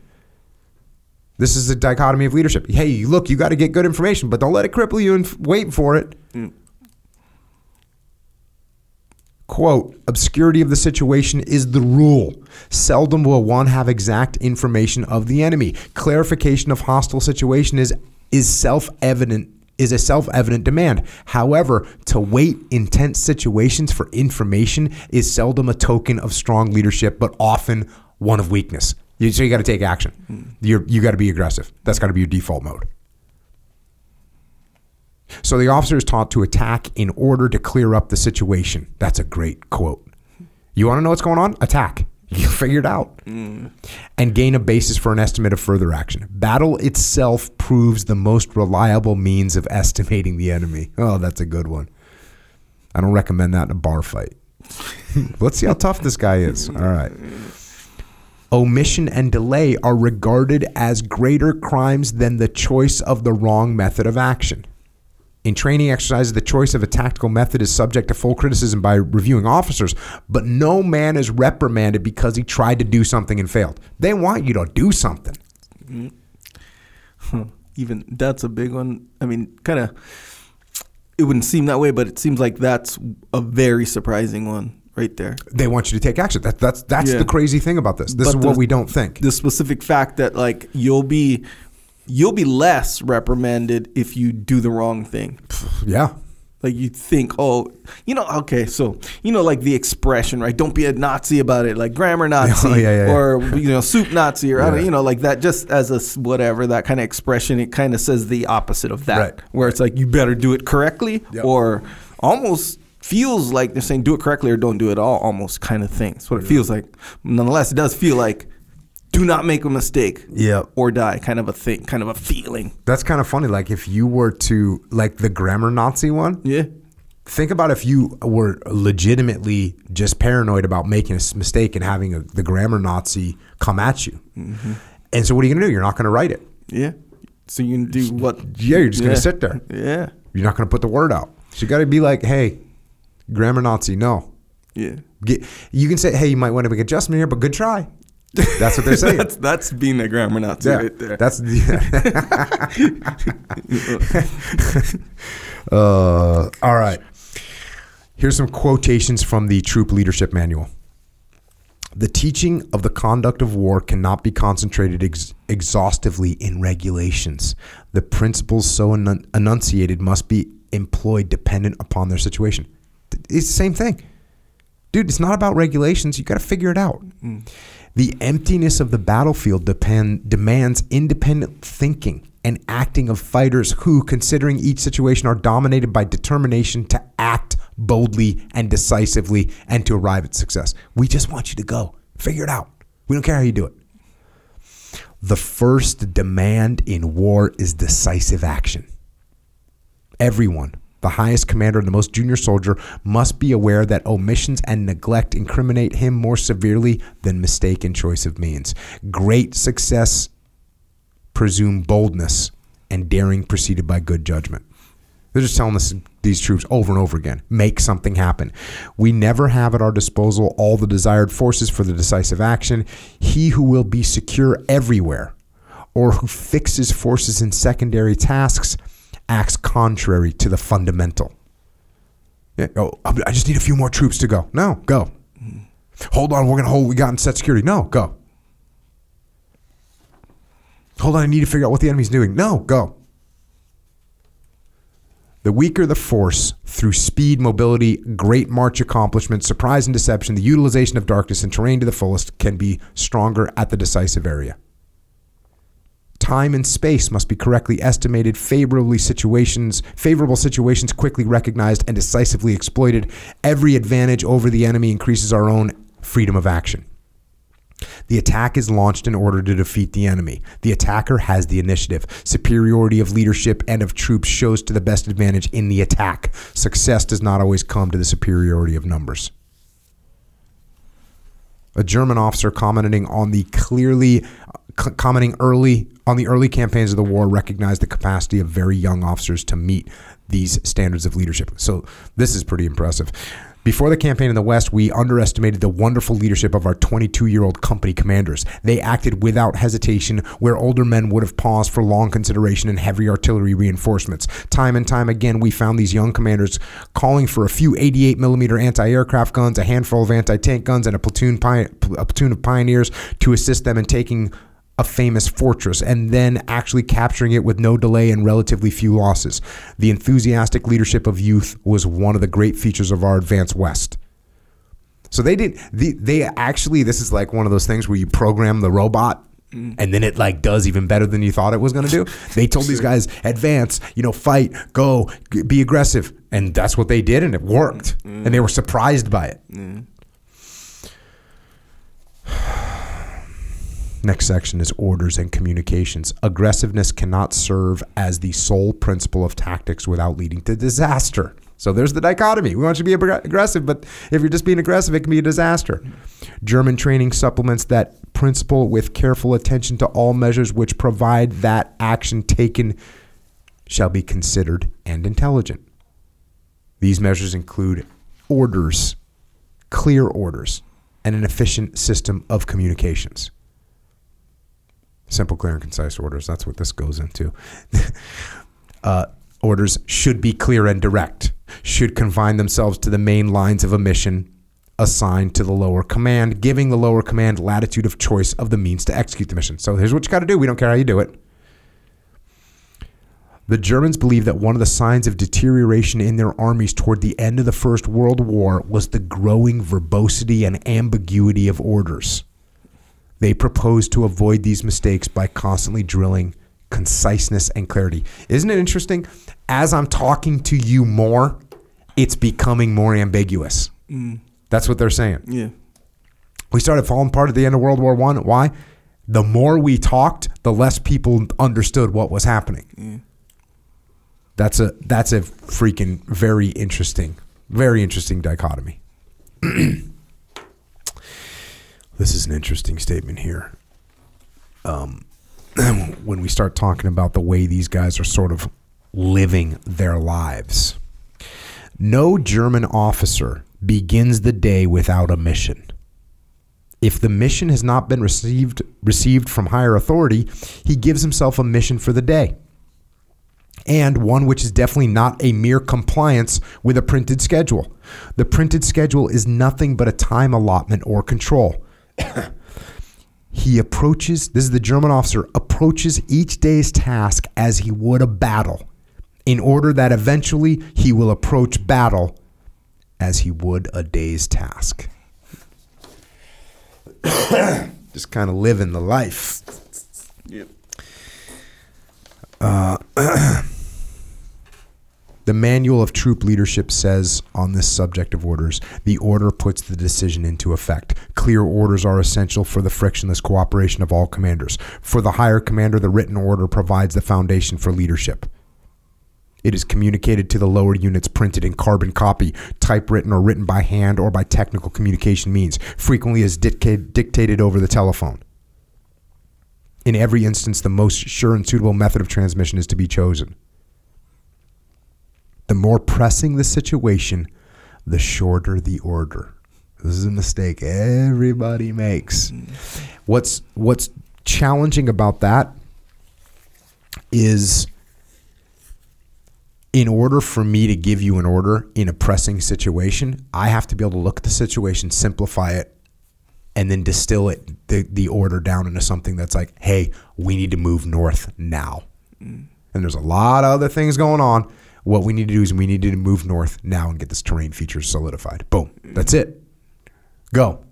S1: This is the dichotomy of leadership. Hey, look, you got to get good information, but don't let it cripple you and f- wait for it. Mm. Quote, obscurity of the situation is the rule. Seldom will one have exact information of the enemy. Clarification of hostile situation is is self-evident is a self-evident demand. However, to wait in tense situations for information is seldom a token of strong leadership, but often one of weakness. You, so you got to take action. Hmm. You're, you got to be aggressive. That's got to be your default mode. So the officer is taught to attack in order to clear up the situation. That's a great quote. You want to know what's going on? Attack. You figure it out. Mm. And gain a basis for an estimate of further action. Battle itself proves the most reliable means of estimating the enemy. Oh, that's a good one. I don't recommend that in a bar fight. Let's see how tough this guy is. All right. Omission and delay are regarded as greater crimes than the choice of the wrong method of action. In training exercises, the choice of a tactical method is subject to full criticism by reviewing officers, but no man is reprimanded because he tried to do something and failed. They want you to do something. Hmm.
S2: Even that's a big one. I mean, kind of. It wouldn't seem that way, but it seems like that's a very surprising one right there.
S1: They want you to take action. That, that's that's
S2: Yeah.
S1: the crazy thing about this. This
S2: But
S1: is what
S2: the-
S1: we don't think.
S2: The specific fact that like you'll be you'll be less reprimanded if you do the wrong thing.
S1: yeah.
S2: Like you think, oh, you know, okay, so you know, like the expression, right? Don't be a Nazi about it, like grammar Nazi,
S1: Oh, yeah, yeah, yeah.
S2: or you know, soup Nazi, or I don't, you know, like that. Just as a whatever that kind of expression, it kind of says the opposite of that,
S1: Right.
S2: where it's like you better do it correctly,
S1: Yep.
S2: or almost feels like they're saying do it correctly or don't do it at all, almost kind of thing. That's what it feels like. Nonetheless, it does feel like do not make a mistake,
S1: Yeah.
S2: or die, kind of a thing, kind of a feeling.
S1: That's kind of funny. Like if you were to like the grammar Nazi one,
S2: Yeah,
S1: think about if you were legitimately just paranoid about making a mistake and having a, the grammar Nazi come at you.
S2: Mm-hmm.
S1: And so what are you going to do? You're not going to write it.
S2: yeah. So you can do what?
S1: Yeah, you're just going to sit there.
S2: Yeah,
S1: You're not going to put the word out. So you got to be like, hey, grammar Nazi, no.
S2: yeah.
S1: Get, you can say, hey, you might want to make adjustment here, but good try. That's what they're saying.
S2: that's that's being a grammar Nazi
S1: yeah,
S2: right there.
S1: that's uh, all right. Here's some quotations from the Troop Leadership Manual. The teaching of the conduct of war cannot be concentrated ex- exhaustively in regulations. The principles so enun- enunciated must be employed dependent upon their situation. It's the same thing. Dude, it's not about regulations. You got to figure it out. The emptiness of the battlefield depend, demands independent thinking and acting of fighters who, considering each situation, are dominated by determination to act boldly and decisively and to arrive at success. We just want you to go. Figure it out. We don't care how you do it. The first demand in war is decisive action. Everyone, the highest commander and the most junior soldier, must be aware that omissions and neglect incriminate him more severely than mistaken choice of means. Great success presume boldness and daring preceded by good judgment. They're just telling us these troops over and over again make something happen. We never have at our disposal all the desired forces for the decisive action. He who will be secure everywhere or who fixes forces in secondary tasks acts contrary to the fundamental. Yeah, oh, I just need a few more troops to go. No, go. Hold on, we're to hold, we got in set security. No, go. Hold on, I need to figure out what the enemy's doing. No, go. The weaker the force, through speed, mobility, great march accomplishment, surprise and deception, the utilization of darkness and terrain to the fullest can be stronger at the decisive area. Time and space must be correctly estimated, favorably situations, favorable situations quickly recognized and decisively exploited. Every advantage over the enemy increases our own freedom of action. The attack is launched in order to defeat the enemy. The attacker has the initiative. Superiority of leadership and of troops shows to the best advantage in the attack. Success does not always come to the superiority of numbers. A German officer commenting on the clearly uh, commenting early on the early campaigns of the war recognized the capacity of very young officers to meet these standards of leadership. So this is pretty impressive. Before the campaign in the West, we underestimated the wonderful leadership of our 22 year old company commanders. They acted without hesitation where older men would have paused for long consideration and heavy artillery reinforcements. Time and time again, we found these young commanders calling for a few 88 millimeter anti aircraft guns, a handful of anti tank guns, and a platoon, pi- a platoon of pioneers to assist them in taking a famous fortress and then actually capturing it with no delay and relatively few losses. The enthusiastic leadership of youth was one of the great features of our advanced West. So they did the, they actually this is like one of those things where you program the robot mm. and then it like does even better than you thought it was going to do. They told these guys advance, you know, fight, go, be aggressive, and that's what they did and it worked. Mm. And they were surprised by it. Mm. Next section is orders and communications. Aggressiveness cannot serve as the sole principle of tactics without leading to disaster. So there's the dichotomy. We want you to be ag- aggressive, but if you're just being aggressive, it can be a disaster. German training supplements that principle with careful attention to all measures which provide that action taken shall be considered and intelligent. These measures include orders, clear orders, and an efficient system of communications. Simple, clear, and concise orders. That's what this goes into. uh, orders should be clear and direct, should confine themselves to the main lines of a mission assigned to the lower command, giving the lower command latitude of choice of the means to execute the mission. So here's what you got to do. We don't care how you do it. The Germans believed that one of the signs of deterioration in their armies toward the end of the First World War was the growing verbosity and ambiguity of orders. They propose to avoid these mistakes by constantly drilling conciseness and clarity. Isn't it interesting? As I'm talking to you more, it's becoming more ambiguous. Mm. That's what they're saying.
S2: Yeah.
S1: We started falling apart at the end of World War One. Why? The more we talked, the less people understood what was happening. That's a that's a freaking very interesting, very interesting dichotomy. this is an interesting statement here. Um, when we start talking about the way these guys are sort of living their lives. No German officer begins the day without a mission. If the mission has not been received received from higher authority, he gives himself a mission for the day. And one which is definitely not a mere compliance with a printed schedule. The printed schedule is nothing but a time allotment or control. he approaches, this is the German officer, approaches each day's task as he would a battle, in order that eventually he will approach battle as he would a day's task. Just kind of living the life.
S2: Yep.
S1: Uh, The manual of troop leadership says on this subject of orders, the order puts the decision into effect. Clear orders are essential for the frictionless cooperation of all commanders. For the higher commander, the written order provides the foundation for leadership. It is communicated to the lower units printed in carbon copy, typewritten or written by hand or by technical communication means, frequently as dictated, over the telephone. In every instance, the most sure and suitable method of transmission is to be chosen. The more pressing the situation, the shorter the order. This is a mistake everybody makes. What's what's challenging about that is in order for me to give you an order in a pressing situation, I have to be able to look at the situation, simplify it, and then distill it the, the order down into something that's like, hey, we need to move north now. Mm. And there's a lot of other things going on. What we need to do is we need to move north now and get this terrain feature solidified. Boom. That's it. Go.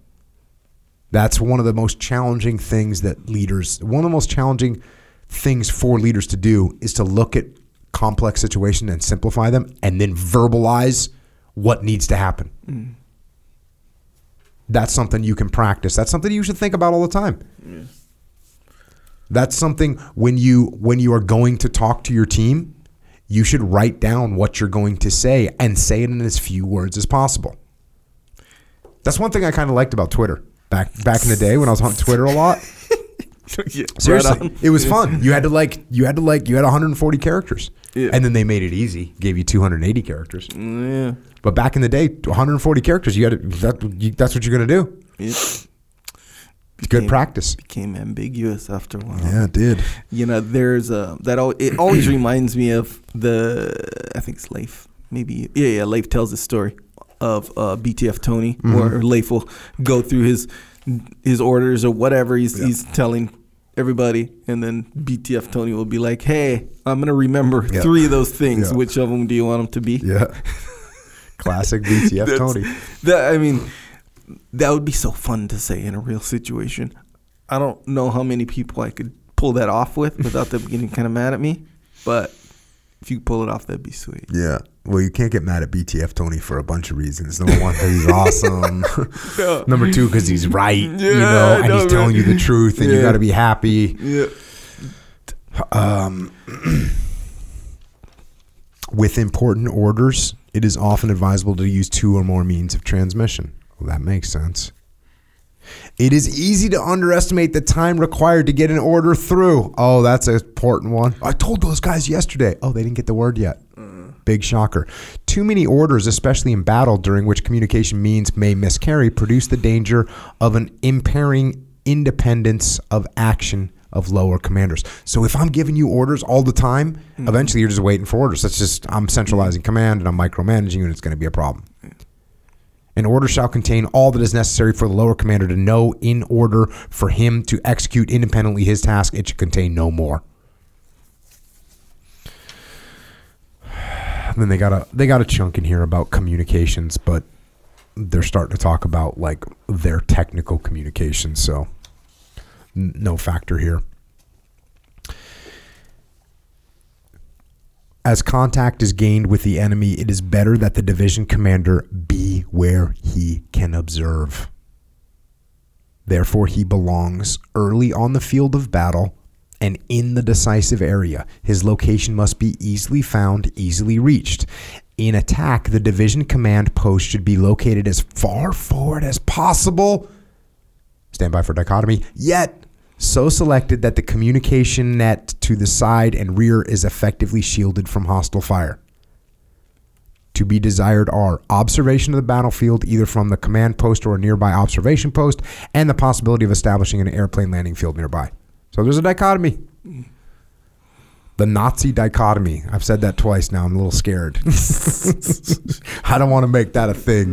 S1: That's one of the most challenging things that leaders, one of the most challenging things for leaders to do is to look at complex situations and simplify them and then verbalize what needs to happen. Mm. That's something you can practice. That's something you should think about all the time. That's something when you when you are going to talk to your team, you should write down what you're going to say and say it in as few words as possible. That's one thing I kind of liked about Twitter back back in the day when I was on Twitter a lot.
S2: yeah,
S1: Seriously,
S2: right
S1: it was fun. You had to like you had to like you had 140 characters,
S2: Yeah.
S1: and then they made it easy, gave you 280 characters.
S2: Mm, yeah.
S1: But back in the day, 140 characters, you got to that, you, that's what you're going to do.
S2: It
S1: Good practice.
S2: became ambiguous after a while.
S1: Yeah, it did.
S2: You know, there's a that al- it always reminds me of the I think it's Leif. Maybe yeah, yeah. Leif tells the story of uh, BTF Tony,
S1: Mm-hmm.
S2: where Leif will go through his his orders or whatever he's
S1: Yeah.
S2: he's telling everybody, and then BTF Tony will be like, "Hey, I'm gonna remember
S1: Yeah.
S2: three of those things.
S1: Yeah.
S2: Which of them do you want them to be?"
S1: Yeah. Classic BTF Tony.
S2: That I mean, that would be so fun to say in a real situation. I don't know how many people I could pull that off with without them getting kind of mad at me, but if you pull it off, that'd be sweet.
S1: Yeah. Well, you can't get mad at BTF Tony for a bunch of reasons. Number one, because he's awesome.
S2: Yeah.
S1: Number two, because he's right. you
S2: Yeah,
S1: know, and
S2: no,
S1: he's telling you the truth, and you got to be happy.
S2: Yeah.
S1: Um, with important orders, it is often advisable to use two or more means of transmission. Well, that makes sense. It is easy to underestimate the time required to get an order through. Oh, that's an important one. I told those guys yesterday. Oh, they didn't get the word yet. Big shocker. Too many orders, especially in battle, during which communication means may miscarry, produce the danger of an impairing independence of action of lower commanders. So if I'm giving you orders all the time, hmm. eventually you're just waiting for orders. That's just I'm centralizing hmm. command and I'm micromanaging you, and it's going to be a problem. An order shall contain all that is necessary for the lower commander to know in order for him to execute independently his task. It should contain no more. Then they got a they got a chunk in here about communications, but they're starting to talk about like their technical communications, so no factor here. As contact is gained with the enemy, it is better that the division commander be where he can observe. Therefore, he belongs early on the field of battle and in the decisive area. His location must be easily found, easily reached. In attack, the division command post should be located as far forward as possible. Stand by for dichotomy. Yet, so selected that the communication net to the side and rear is effectively shielded from hostile fire. To be desired are observation of the battlefield, either from the command post or a nearby observation post, and the possibility of establishing an airplane landing field nearby. So there's a dichotomy. The Nazi dichotomy. I've said that twice now. I'm a little scared. I don't want to make that a thing.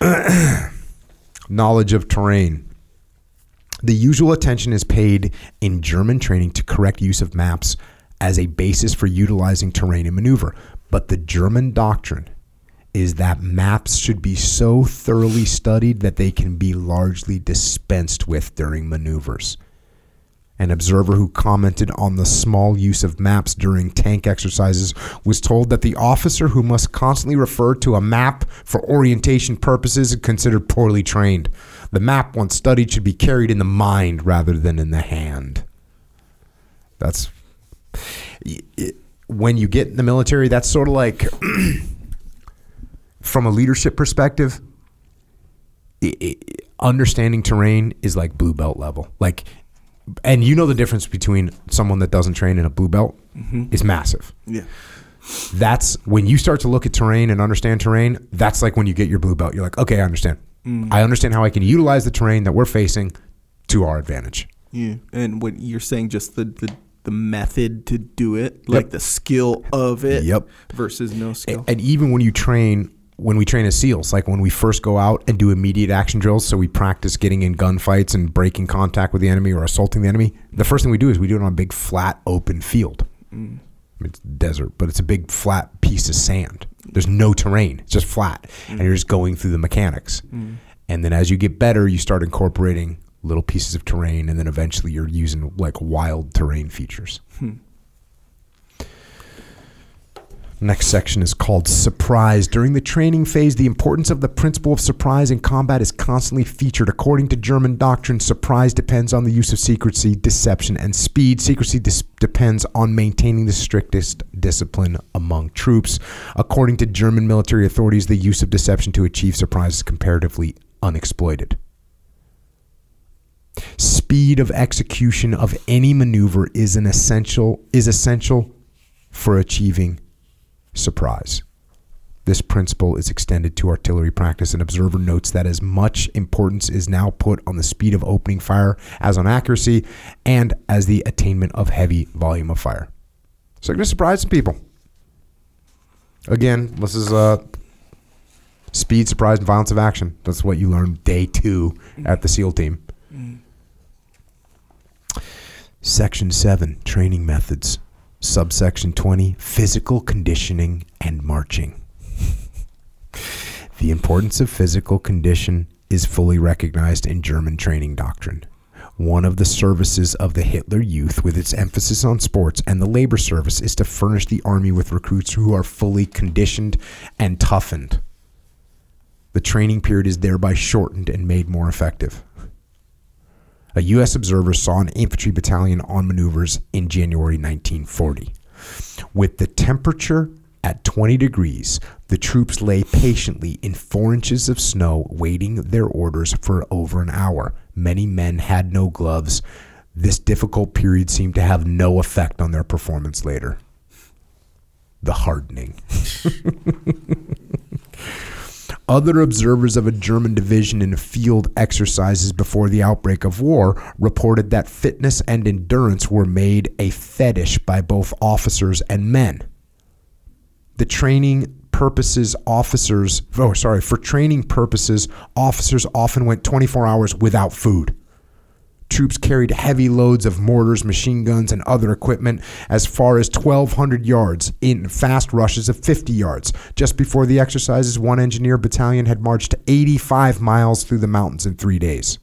S1: Mm-hmm. Knowledge of terrain. The usual attention is paid in German training to correct use of maps as a basis for utilizing terrain and maneuver. But the German doctrine is that maps should be so thoroughly studied that they can be largely dispensed with during maneuvers. An observer who commented on the small use of maps during tank exercises was told that the officer who must constantly refer to a map for orientation purposes is considered poorly trained. The map, once studied, should be carried in the mind rather than in the hand. That's when you get in the military. That's sort of like, from a leadership perspective, understanding terrain is like blue belt level. Like, and you know the difference between someone that doesn't train and a blue belt mm-hmm. is massive.
S2: Yeah.
S1: That's when you start to look at terrain and understand terrain. That's like when you get your blue belt. You're like, okay, I understand. Mm. I understand how I can utilize the terrain that we're facing to our advantage.
S2: Yeah. And what you're saying, just the, the, the method to do it, like the skill of it
S1: Yep.
S2: versus no skill.
S1: And even when you train, when we train as SEALs, like when we first go out and do immediate action drills, so we practice getting in gunfights and breaking contact with the enemy or assaulting the enemy, the first thing we do is we do it on a big flat open field. Mm. It's desert, but it's a big flat piece of sand. There's no terrain. It's just flat. And you're just going through the mechanics. Mm. And then as you get better, you start incorporating little pieces of terrain and then eventually you're using like wild terrain features. Hmm. Next section is called surprise. During the training phase, the importance of the principle of surprise in combat is constantly featured. According to German doctrine, surprise depends on the use of secrecy, deception, and speed. Secrecy dis- depends on maintaining the strictest discipline among troops. According to German military authorities, the use of deception to achieve surprise is comparatively unexploited. Speed of execution of any maneuver is an essential is essential for achieving surprise. This principle is extended to artillery practice. An observer notes that as much importance is now put on the speed of opening fire as on accuracy and as the attainment of heavy volume of fire. So, going to surprise some people. Again, this is uh, speed, surprise, and violence of action. That's what you learn day two at the SEAL team. Section 7 Training Methods. Subsection 20 Physical Conditioning and Marching. the importance of physical condition is fully recognized in German training doctrine. One of the services of the Hitler Youth, with its emphasis on sports, and the labor service is to furnish the army with recruits who are fully conditioned and toughened. The training period is thereby shortened and made more effective. A U.S. observer saw an infantry battalion on maneuvers in January 1940. With the temperature at 20 degrees, the troops lay patiently in four inches of snow, waiting their orders for over an hour. Many men had no gloves. This difficult period seemed to have no effect on their performance later. The hardening. Other observers of a German division in field exercises before the outbreak of war reported that fitness and endurance were made a fetish by both officers and men. The training purposes officers oh sorry for training purposes officers often went 24 hours without food troops carried heavy loads of mortars machine guns and other equipment as far as 1200 yards in fast rushes of 50 yards. Just before the exercises one engineer battalion had marched 85 miles through the mountains in 3 days.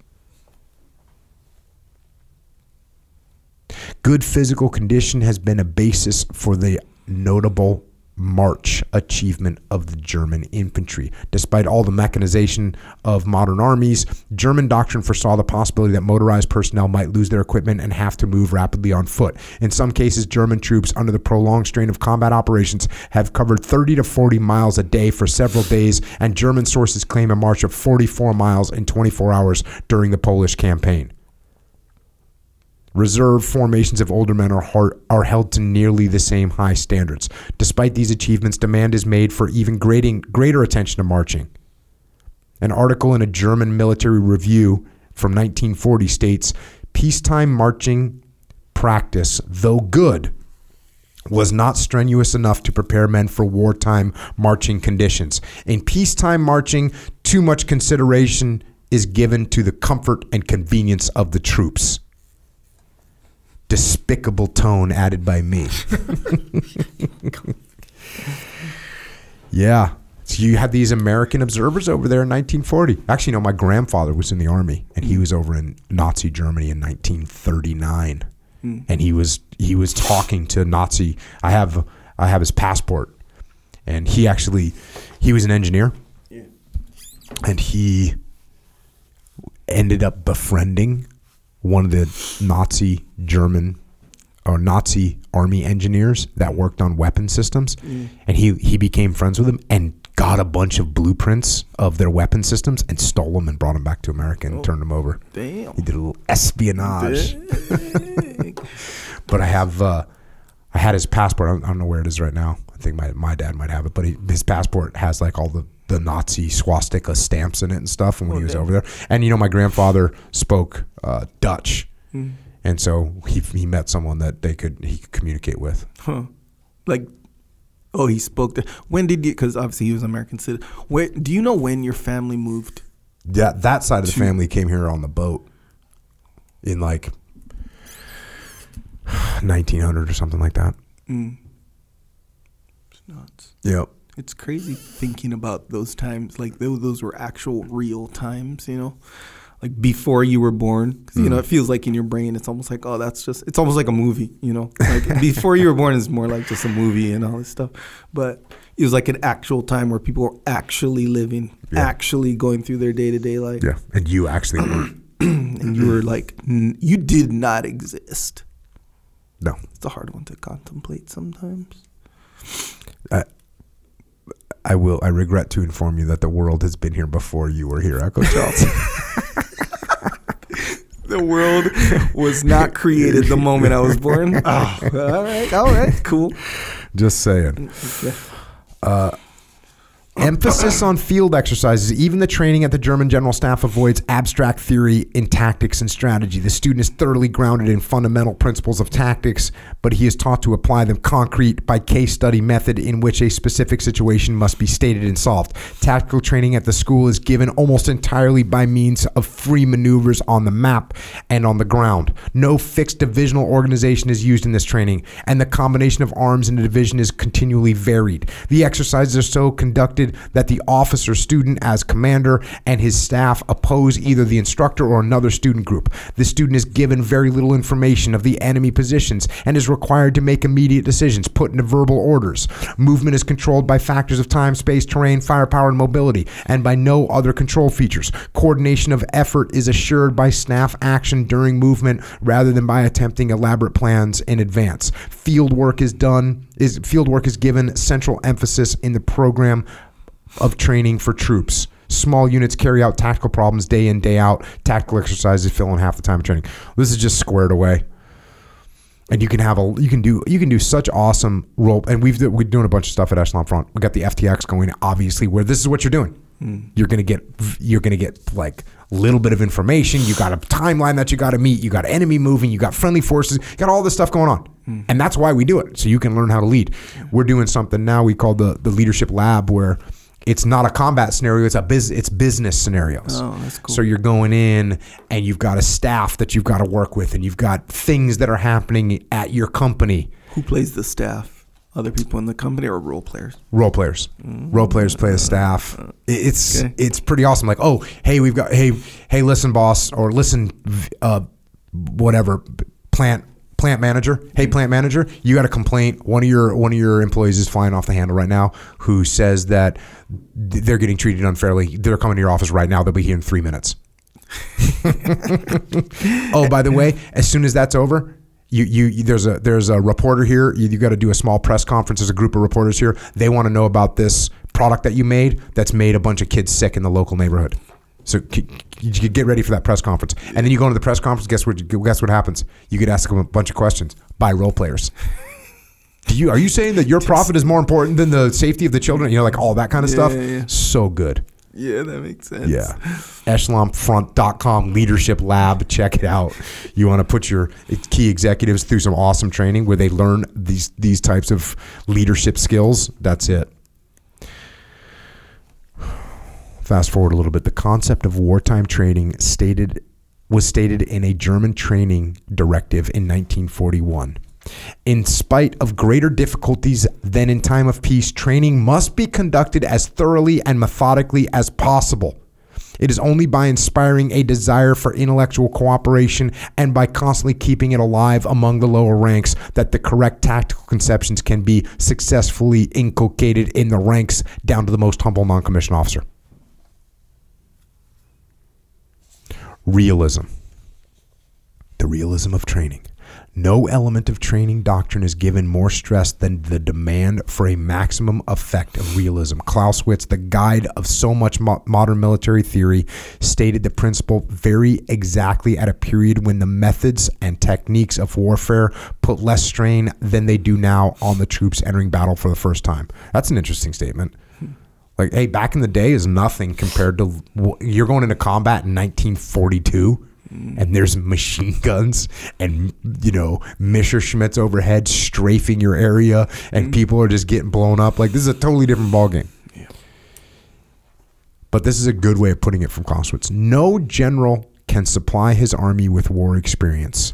S1: Good physical condition has been a basis for the notable march achievement of the German infantry. Despite all the mechanization of modern armies, German doctrine foresaw the possibility that motorized personnel might lose their equipment and have to move rapidly on foot. In some cases, German troops, under the prolonged strain of combat operations, have covered 30 to 40 miles a day for several days, and German sources claim a march of 44 miles in 24 hours during the Polish campaign. Reserve formations of older men are, hard, are held to nearly the same high standards. Despite these achievements, demand is made for even grading, greater attention to marching. An article in a German military review from 1940 states peacetime marching practice, though good, was not strenuous enough to prepare men for wartime marching conditions. In peacetime marching, too much consideration is given to the comfort and convenience of the troops despicable tone added by me. yeah. So you had these American observers over there in 1940. Actually, no, my grandfather was in the army, and he was over in Nazi Germany in 1939, mm. and he was he was talking to Nazi. I have I have his passport, and he actually he was an engineer, yeah. and he ended up befriending one of the Nazi German or Nazi army engineers that worked on weapon systems, mm. and he he became friends with them and got a bunch of blueprints of their weapon systems and stole them and brought them back to America and oh, turned them over.
S2: Damn,
S1: he did a little espionage. but I have uh, I had his passport. I don't, I don't, know where it is right now. I think my my dad might have it, but he, his passport has like all the the Nazi swastika stamps in it and stuff. And when he was over there, and you know, my grandfather spoke uh, Dutch, mm. and so he he met someone that they could he could communicate with.
S2: Huh. Like, oh, he spoke. To, when did you? Because obviously he was an American citizen. Where do you know when your family moved?
S1: Yeah, that side of the family came here on the boat in like 1900 or something like that. Mm.
S2: It's nuts.
S1: Yep.
S2: It's crazy thinking about those times. Like those, those were actual real times, you know, like before you were born. Cause, You know, mm. it feels like in your brain, it's almost like, oh, that's just. It's almost like a movie, you know. Like before you were born is more like just a movie and all this stuff. But it was like an actual time where people were actually living, yeah. actually going through their day to day life.
S1: Yeah, and you actually were.
S2: and you were like, n- you did not exist.
S1: No,
S2: it's a hard one to contemplate sometimes.
S1: Uh, I will. I regret to inform you that the world has been here before you were here, Echo Charles.
S2: the world was not created the moment I was born. Oh, all right, all right, cool.
S1: Just saying. Uh, Emphasis on field exercises. Even the training at the German General Staff avoids abstract theory in tactics and strategy. The student is thoroughly grounded in fundamental principles of tactics, but he is taught to apply them concrete by case study method in which a specific situation must be stated and solved. Tactical training at the school is given almost entirely by means of free maneuvers on the map and on the ground. No fixed divisional organization is used in this training, and the combination of arms in a division is continually varied. The exercises are so conducted that the officer student as commander and his staff oppose either the instructor or another student group. The student is given very little information of the enemy positions and is required to make immediate decisions put into verbal orders. Movement is controlled by factors of time, space, terrain, firepower, and mobility, and by no other control features. Coordination of effort is assured by staff action during movement rather than by attempting elaborate plans in advance. Field work is done is field work is given central emphasis in the program of training for troops. Small units carry out tactical problems day in, day out. Tactical exercises fill in half the time of training. This is just squared away. And you can have a you can do you can do such awesome role and we've we're doing a bunch of stuff at Echelon Front. We got the FTX going obviously where this is what you're doing. Hmm. You're gonna get you're gonna get like a little bit of information. You got a timeline that you got to meet. You got enemy moving. You got friendly forces. You got all this stuff going on, hmm. and that's why we do it. So you can learn how to lead. We're doing something now we call the the leadership lab where it's not a combat scenario. It's a biz. It's business scenarios.
S2: Oh, that's cool.
S1: So you're going in and you've got a staff that you've got to work with, and you've got things that are happening at your company.
S2: Who plays the staff? Other people in the company or role players?
S1: Role players, role players play the staff. It's
S2: Okay.
S1: it's pretty awesome. Like, oh, hey, we've got hey hey, listen, boss, or listen, uh, whatever, plant plant manager. Hey, mm-hmm. plant manager, you got a complaint. One of your one of your employees is flying off the handle right now. Who says that they're getting treated unfairly? They're coming to your office right now. They'll be here in three minutes. oh, by the way, as soon as that's over, you, you there's a there's a reporter here. You, you got to do a small press conference. There's a group of reporters here. They want to know about this product that you made that's made a bunch of kids sick in the local neighborhood. So you get ready for that press conference, and then you go into the press conference. Guess what? Guess what happens? You get asked them a bunch of questions by role players. Do you are you saying that your profit is more important than the safety of the children? You know, like all that kind of stuff.
S2: Yeah, yeah.
S1: So good.
S2: Yeah, that makes sense.
S1: Yeah. Echelonfront.com leadership lab. Check it out. You want to put your key executives through some awesome training where they learn these these types of leadership skills. That's it. Fast forward a little bit. The concept of wartime training stated was stated in a German training directive in 1941. In spite of greater difficulties than in time of peace, training must be conducted as thoroughly and methodically as possible. It is only by inspiring a desire for intellectual cooperation and by constantly keeping it alive among the lower ranks that the correct tactical conceptions can be successfully inculcated in the ranks down to the most humble non commissioned officer. Realism. The realism of training. No element of training doctrine is given more stress than the demand for a maximum effect of realism. Clausewitz, the guide of so much mo- modern military theory, stated the principle very exactly at a period when the methods and techniques of warfare put less strain than they do now on the troops entering battle for the first time. That's an interesting statement. Like, hey, back in the day is nothing compared to you're going into combat in 1942 and there's machine guns and you know Messerschmitts overhead strafing your area and mm-hmm. people are just getting blown up. Like this is a totally different ballgame. But this is a good way of putting it from Clausewitz. No general can supply his army with war experience.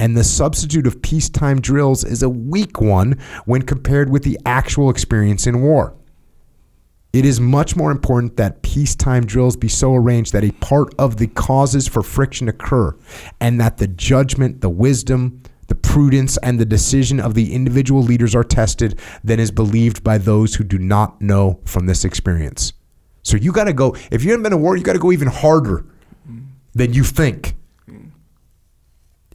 S1: And the substitute of peacetime drills is a weak one when compared with the actual experience in war. It is much more important that peacetime drills be so arranged that a part of the causes for friction occur and that the judgment, the wisdom, the prudence, and the decision of the individual leaders are tested than is believed by those who do not know from this experience. So you got to go, if you haven't been to war, you got to go even harder than you think.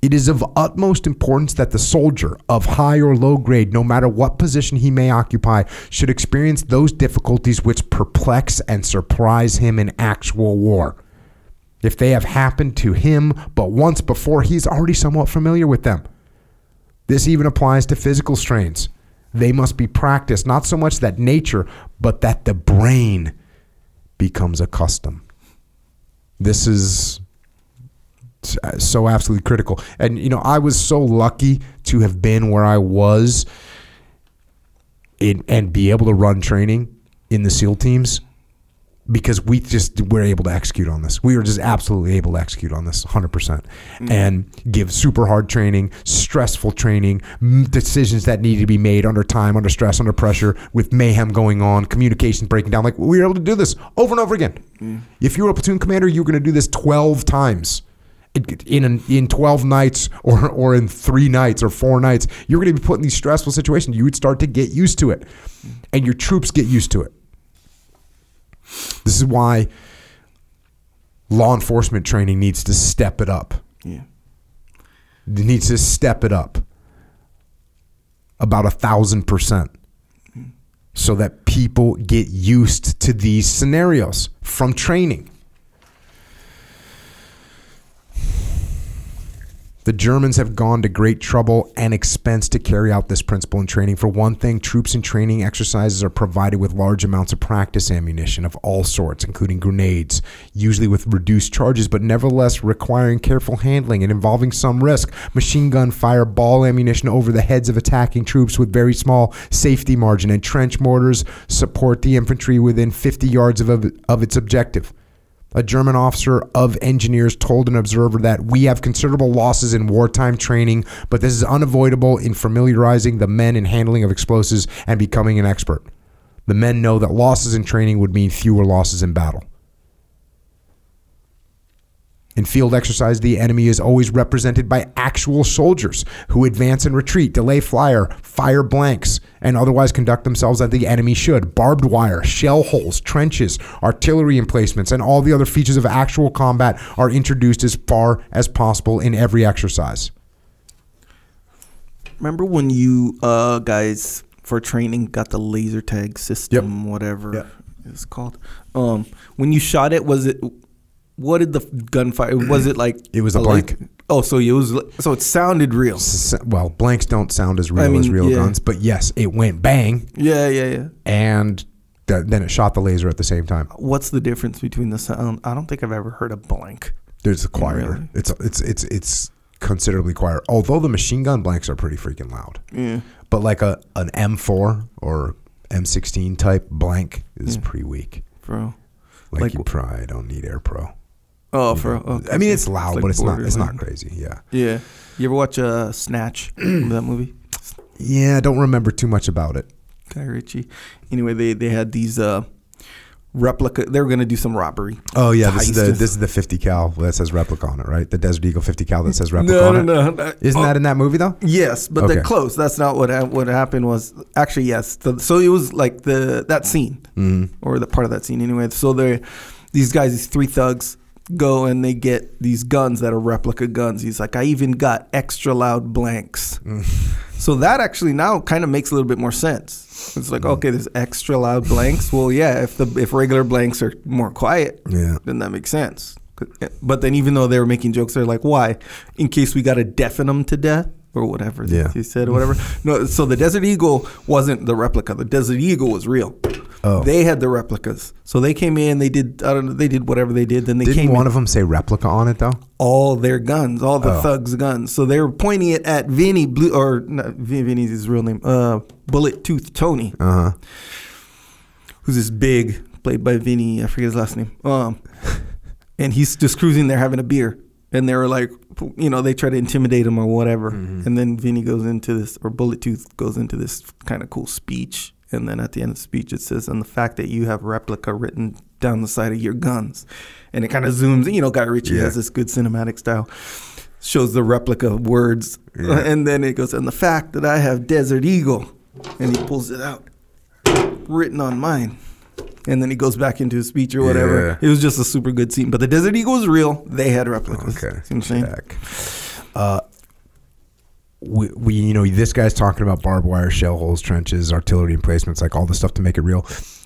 S1: It is of utmost importance that the soldier of high or low grade, no matter what position he may occupy, should experience those difficulties which perplex and surprise him in actual war. If they have happened to him but once before, he is already somewhat familiar with them. This even applies to physical strains. They must be practiced, not so much that nature, but that the brain becomes accustomed. This is Uh, so absolutely critical. And, you know, I was so lucky to have been where I was in, and be able to run training in the SEAL teams because we just were able to execute on this. We were just absolutely able to execute on this 100% mm. and give super hard training, stressful training, decisions that needed to be made under time, under stress, under pressure, with mayhem going on, communications breaking down. Like we were able to do this over and over again. Mm. If you were a platoon commander, you were going to do this 12 times. In in, in 12 nights or, or in three nights or four nights, you're going to be put in these stressful situations. You would start to get used to it, and your troops get used to it. This is why law enforcement training needs to step it up.
S2: Yeah.
S1: It needs to step it up about a thousand percent hmm. so that people get used to these scenarios from training. The Germans have gone to great trouble and expense to carry out this principle in training. For one thing, troops in training exercises are provided with large amounts of practice ammunition of all sorts, including grenades, usually with reduced charges, but nevertheless requiring careful handling and involving some risk. Machine gun fire ball ammunition over the heads of attacking troops with very small safety margin, and trench mortars support the infantry within 50 yards of, of its objective. A German officer of engineers told an observer that we have considerable losses in wartime training, but this is unavoidable in familiarizing the men in handling of explosives and becoming an expert. The men know that losses in training would mean fewer losses in battle. In field exercise, the enemy is always represented by actual soldiers who advance and retreat, delay fire, fire blanks, and otherwise conduct themselves as the enemy should. Barbed wire, shell holes, trenches, artillery emplacements, and all the other features of actual combat are introduced as far as possible in every exercise.
S2: Remember when you uh guys for training got the laser tag system, whatever
S1: Yep.
S2: it's called? Um, when you shot it, was it? What did the gunfire? Was it like?
S1: It was a
S2: la-
S1: blank.
S2: oh, so it was. So it sounded real.
S1: S- Well, blanks don't sound as real
S2: I mean,
S1: as real
S2: yeah.
S1: guns, but yes, it went bang,
S2: Yeah, yeah, yeah.
S1: and th- then it shot the laser at the same time.
S2: What's the difference between the sound? Um, I don't think I've ever heard a blank.
S1: There's a quieter.
S2: Really?
S1: It's it's it's it's considerably quieter. Although the machine gun blanks are pretty freaking loud.
S2: Yeah.
S1: But like a an M4 or M16 type blank is pretty weak.
S2: Bro.
S1: Like,
S2: Like
S1: you probably don't need air pro.
S2: Oh, for okay.
S1: I mean, it's loud,
S2: like
S1: but it's not. It's not crazy. Yeah.
S2: Yeah. You ever watch uh, Snatch? Remember that movie?
S1: Yeah. I don't remember too much about it.
S2: Guy Ritchie. Anyway, they they had these uh replica. They were gonna do some robbery.
S1: Oh yeah. This is the this is the 50 cal that says replica on it, right? The Desert Eagle 50 cal that says replica
S2: No,
S1: on
S2: no,
S1: it.
S2: no. no.
S1: Isn't
S2: Oh,
S1: that in that movie though?
S2: Yes, but
S1: Okay.
S2: they're close. That's not what ha- what happened. Was actually yes. The, so it was like the that scene
S1: Mm-hmm.
S2: or the part of that scene anyway. So they these guys, these three thugs, go and they get these guns that are replica guns. He's like, I even got extra loud blanks.
S1: Mm.
S2: so that actually now kind of makes a little bit more sense. It's
S1: Mm.
S2: like, okay, there's extra loud blanks. Well, yeah, if the if regular blanks are more quiet,
S1: Yeah.
S2: then that makes sense. But then even though they were making jokes, they're like, why? In case we got to deafen them to death or whatever
S1: Yeah.
S2: he said or whatever. No, so the Desert Eagle wasn't the replica. The Desert Eagle was real.
S1: Oh.
S2: They had the replicas. So they came in, they did I don't know, they did whatever they did. Then they
S1: Didn't
S2: came
S1: one
S2: in
S1: of them say replica on it though?
S2: all their guns, all the
S1: Oh.
S2: thugs' guns. So they were pointing it at Vinny Blue or not, Vin- Vinnie's his real name. Uh Bullet Tooth Tony,
S1: Uh huh.
S2: who's this big, played by Vinnie, I forget his last name. Um and he's just cruising there having a beer. And they were like, you know, they try to intimidate him or whatever. Mm-hmm. And then Vinnie goes into this, or Bullet Tooth goes into this kind of cool speech. And then at the end of the speech, it says, and the fact that you have replica written down the side of your guns. And it kind of zooms, in. you know, Guy Ritchie
S1: Yeah.
S2: has this good cinematic style, shows the replica words.
S1: Yeah.
S2: And then it goes, and the fact that I have Desert Eagle. And he pulls it out, written on mine. And then he goes back into his speech or whatever.
S1: Yeah.
S2: It was just a super good scene. But the Desert Eagle was real. They had replicas.
S1: Okay.
S2: See what I'm saying?
S1: Uh, we, we, you know, this guy's talking about barbed wire, shell holes, trenches, artillery emplacements, like all the stuff to make it real.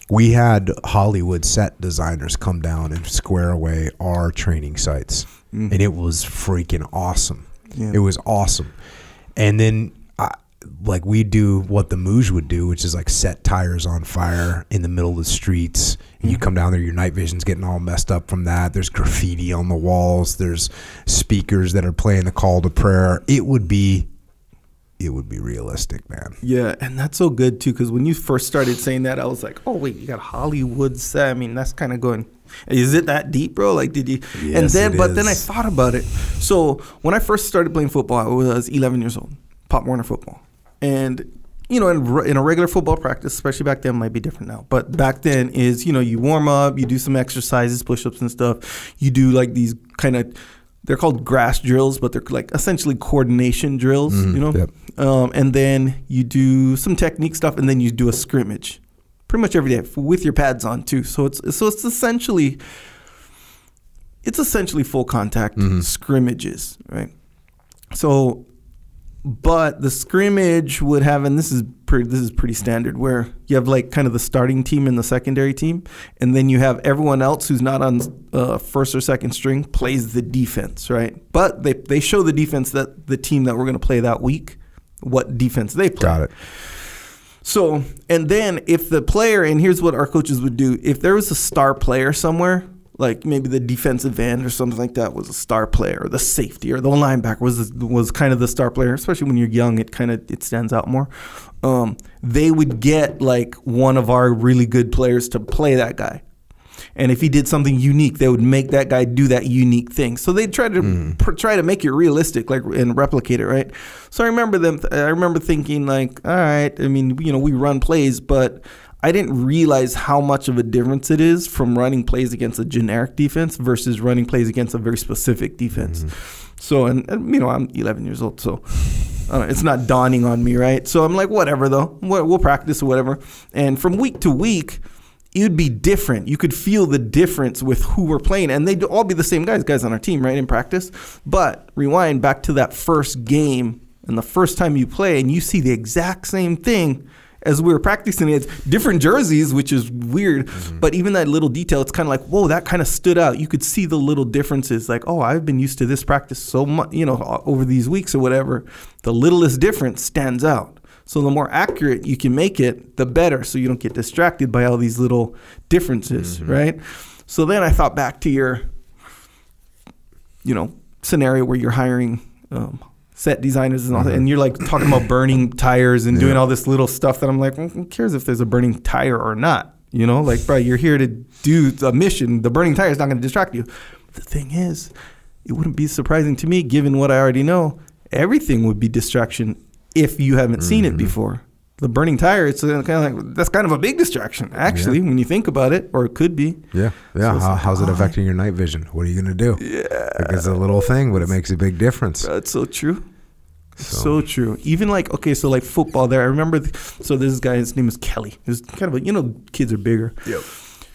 S1: We had Hollywood set designers come down and square away our training sites, and it was freaking awesome.
S2: Yeah.
S1: It was awesome. And then I, like we do what the Mooj would do, which is like set tires on fire in the middle of the streets. And you mm-hmm. come down there, your night vision's getting all messed up from that. There's graffiti on the walls. There's speakers that are playing the call to prayer. It would be, it would be realistic, man.
S2: Yeah, and that's so good too because when you first started saying that, I was like, oh wait, you got Hollywood set. I mean, that's kind of going. Is it that deep, bro? Like, did you? and then, but then I thought about it. So when I first started playing football, I was 11 years old, Pop Warner football, and you know, in, in a regular football practice, especially back then, might be different now. But back then is you know you warm up, you do some exercises, push-ups and stuff. You do like these kind of. They're called grass drills, but they're like essentially coordination drills, you know.
S1: yep.
S2: Um, and then you do some technique stuff, and then you do a scrimmage, pretty much every day with your pads on too. So it's so it's essentially it's essentially full contact scrimmages, right? So, but the scrimmage would have, and this is pretty this is pretty standard, where you have like kind of the starting team and the secondary team, and then you have everyone else who's not on uh, first or second string plays the defense, right? But they they show the defense that the team that we're going to play that week, what defense they play.
S1: Got it.
S2: So, and then if the player, and here's what our coaches would do if there was a star player somewhere, like maybe the defensive end or something like that was a star player, or the safety or the linebacker was was kind of the star player, especially when you're young, it kind of it stands out more. Um, they would get like one of our really good players to play that guy. And if he did something unique, they would make that guy do that unique thing. So they try to pr- try to make it realistic, like and replicate it, right? So I remember them. I remember thinking, like, all right. I mean, you know, we run plays, but I didn't realize how much of a difference it is from running plays against a generic defense versus running plays against a very specific defense. So, and, and, you know, I'm 11 years old, so uh, it's not dawning on me, right? So I'm like, whatever, though. We'll, we'll practice or whatever. And from week to week, it would be different. You could feel the difference with who we're playing, and they'd all be the same guys, guys on our team, right, in practice. But rewind back to that first game and the first time you play, and you see the exact same thing as we were practicing. It's different jerseys, which is weird, but even that little detail, it's kind of like, whoa, that kind of stood out. You could see the little differences, like, oh, I've been used to this practice so much, you know, over these weeks or whatever. The littlest difference stands out. So the more accurate you can make it, the better. So you don't get distracted by all these little differences, right? So then I thought back to your, you know, scenario where you're hiring um, set designers and all that, and you're like talking about burning tires and doing all this little stuff that I'm like, "Mm, who cares if there's a burning tire or not? You know, like, bro, you're here to do a mission. The burning tire is not going to distract you. the thing is, it wouldn't be surprising to me, given what I already know. Everything would be distraction if you haven't seen
S1: Mm-hmm.
S2: it before. The burning tire, it's kind of like that's kind of a big distraction, actually, when you think about it, or it could be.
S1: Yeah, yeah.
S2: So
S1: How,
S2: like,
S1: how's it
S2: oh,
S1: affecting your night vision? What are you gonna do?
S2: Yeah,
S1: Like, it's a little thing, but it makes a big difference.
S2: That's so true.
S1: So-
S2: So. true. Even like okay, so like football. There, I remember. th- so this guy, his name is Kelly. He was kind of a you know kids are bigger.
S1: Yep.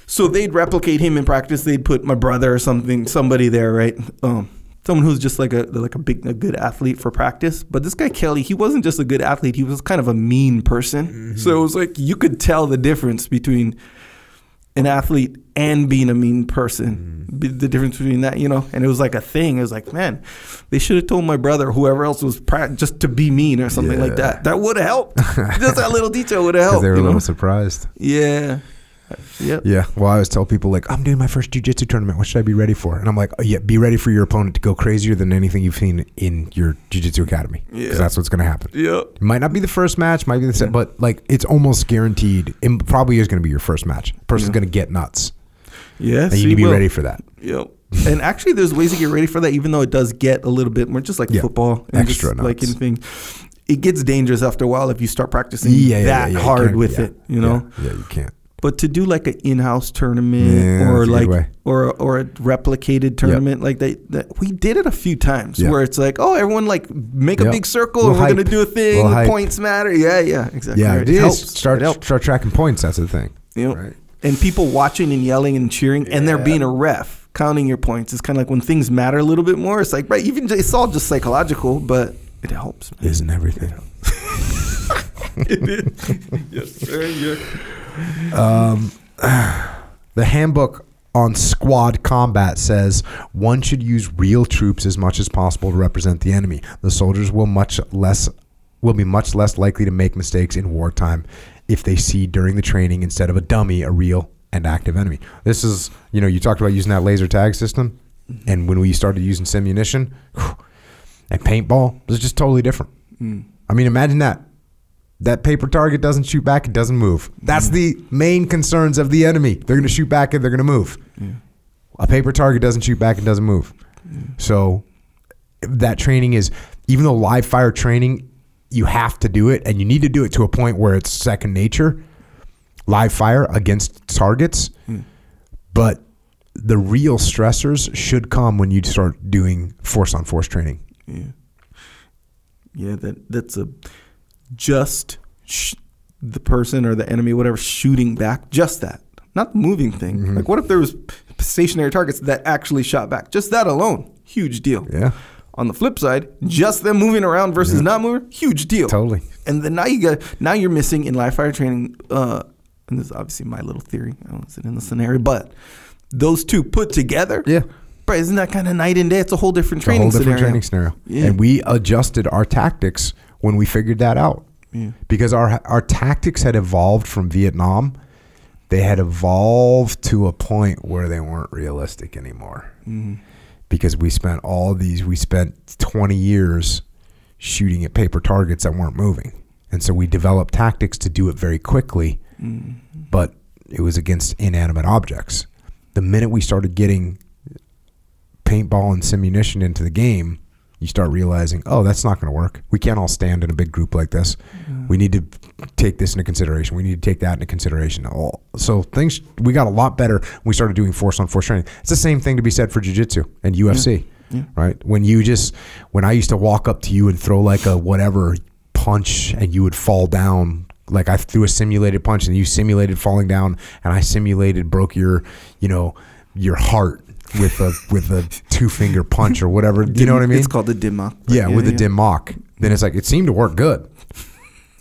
S2: So they'd replicate him in practice. They'd put my brother or something, somebody there, right? Um, someone who's just like a like a big a good athlete for practice. But this guy Kelly, he wasn't just a good athlete. He was kind of a mean person. So it was like you could tell the difference between an athlete and being a mean person. Be- The difference between that, you know, and it was like a thing. It was like, man, they should have told my brother, whoever else was pra- just to be mean or something like that. That would have helped. just that little detail would have helped.
S1: they were a
S2: you know?
S1: little surprised.
S2: Yeah. Yep.
S1: Yeah. Well, I always tell people like, I'm doing my first jujitsu tournament. What should I be ready for? And I'm like, oh, yeah, be ready for your opponent to go crazier than anything you've seen in your jujitsu academy.
S2: Yeah.
S1: Because that's what's going to happen.
S2: Yep.
S1: It might not be the first match, might be the second, but like it's almost guaranteed. It probably is going to be your first match. Person's
S2: Yeah.
S1: going to get nuts.
S2: Yes.
S1: And you need to be ready for that.
S2: Yep. and actually, there's ways to get ready for that, even though it does get a little bit more, just like
S1: Yeah.
S2: football, and
S1: Extra
S2: just like anything. It gets dangerous after a while if you start practicing
S1: Yeah, yeah,
S2: that
S1: yeah, yeah,
S2: hard with
S1: yeah,
S2: it, you know.
S1: Yeah, yeah, you can't.
S2: But to do like an in-house tournament
S1: Yeah,
S2: or
S1: that's a good
S2: like
S1: way.
S2: or or a replicated tournament like they, that we did it a few times
S1: Yeah.
S2: where it's like oh everyone like make a big circle and we're gonna do a thing points matter yeah yeah exactly
S1: Yeah,
S2: right.
S1: it is.
S2: helps
S1: Start
S2: it
S1: start tracking points. That's the thing.
S2: Yep.
S1: Right.
S2: and people watching and yelling and cheering and there being a ref counting your points it's kind of like when things matter a little bit more it's like right even it's all just psychological but it helps man.
S1: Isn't everything? it is.
S2: yes sir yeah.
S1: Um, the handbook on squad combat says one should use real troops as much as possible to represent the enemy. The soldiers will much less will be much less likely to make mistakes in wartime if they see during the training instead of a dummy a real and active enemy. This is, you know, you talked about using that laser tag system, and when we started using simunition and paintball, it was just totally different. I mean, imagine that. That paper target doesn't shoot back, it doesn't move. That's mm-hmm. the main concerns of the enemy. They're going to shoot back and they're going to move. A paper target doesn't shoot back and doesn't move. So that training is, even though live fire training, you have to do it and you need to do it to a point where it's second nature, live fire against targets. Hmm. But the real stressors should come when you start doing force on force training.
S2: Yeah. Yeah, that that's a just sh- the person or the enemy, whatever, shooting back. Just that, not the moving thing.
S1: Mm-hmm.
S2: Like, what if there was stationary targets that actually shot back? Just that alone, huge deal.
S1: Yeah.
S2: On the flip side, just them moving around versus not moving, huge deal.
S1: Totally.
S2: And then now you got now you're missing in live fire training. Uh, and this is obviously my little theory. I don't sit in the scenario, but those two put together,
S1: Yeah.
S2: bro, isn't that kind of night and day? It's a whole different
S1: a
S2: training
S1: whole different
S2: scenario.
S1: training scenario.
S2: Yeah.
S1: And we adjusted our tactics when we figured that out.
S2: Yeah.
S1: Because our our tactics had evolved from Vietnam. They had evolved to a point where they weren't realistic anymore.
S2: Mm-hmm.
S1: Because we spent all these we spent 20 years shooting at paper targets that weren't moving. And so we developed tactics to do it very quickly,
S2: Mm-hmm.
S1: but it was against inanimate objects. The minute we started getting paintball and simunition into the game, you start realizing, oh, that's not going to work. We can't all stand in a big group like this. Mm-hmm. We need to take this into consideration. We need to take that into consideration. All so things we got a lot better. When we started doing force on force training. It's the same thing to be said for jiu-jitsu and UFC, right? When you just when I used to walk up to you and throw like a whatever punch and you would fall down like I threw a simulated punch and you simulated falling down and I simulated broke your, you know, your heart with a with a two finger punch or whatever. You know what I mean?
S2: It's called the dim mak.
S1: yeah, with a dim mak. Then it's like it seemed to work good.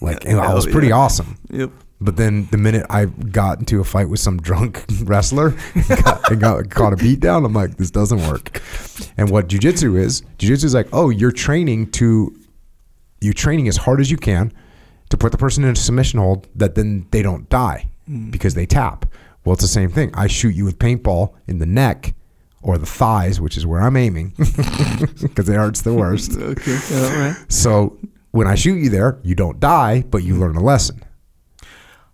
S1: Like and it was
S2: oh,
S1: pretty
S2: yeah.
S1: awesome.
S2: Yep.
S1: But then the minute I got into a fight with some drunk wrestler and got, and got caught a beat down, I'm like, this doesn't work. And what jujitsu is, jujitsu is like, oh, you're training to, you're training as hard as you can to put the person in a submission hold that then they don't die hmm. because they tap. Well, it's the same thing. I shoot you with paintball in the neck or the thighs, which is where I'm aiming because it hurts the worst.
S2: Okay. All right.
S1: So when I shoot you there, you don't die, but you learn a lesson.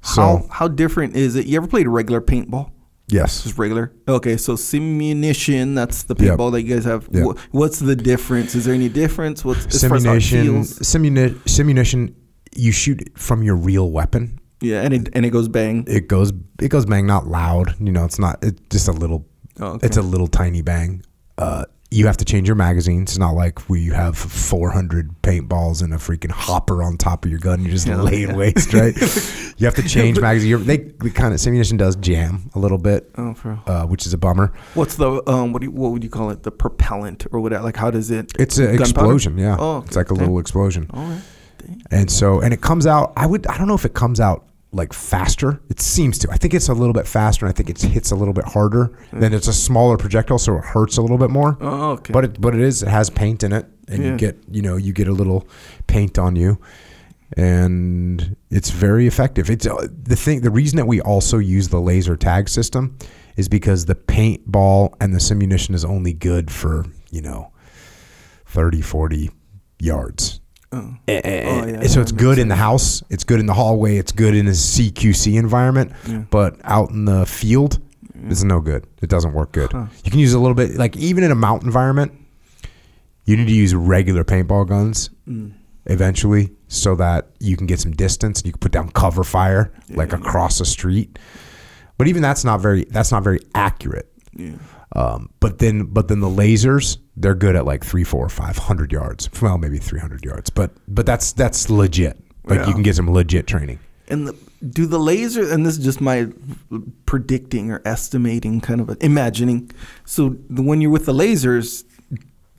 S1: So
S2: how how different is it? You ever played regular paintball?
S1: yes,
S2: Just regular. Okay, so simunition. That's the
S1: Yep.
S2: paintball that you guys have.
S1: Yep.
S2: What's the difference? Is there any difference? What's as far as how
S1: simunition, simuni- simunition. You shoot it from your real weapon.
S2: Yeah, and it and it goes bang.
S1: It goes, it goes bang, not loud. You know, it's not. It's just a little.
S2: Oh, okay.
S1: It's a little tiny bang. Uh, you have to change your magazines. It's not like we have 400 paintballs and a freaking hopper on top of your gun. You're just laying
S2: yeah.
S1: waste, right? you have to change magazines. You're, they the kind of simunition does jam a little bit,
S2: Oh, for
S1: uh, which is a bummer.
S2: what's the um what do you, what would you call it? The propellant or whatever? Like how does it?
S1: It's an explosion. Yeah,
S2: Oh,
S1: it's like a little explosion.
S2: All right. Dang.
S1: And so, and it comes out. I would. I don't know if it comes out like faster. It seems to. I think it's a little bit faster. and I think it hits a little bit harder. Then it's a smaller projectile, so it hurts a little bit more.
S2: Oh, okay.
S1: But it, but it is. It has paint in it, and
S2: Yeah.
S1: you get you know you get a little paint on you, and it's very effective. It's uh, the thing. The reason that we also use the laser tag system is because the paintball and the simunition is only good for you know 30, 40 yards.
S2: Oh.
S1: Eh,
S2: Oh, yeah,
S1: so it's good in the house. It's good in the hallway. It's good in a CQC environment.
S2: Yeah.
S1: But out in the field, it's no good. It doesn't work good.
S2: Huh.
S1: You can use a little bit, like even in a mountain environment, you need to use regular paintball guns
S2: Mm.
S1: eventually so that you can get some distance. You can put down cover fire like across the street. But even that's not very that's not very accurate.
S2: Yeah.
S1: Um, but then, but then the lasers, they're good at like three, four, five hundred yards. Well, maybe three hundred yards, but but that's that's legit. Like
S2: Yeah.
S1: you can get some legit training.
S2: And the, do the laser, and this is just my predicting or estimating, kind of a, imagining. So the, when you're with the lasers,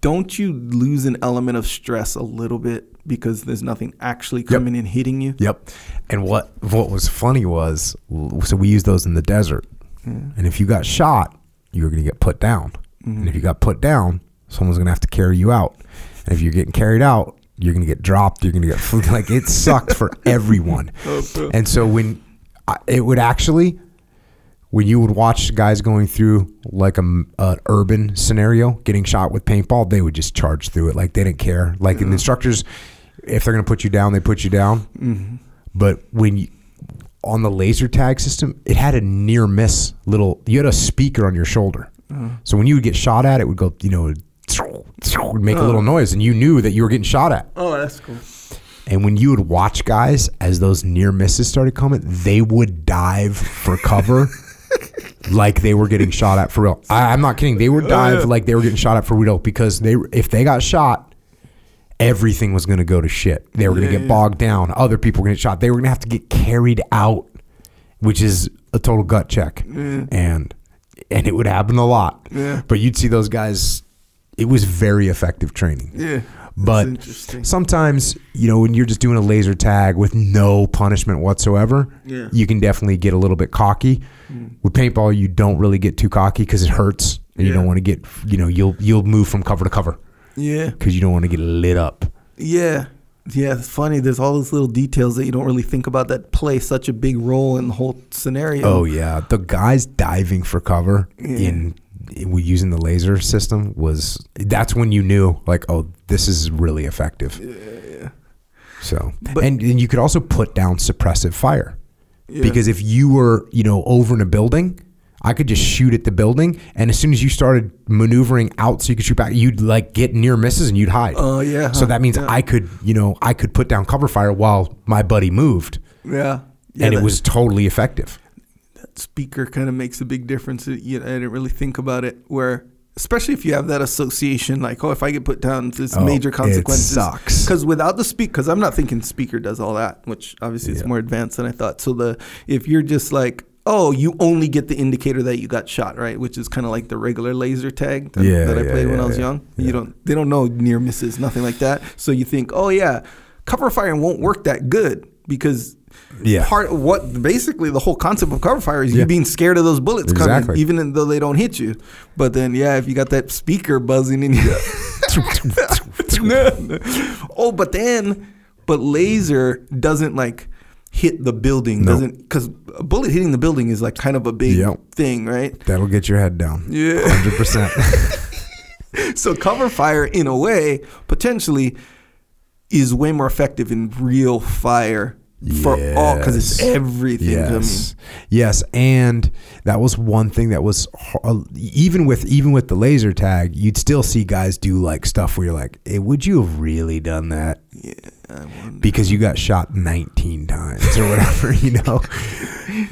S2: don't you lose an element of stress a little bit because there's nothing actually coming and hitting you?
S1: Yep. And what what was funny was, so we use those in the desert, and if you got shot, you were going to get put down, and if you mm-hmm. got put down, someone's going to have to carry you out, and if you're getting carried out, you're gonna get dropped. You're gonna get food. Like it sucked for everyone. Oh, and so when I- it would actually, when you would watch guys going through like a, an urban scenario, getting shot with paintball, they would just charge through it like they didn't care. Like the instructors, if they're gonna put you down, they put you down. Mm-hmm. But when you on the laser tag system, it had a near miss little. You had a speaker on your shoulder, so when you would get shot at, it would go. You know, it would make a little oh. noise, and you knew that you were getting shot at.
S2: Oh, that's cool.
S1: And when you would watch guys as those near misses started coming, they would dive for cover like they were getting shot at for real. I, I'm not kidding. They would dive uh. like they were getting shot at for real because they if they got shot, everything was going to go to shit. They were going to
S2: Yeah,
S1: get
S2: yeah.
S1: bogged down. Other people were going to get shot. They were going to have to get carried out, which is a total gut check. And and it would happen a lot.
S2: Yeah.
S1: But you'd see those guys. It was very effective training.
S2: Yeah.
S1: But sometimes, you know, when you're just doing a laser tag with no punishment whatsoever,
S2: Yeah.
S1: you can definitely get a little bit cocky. Mm. With paintball, you don't really get too cocky because it hurts, and you don't want to get, you know, you'll you'll move from cover to cover
S2: Yeah.
S1: because you don't want to get lit up.
S2: Yeah. Yeah, it's funny. There's all those little details that you don't really think about that play such a big role in the whole scenario.
S1: Oh yeah, the guys diving for cover
S2: Yeah.
S1: in, in using the laser system was that's when you knew like, oh, this is really effective.
S2: Yeah, yeah.
S1: So,
S2: But-
S1: and, and you could also put down suppressive fire
S2: Yeah.
S1: because if you were, you know, over in a building, I could just shoot at the building, and as soon as you started maneuvering out so you could shoot back, you'd like get near misses and you'd hide.
S2: Oh, yeah,
S1: So that means
S2: yeah.
S1: I could, you know, I could put down cover fire while my buddy moved,
S2: Yeah. Yeah,
S1: and it was totally effective.
S2: that speaker kind of makes a big difference. Uh, you know, I didn't really think about it where especially if you have that association like oh if I get put down this
S1: Oh,
S2: major
S1: it sucks.
S2: because without the speak because I'm not thinking speaker does all that which obviously it's
S1: Yeah.
S2: more advanced than I thought so the if you're just like oh you only get the indicator that you got shot right? Which is kind of like the regular laser tag that,
S1: Yeah,
S2: that I
S1: yeah,
S2: played when
S1: yeah,
S2: I was young. you don't they don't know near misses nothing like that. So you think oh yeah cover fire won't work that good because
S1: Yeah.
S2: part of what basically the whole concept of cover fire is you being scared of those bullets
S1: Exactly.
S2: coming, even though they don't hit you. But then, yeah, if you got that speaker buzzing in you, oh, but then, but laser doesn't like hit the building,
S1: No.
S2: doesn't because a bullet hitting the building is like kind of a big
S1: Yep.
S2: thing, right?
S1: That'll get your head down.
S2: Yeah.
S1: hundred percent.
S2: So cover fire, in a way, potentially is way more effective in real fire for all because it's
S1: Yes.
S2: everything.
S1: Yes, yes, and that was one thing that was har- uh, even with even with the laser tag, you'd still see guys do like stuff where you're like, hey, "Would you have really done that?"
S2: Yeah, I.
S1: Because you got shot 19 times or whatever, you know.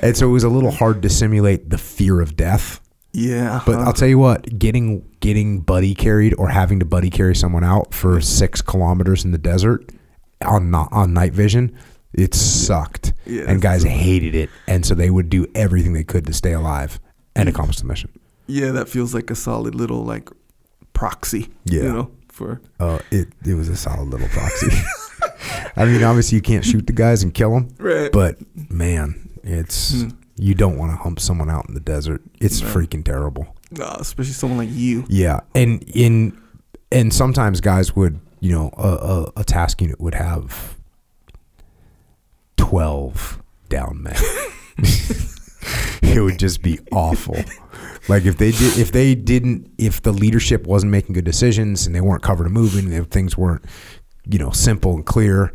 S1: And so it was a little hard to simulate the fear of death.
S2: Yeah,
S1: But? I'll tell you what, getting getting buddy carried or having to buddy carry someone out for six kilometers in the desert on not on night vision, it sucked.
S2: Yeah,
S1: and guys hated it, and so they would do everything they could to stay alive and accomplish the mission.
S2: yeah, that feels like a solid little like proxy.
S1: Yeah.
S2: you know, for
S1: Uh, it it was a solid little proxy. I mean, obviously you can't shoot the guys and kill them,
S2: right.
S1: but man, it's
S2: Hmm.
S1: you don't want to hump someone out in the desert. It's
S2: No.
S1: freaking terrible.
S2: Especially someone like you.
S1: Yeah, and in and sometimes guys would, you know, a, a, a task unit would have twelve down men. it would just be awful. Like if they did, if they didn't, if the leadership wasn't making good decisions and they weren't covered and moving, and if things weren't, you know, simple and clear,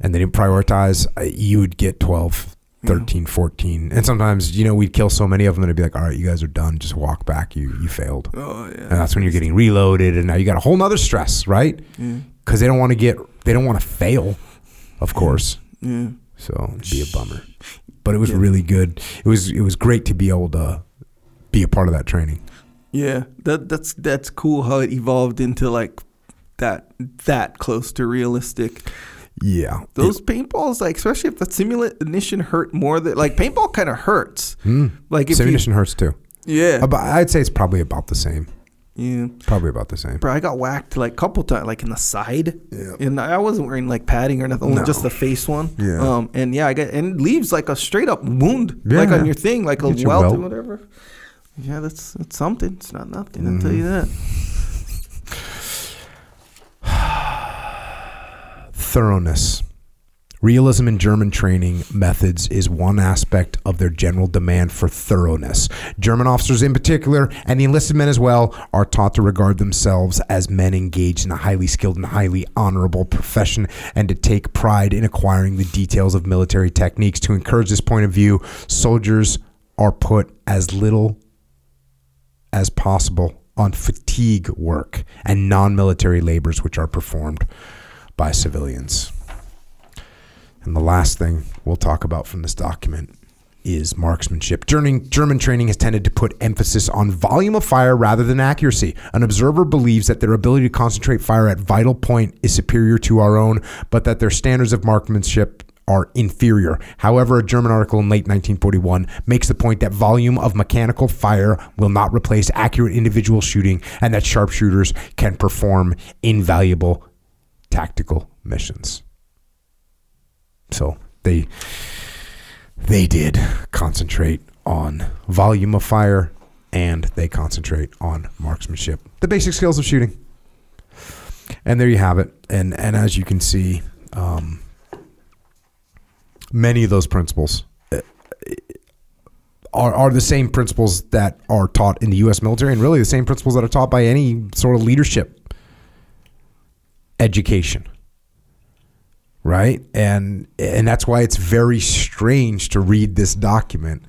S1: and they didn't prioritize, you would get 12, mm-hmm. 13, 14. And sometimes, you know, we'd kill so many of them and it'd be like, all right, you guys are done. Just walk back. You you failed.
S2: Oh yeah.
S1: And that's when you're getting reloaded, and now you got a whole nother stress, right?
S2: yeah.
S1: Because they don't want to get, they don't want to fail, of course.
S2: Yeah.
S1: So it'd be a bummer. But it was
S2: Yeah.
S1: really good. It was it was great to be able to be a part of that training.
S2: Yeah. That that's that's cool how it evolved into like that that close to realistic.
S1: Yeah,
S2: Those paintballs, like especially if the simunition hurt more than like paintball kind of hurts.
S1: Mm.
S2: Like if
S1: Simunition hurts too.
S2: yeah,
S1: About, I'd say it's probably about the same.
S2: yeah.
S1: Probably about the same.
S2: Bro, I got whacked like a couple times, like in the side.
S1: Yeah.
S2: And I wasn't wearing like padding or nothing, only
S1: No.
S2: just the face one.
S1: Yeah.
S2: Um. And yeah, I got and it leaves like a straight up wound,
S1: Yeah.
S2: like on your thing, like a
S1: Get
S2: welt or whatever. Yeah, that's that's something. It's not nothing. I'll tell
S1: Mm-hmm.
S2: you that.
S1: thoroughness. Realism in German training methods is one aspect of their general demand for thoroughness. German officers, in particular, and the enlisted men as well, are taught to regard themselves as men engaged in a highly skilled and highly honorable profession and to take pride in acquiring the details of military techniques. To encourage this point of view, soldiers are put as little as possible on fatigue work and non military labors which are performed by civilians. And the last thing we'll talk about from this document is marksmanship. German, German training has tended to put emphasis on volume of fire rather than accuracy. An observer believes that their ability to concentrate fire at vital point is superior to our own, but that their standards of marksmanship are inferior. However, a German article in late 1941 makes the point that volume of mechanical fire will not replace accurate individual shooting and that sharpshooters can perform invaluable tactical missions. So they they did concentrate on volume of fire and they concentrate on marksmanship, the basic skills of shooting. And there you have it. And and as you can see, um, many of those principles uh, are, are the same principles that are taught in the U.S. military, and really the same principles that are taught by any sort of leadership education right and and that's why it's very strange to read this document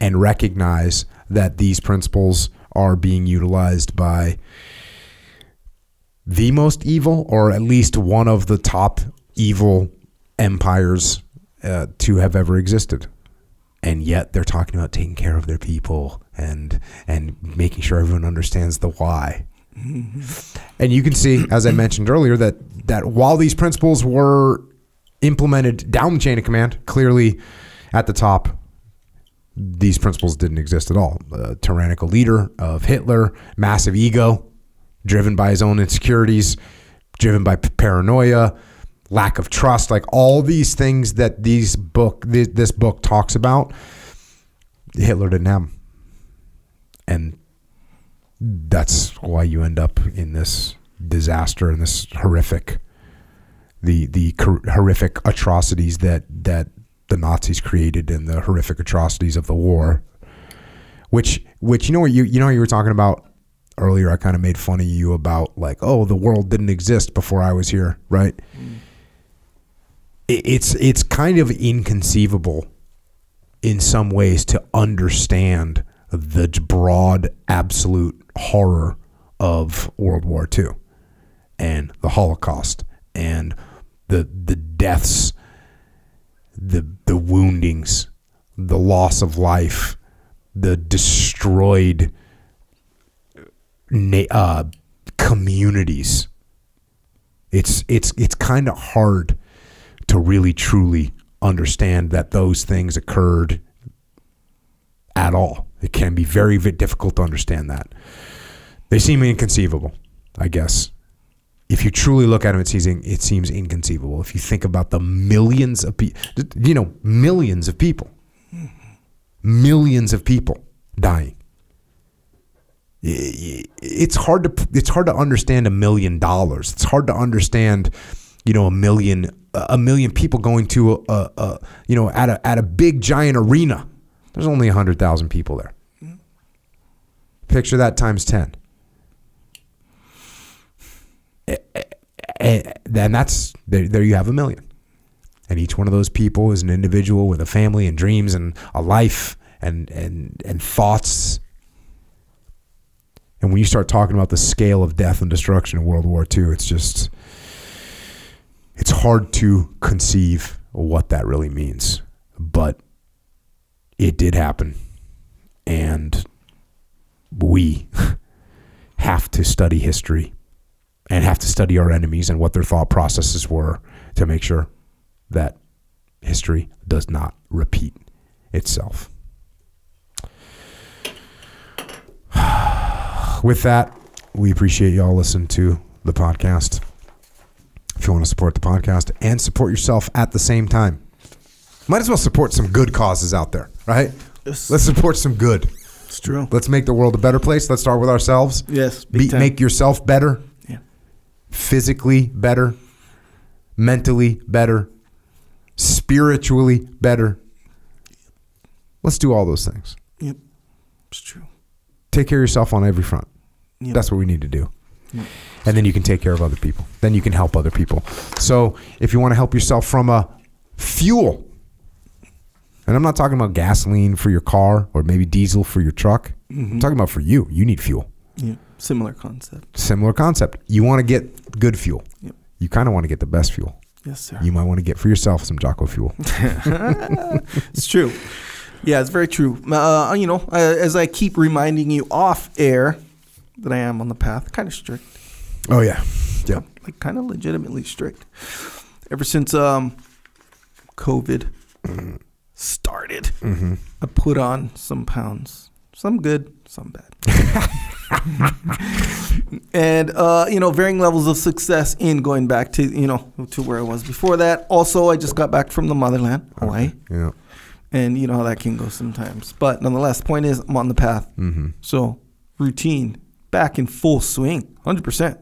S1: and recognize that these principles are being utilized by the most evil or at least one of the top evil empires uh, to have ever existed. And yet they're talking about taking care of their people and and making sure everyone understands the why. And you can see, as I mentioned earlier, that that while these principles were implemented down the chain of command, clearly at the top, these principles didn't exist at all. A tyrannical leader of Hitler, massive ego, driven by his own insecurities, driven by paranoia, lack of trust, like all these things that these book this, book talks about, Hitler didn't have. 'em. And that's why you end up in this disaster and this horrific the the horrific atrocities that that the Nazis created and the horrific atrocities of the war which which you know what you you know you were talking about earlier I kind of made fun of you about like oh the world didn't exist before I was here right It- it's it's kind of inconceivable in some ways to understand the broad absolute horror of World War II and the Holocaust and the the deaths the the woundings the loss of life the destroyed uh, communities. It's it's it's kind of hard to really truly understand that those things occurred at all. It can be very, very difficult to understand that. They seem inconceivable, I guess. If you truly look at them, it seems, it seems inconceivable. If you think about the millions of people, you know, millions of people, millions of people dying. It's hard to it's hard to understand a million dollars. It's hard to understand, you know, a million a million people going to a, a, you know at a at a big giant arena. There's only hundred thousand people there. Picture that times ten. Eh, eh, eh, and that's there, there you have a million. And each one of those people is an individual with a family and dreams and a life and and and thoughts. And when you start talking about the scale of death and destruction in World War II, it's just it's hard to conceive what that really means. But it did happen. And we have to study history and have to study our enemies and what their thought processes were to make sure that history does not repeat itself. With that, we appreciate y'all listening to the podcast. If you want to support the podcast and support yourself at the same time, might as well support some good causes out there, right?
S2: Yes.
S1: Let's support some good.
S2: It's true.
S1: Let's make the world a better place. Let's start with ourselves.
S2: Yes,
S1: Be, make yourself better,
S2: Yeah.
S1: physically better, mentally better, spiritually better. Let's do all those things.
S2: Yep. It's true.
S1: Take care of yourself on every front.
S2: Yep.
S1: That's what we need to do.
S2: Yep.
S1: And then you can take care of other people. Then you can help other people. So if you want to help yourself from a fuel, and I'm not talking about gasoline for your car or maybe diesel for your truck. I'm talking about for you. You need fuel.
S2: Yeah. Similar concept.
S1: Similar concept. You want to get good fuel.
S2: Yep.
S1: You kind of want to get the best fuel.
S2: Yes, sir.
S1: You might want to get for yourself some Jocko fuel.
S2: It's true. Yeah, it's very true. Uh, you know, uh, as I keep reminding you off air that I am on the path, kind of strict,
S1: Oh yeah, yeah.
S2: like kind of legitimately strict. Ever since um, COVID started,
S1: Mm-hmm.
S2: I put on some pounds, some good, some bad. and uh, you know, varying levels of success in going back to you know to where I was before that. Also, I just got back from the motherland, Hawaii.
S1: Yeah.
S2: and you know how that can go sometimes. But nonetheless, the point is, I'm on the path.
S1: Mm-hmm.
S2: So routine back in full swing, hundred percent.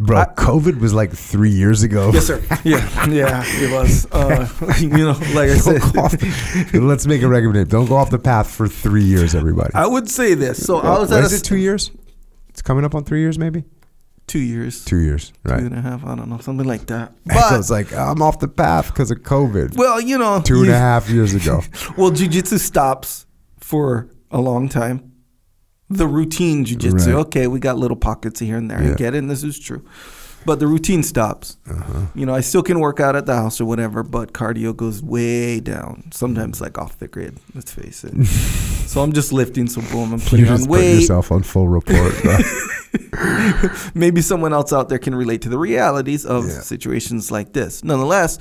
S1: Bro,
S2: I-
S1: COVID was like three years ago.
S2: Yes, sir. Yeah, yeah, it was. Uh, you know, like I said,
S1: Don't go off- Let's make a recommendation. Don't go off the path for three years, everybody.
S2: I would say this. So I was at a,
S1: it two years? It's coming up on three years, maybe.
S2: two years,
S1: Two years, right?
S2: two and a half. I don't know, something like that.
S1: so
S2: But
S1: it's like I'm off the path because of COVID.
S2: well, you know,
S1: Two and
S2: you-
S1: a half years ago.
S2: Well, jujitsu stops for a long time. The routine jujitsu,
S1: Right.
S2: okay, we got little pockets here and there. I get it, and this is true. But the routine stops.
S1: Uh-huh.
S2: You know, I still can work out at the house or whatever, but cardio goes way down. Sometimes like off the grid. Let's face it. so I'm just lifting, so boom, I'm
S1: You
S2: putting
S1: just
S2: on
S1: put
S2: weight.
S1: yourself on full report.
S2: Maybe someone else out there can relate to the realities of
S1: Yeah.
S2: situations like this. Nonetheless,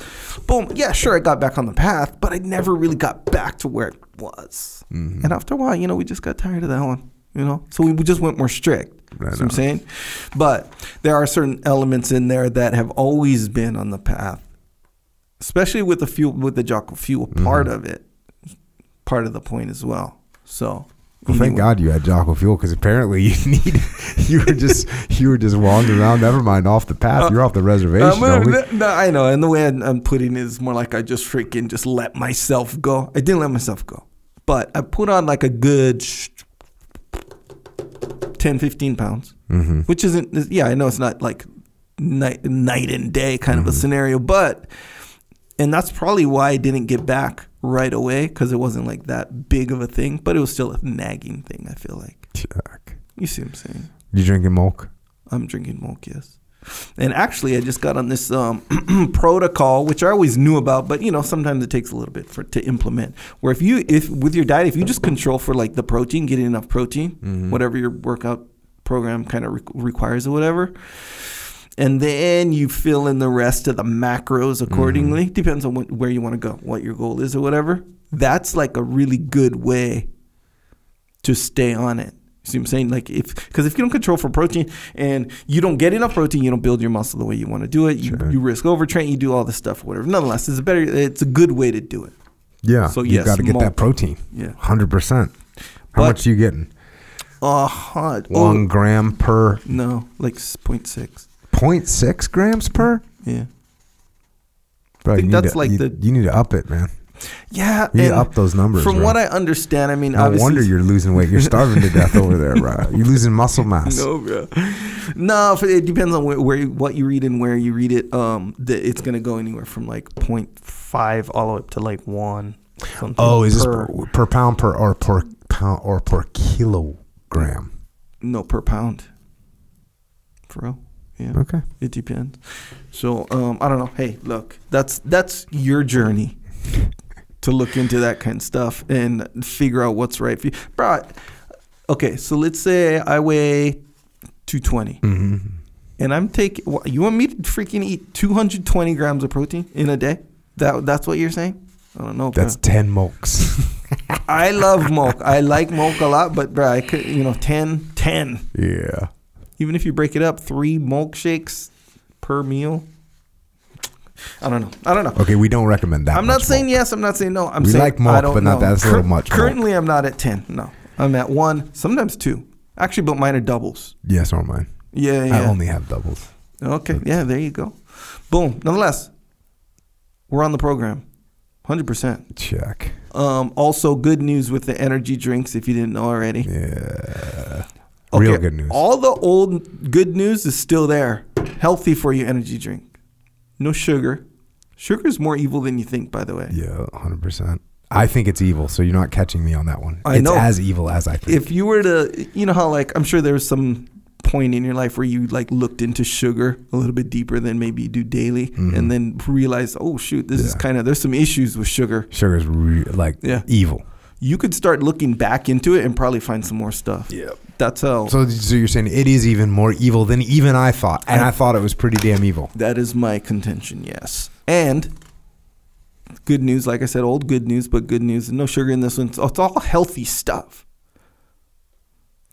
S2: boom, yeah, sure, I got back on the path, but I never really got back to where it was.
S1: Mm-hmm.
S2: And after a while, you know, we just got tired of that one, you know? So we just went more strict.
S1: Right
S2: what I'm saying? But there are certain elements in there that have always been on the path, especially with the fuel, with the Jocko fuel
S1: Mm-hmm.
S2: part of it, part of the point as well. So,
S1: Well, thank. God you had Jocko Fuel because apparently you need you were just you were just wandering around. Never mind off the path. You're off the reservation.
S2: Uh,
S1: homie.
S2: no, I know, and the way I'm, putting it is more like I just freaking just let myself go. I didn't let myself go, but I put on like a good 10, 15 pounds,
S1: Mhm.
S2: which isn't. Yeah, I know it's not like night night and day kind of a scenario, but and that's probably why I didn't get back right away because it wasn't like that big of a thing, but it was still a nagging thing. I feel like you see what I'm saying.
S1: You drinking milk?
S2: I'm drinking milk, yes. And actually, I just got on this um, protocol, which I always knew about, but you know, sometimes it takes a little bit for to implement. Where if you, if with your diet, if you just control for like the protein, getting enough protein, whatever your workout program kind of re- requires or whatever, and then you fill in the rest of the macros accordingly. Depends on what, where you want to go, what your goal is or whatever. That's like a really good way to stay on it. See what I'm saying? Like if because if you don't control for protein and you don't get enough protein, you don't build your muscle the way you want to do it. You,
S1: Sure.
S2: you risk overtraining. You do all this stuff, whatever. Nonetheless, it's a better. It's a good way to do it.
S1: Yeah.
S2: So,
S1: you
S2: yes,
S1: got to get that protein.
S2: Yeah.
S1: Hundred percent. How
S2: But-
S1: much are you getting?
S2: Uh huh.
S1: One gram per
S2: no, like s- 0.6.
S1: 0.6 grams per.
S2: Yeah.
S1: Bro,
S2: think that's
S1: to,
S2: like
S1: you,
S2: the-
S1: you need to up it, man.
S2: Yeah.
S1: You need
S2: and
S1: to up those numbers.
S2: From
S1: bro.
S2: what I understand, I mean,
S1: no wonder you're losing weight. You're starving to death over there, bro. You're losing muscle mass.
S2: No, bro. No, it depends on where, where what you read and where you read it. Um, the, it's gonna go anywhere from like 0.5 all the way up to like one.
S1: Oh, is this
S2: per-
S1: per, per pound per or per pound or per kilogram?
S2: No, per pound. For real? Yeah.
S1: Okay.
S2: It depends. So, um, I don't know. Hey, look, that's that's your journey to look into that kind of stuff and figure out what's right for you, bro. Okay, so let's say I weigh two twenty,
S1: Mm-hmm.
S2: and I'm taking. You want me to freaking eat two hundred twenty grams of protein in a day? That that's what you're saying? I don't know. bro.
S1: That's ten milks.
S2: I love milk. I like milk a lot, but bro, I could you know 10, 10.
S1: yeah.
S2: Even if you break it up, three milkshakes per meal. I don't know. I don't know.
S1: Okay, we don't recommend that.
S2: I'm not saying
S1: milk.
S2: yes. I'm not saying no. I'm
S1: We
S2: saying
S1: like milk,
S2: I don't
S1: but not that's a little much milk.
S2: Currently, I'm not at ten. No, I'm at one. Sometimes two. Actually, but mine are doubles.
S1: Yes, or mine.
S2: Yeah,
S1: I only have doubles.
S2: okay, yeah. There you go. Boom. Nonetheless, we're on the program. 100%.
S1: Check.
S2: Um, also, good news with the energy drinks if you didn't know already.
S1: Yeah. Real good news.
S2: All the old good news is still there. Healthy for you energy drink. No sugar. Sugar is more evil than you think, by the way.
S1: Yeah, hundred percent. I think it's evil, so you're not catching me on that one.
S2: I
S1: it's
S2: know.
S1: as evil as I think.
S2: If you were to, you know how like I'm sure there's some point in your life where you like looked into sugar a little bit deeper than maybe you do daily, and then realized, oh shoot, this is
S1: Mm-hmm.
S2: Kind of there's some issues with sugar.
S1: Sugar's re- like
S2: Yeah.
S1: evil.
S2: You could start looking back into it and probably find some more stuff.
S1: Yeah.
S2: That's how.
S1: So, so you're saying it is even more evil than even I thought, and I thought it was pretty damn evil.
S2: That is my contention, yes. And good news, like I said, old good news, but good news. No sugar in this one. It's it's all healthy stuff.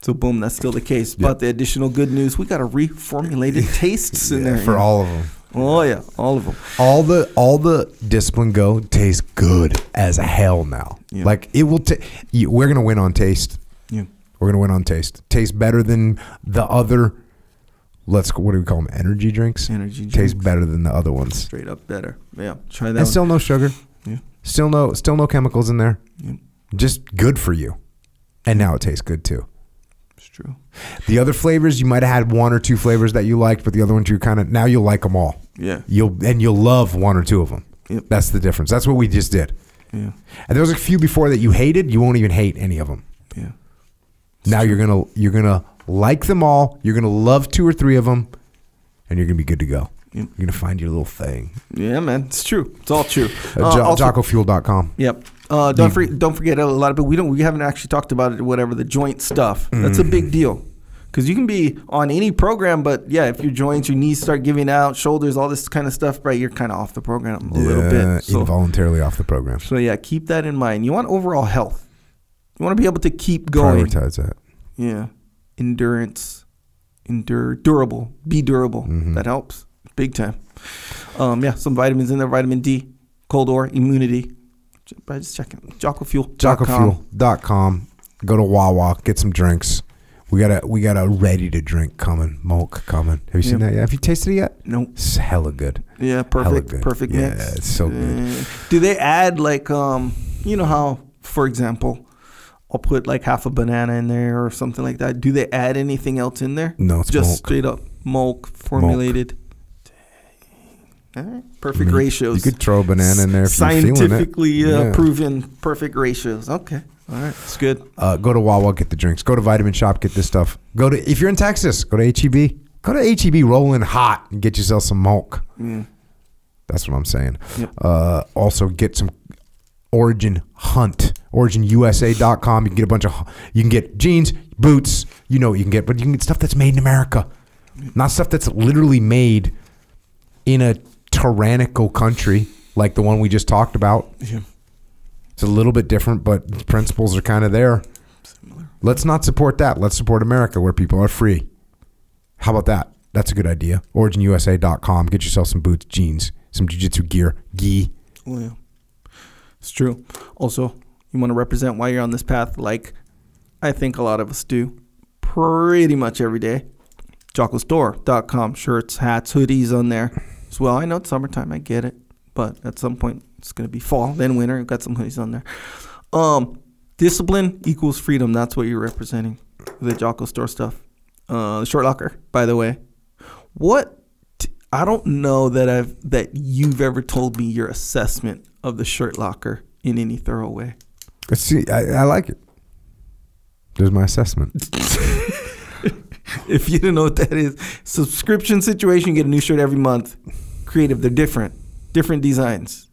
S2: So boom, that's still the case. But the additional good news, we got a reformulated tastes in
S1: Yeah,
S2: there
S1: for all of them.
S2: Oh yeah, all of them.
S1: All the all the discipline go tastes good as hell now.
S2: Yeah.
S1: Like it will. ta you we're gonna win on taste. We're gonna win on taste. Tastes better than the other. Let's go- what do we call them? Energy drinks.
S2: Energy drinks.
S1: Tastes better than the other ones.
S2: Straight up better. Yeah. Try that.
S1: And
S2: one.
S1: still no sugar.
S2: Yeah.
S1: Still no still no chemicals in there.
S2: Yep.
S1: Just good for you. And now it tastes good too.
S2: It's true.
S1: The other flavors you might have had one or two flavors that you liked, but the other ones you kind of now you'll like them all.
S2: Yeah.
S1: You'll and you'll love one or two of them.
S2: Yep.
S1: That's the difference. That's what we just did.
S2: Yeah.
S1: And there was a few before that you hated. You won't even hate any of them.
S2: Yeah.
S1: Now you're gonna you're gonna like them all. You're gonna love two or three of them, and you're gonna be good to go.
S2: Yep.
S1: You're gonna find your little thing.
S2: Yeah, man. It's true. It's all true.
S1: Uh,
S2: Uh, also-
S1: JockoFuel.com.
S2: Yep. Uh, don't forget. Don't forget a lot of people. We don't. We haven't actually talked about it. Whatever the joint stuff. That's a big deal. Because you can be on any program, but yeah, if your joints, your knees start giving out, shoulders, all this kind of stuff, right, you're kind of off the program a little
S1: Yeah,
S2: bit. So,
S1: involuntarily off the program.
S2: so yeah, keep that in mind. You want overall health. You want to be able to keep going.
S1: Prioritize that.
S2: Yeah. Endurance. Endure durable. Be durable.
S1: Mm-hmm.
S2: That helps. Big time. Um, yeah, some vitamins in there, vitamin D, cold or immunity. By just checking. JockoFuel.
S1: JockoFuel.com. Go to Wawa. Get some drinks. We got a we got a ready to drink coming. Milk coming. Have you seen that yet? Have you tasted it yet?
S2: Nope.
S1: It's hella good.
S2: Yeah, perfect.
S1: good.
S2: Perfect
S1: Yeah,
S2: mix.
S1: it's so good.
S2: Uh, do they add like um you know how, for example, I'll put like half a banana in there or something like that. Do they add anything else in there?
S1: No, it's
S2: Just
S1: milk.
S2: straight up milk formulated. All right. Perfect ratios.
S1: You could throw a banana in there if you're feeling it.
S2: Scientifically uh,
S1: Yeah.
S2: proven perfect ratios. Okay. All right. It's good.
S1: Uh, go to Wawa, get the drinks. Go to Vitamin Shop, get this stuff. Go to if you're in Texas, go to HEB. Go to HEB, rolling hot, and get yourself some milk.
S2: Mm.
S1: That's what I'm saying.
S2: Yep.
S1: Uh, also, get some Origin Hunt, OriginUSA.com. You can get a bunch of, you can get jeans, boots. You know what you can get, but you can get stuff that's made in America, not stuff that's literally made in a tyrannical country like the one we just talked about.
S2: Yeah.
S1: It's a little bit different, but the principles are kind of there. Similar. Let's not support that. Let's support America where people are free. How about that? That's a good idea. OriginUSA.com. Get yourself some boots, jeans, some jiu-jitsu gear, gi.
S2: Well, yeah. It's true. Also, you want to represent why you're on this path, like I think a lot of us do, pretty much every day. JockoStore.com. Shirts, hats, hoodies on there as well. I know it's summertime. I get it. But at some point, it's going to be fall, then winter. I've got some hoodies on there. Um, discipline equals freedom. That's what you're representing. The Jocko Store stuff. Uh, the shirt locker, by the way. What I don't know that I've that you've ever told me your assessment of the shirt locker in any thorough way.
S1: See. I, I like it. There's my assessment.
S2: If you don't know what that is, subscription situation, you get a new shirt every month. Creative, they're different, different designs.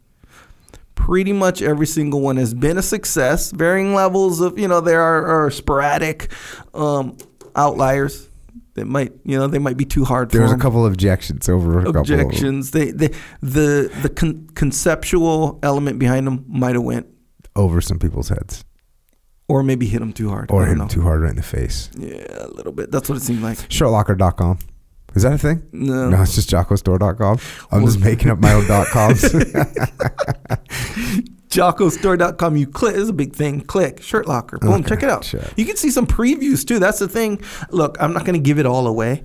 S2: Pretty much every single one has been a success. Varying levels of, you know, there are, are sporadic um, outliers that might, you know, they might be too hard. For.
S1: There's
S2: a
S1: couple of objections over a couple.
S2: Objections. They, they, the the con- conceptual element behind them might have went,
S1: over some people's heads,
S2: or maybe hit them too hard.
S1: or hit them too hard right in the face.
S2: Yeah, a little bit. That's what it seemed like.
S1: Shirtlocker.com. Is that a thing?
S2: No.
S1: No, it's just JockoStore.com. I'm just making up my own dot coms.
S2: JockoStore.com. You click. This is a big thing. Click. Shirt Locker. Boom.
S1: Okay,
S2: check it out. You can see some previews too. That's the thing. Look, I'm not going to give it all away.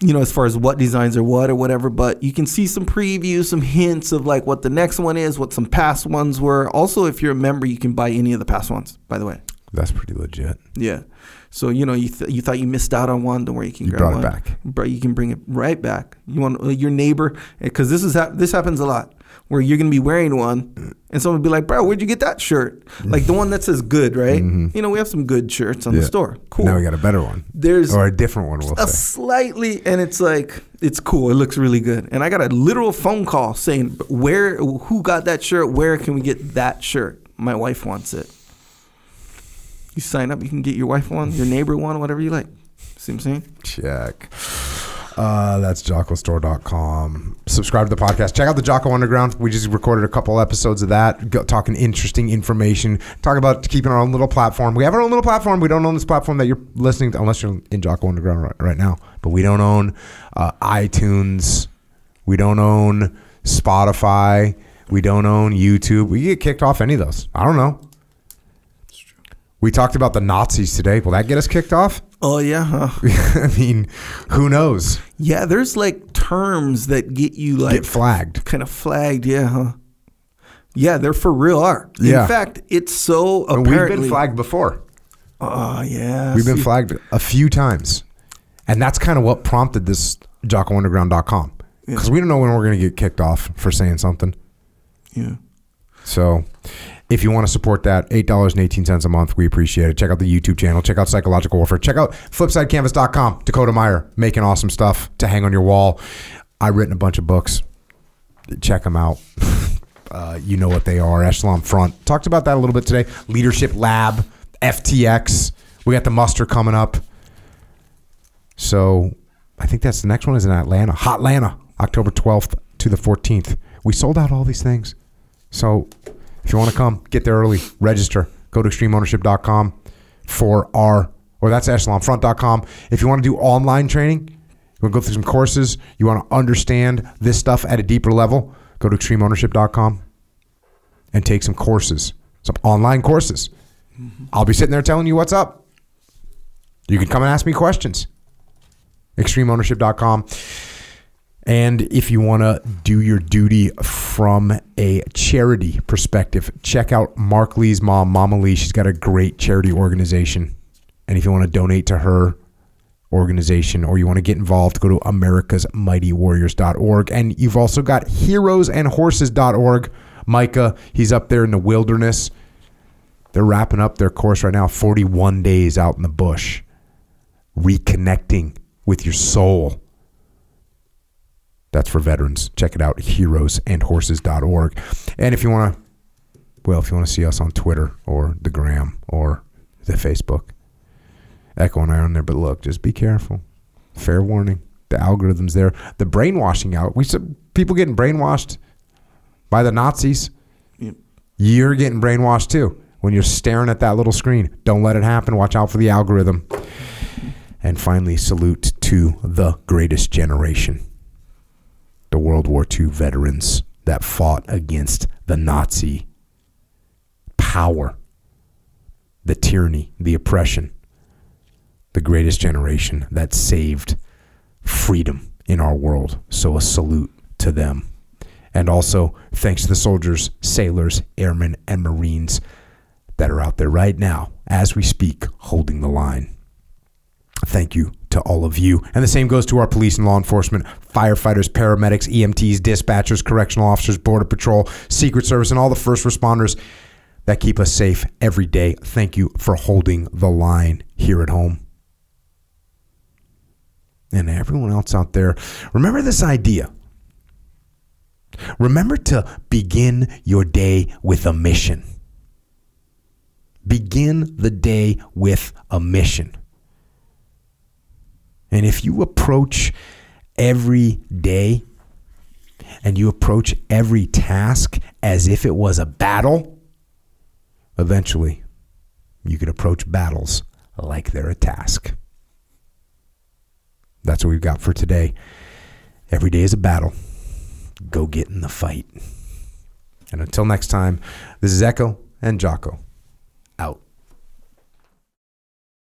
S2: you know, as far as what designs are what or whatever, but you can see some previews, some hints of like what the next one is, what some past ones were. Also, if you're a member, you can buy any of the past ones, by the way.
S1: That's pretty legit.
S2: Yeah. So, you know, you, th- you thought you missed out on one, don't worry, you can
S1: You
S2: grab
S1: brought it back.
S2: But you can bring it right back. You want uh, your neighbor, because this is hap- this happens a lot, where you're gonna be wearing one, and someone will be like, "Bro, where'd you get that shirt?" Like the one that says "good," right? You know, we have some good shirts on the
S1: Mm-hmm.
S2: Store. Cool.
S1: Now we got a better one.
S2: There's
S1: or a different one, we'll
S2: a
S1: say.
S2: slightly, and it's like it's cool. It looks really good. And I got a literal phone call saying, "Where? Who got that shirt? Where can we get that shirt? My wife wants it." You sign up, you can get your wife one, your neighbor one, whatever you like. See what I'm saying?
S1: Check. Uh, that's jockostore.com. Subscribe to the podcast. Check out the Jocko Underground. We just recorded a couple episodes of that, go, talking interesting information. Talk about keeping our own little platform. We have our own little platform. We don't own this platform that you're listening to, unless you're in Jocko Underground right, right now. But we don't own uh, iTunes. We don't own Spotify. We don't own YouTube. We get kicked off any of those. I don't know. We talked about the Nazis today. Will that get us kicked off?
S2: Oh yeah, huh?
S1: I mean, who knows?
S2: Yeah, there's like terms that get you like
S1: Get flagged.
S2: kind of flagged. Yeah, huh? Yeah, they're for real art.
S1: Yeah.
S2: In fact, it's so
S1: And
S2: apparently.
S1: we've been flagged before.
S2: Oh yeah,
S1: We've been
S2: see-
S1: flagged a few times. And that's kind of what prompted this JockoUnderground.com. Because we don't know when we're going to get kicked off for saying something.
S2: Yeah.
S1: So if you want to support that, $8.18 a month, we appreciate it. Check out the YouTube channel. Check out Psychological Warfare. Check out FlipsideCanvas.com. Dakota Meyer making awesome stuff to hang on your wall. I've written a bunch of books. Check them out. Uh, you know what they are. Echelon Front. Talked about that a little bit today. Leadership Lab, FTX. We got the muster coming up. So I think that's the next one is in Atlanta. Hot Atlanta, October 12th to the 14th. We sold out all these things. So if you want to come, get there early, register. Go to extremeownership.com for our, or that's echelonfront.com. If you want to do online training, you want to go through some courses, you want to understand this stuff at a deeper level, go to extremeownership.com and take some courses, some online courses. Mm-hmm. I'll be sitting there telling you what's up. You can come and ask me questions. Extremeownership.com. And if you want to do your duty from a charity perspective, check out Marc Lee's mom, Mama Lee. She's got a great charity organization. And if you want to donate to her organization or you want to get involved, go to americasmightywarriors.org. And you've also got heroesandhorses.org. Micah, he's up there in the wilderness. They're wrapping up their course right now, 41 days out in the bush, reconnecting with your soul. That's for veterans. Check it out, heroesandhorses.org. And if you want to, well, if you want to see us on Twitter or the Gram or the Facebook, Echo and I are on there. But look, just be careful. Fair warning. The algorithm's there. The brainwashing out. We people getting brainwashed by the Nazis.
S2: Yep.
S1: You're getting brainwashed too when you're staring at that little screen. Don't let it happen. Watch out for the algorithm. And finally, salute to the greatest generation the World War II veterans that fought against the Nazi power, the tyranny, the oppression. The greatest generation that saved freedom in our world. So, a salute to them. And also, thanks to the soldiers, sailors, airmen, and Marines that are out there right now, as we speak, holding the line. Thank you to all of you. And the same goes to our police and law enforcement, firefighters, paramedics, EMTs, dispatchers, correctional officers, Border Patrol, Secret Service, and all the first responders that keep us safe every day. Thank you for holding the line here at home. And everyone else out there, remember this idea. Remember to begin your day with a mission. Begin the day with a mission. And if you approach every day and you approach every task as if it was a battle, eventually you can approach battles like they're a task. That's what we've got for today. Every day is a battle. Go get in the fight. And until next time, this is Echo and Jocko out.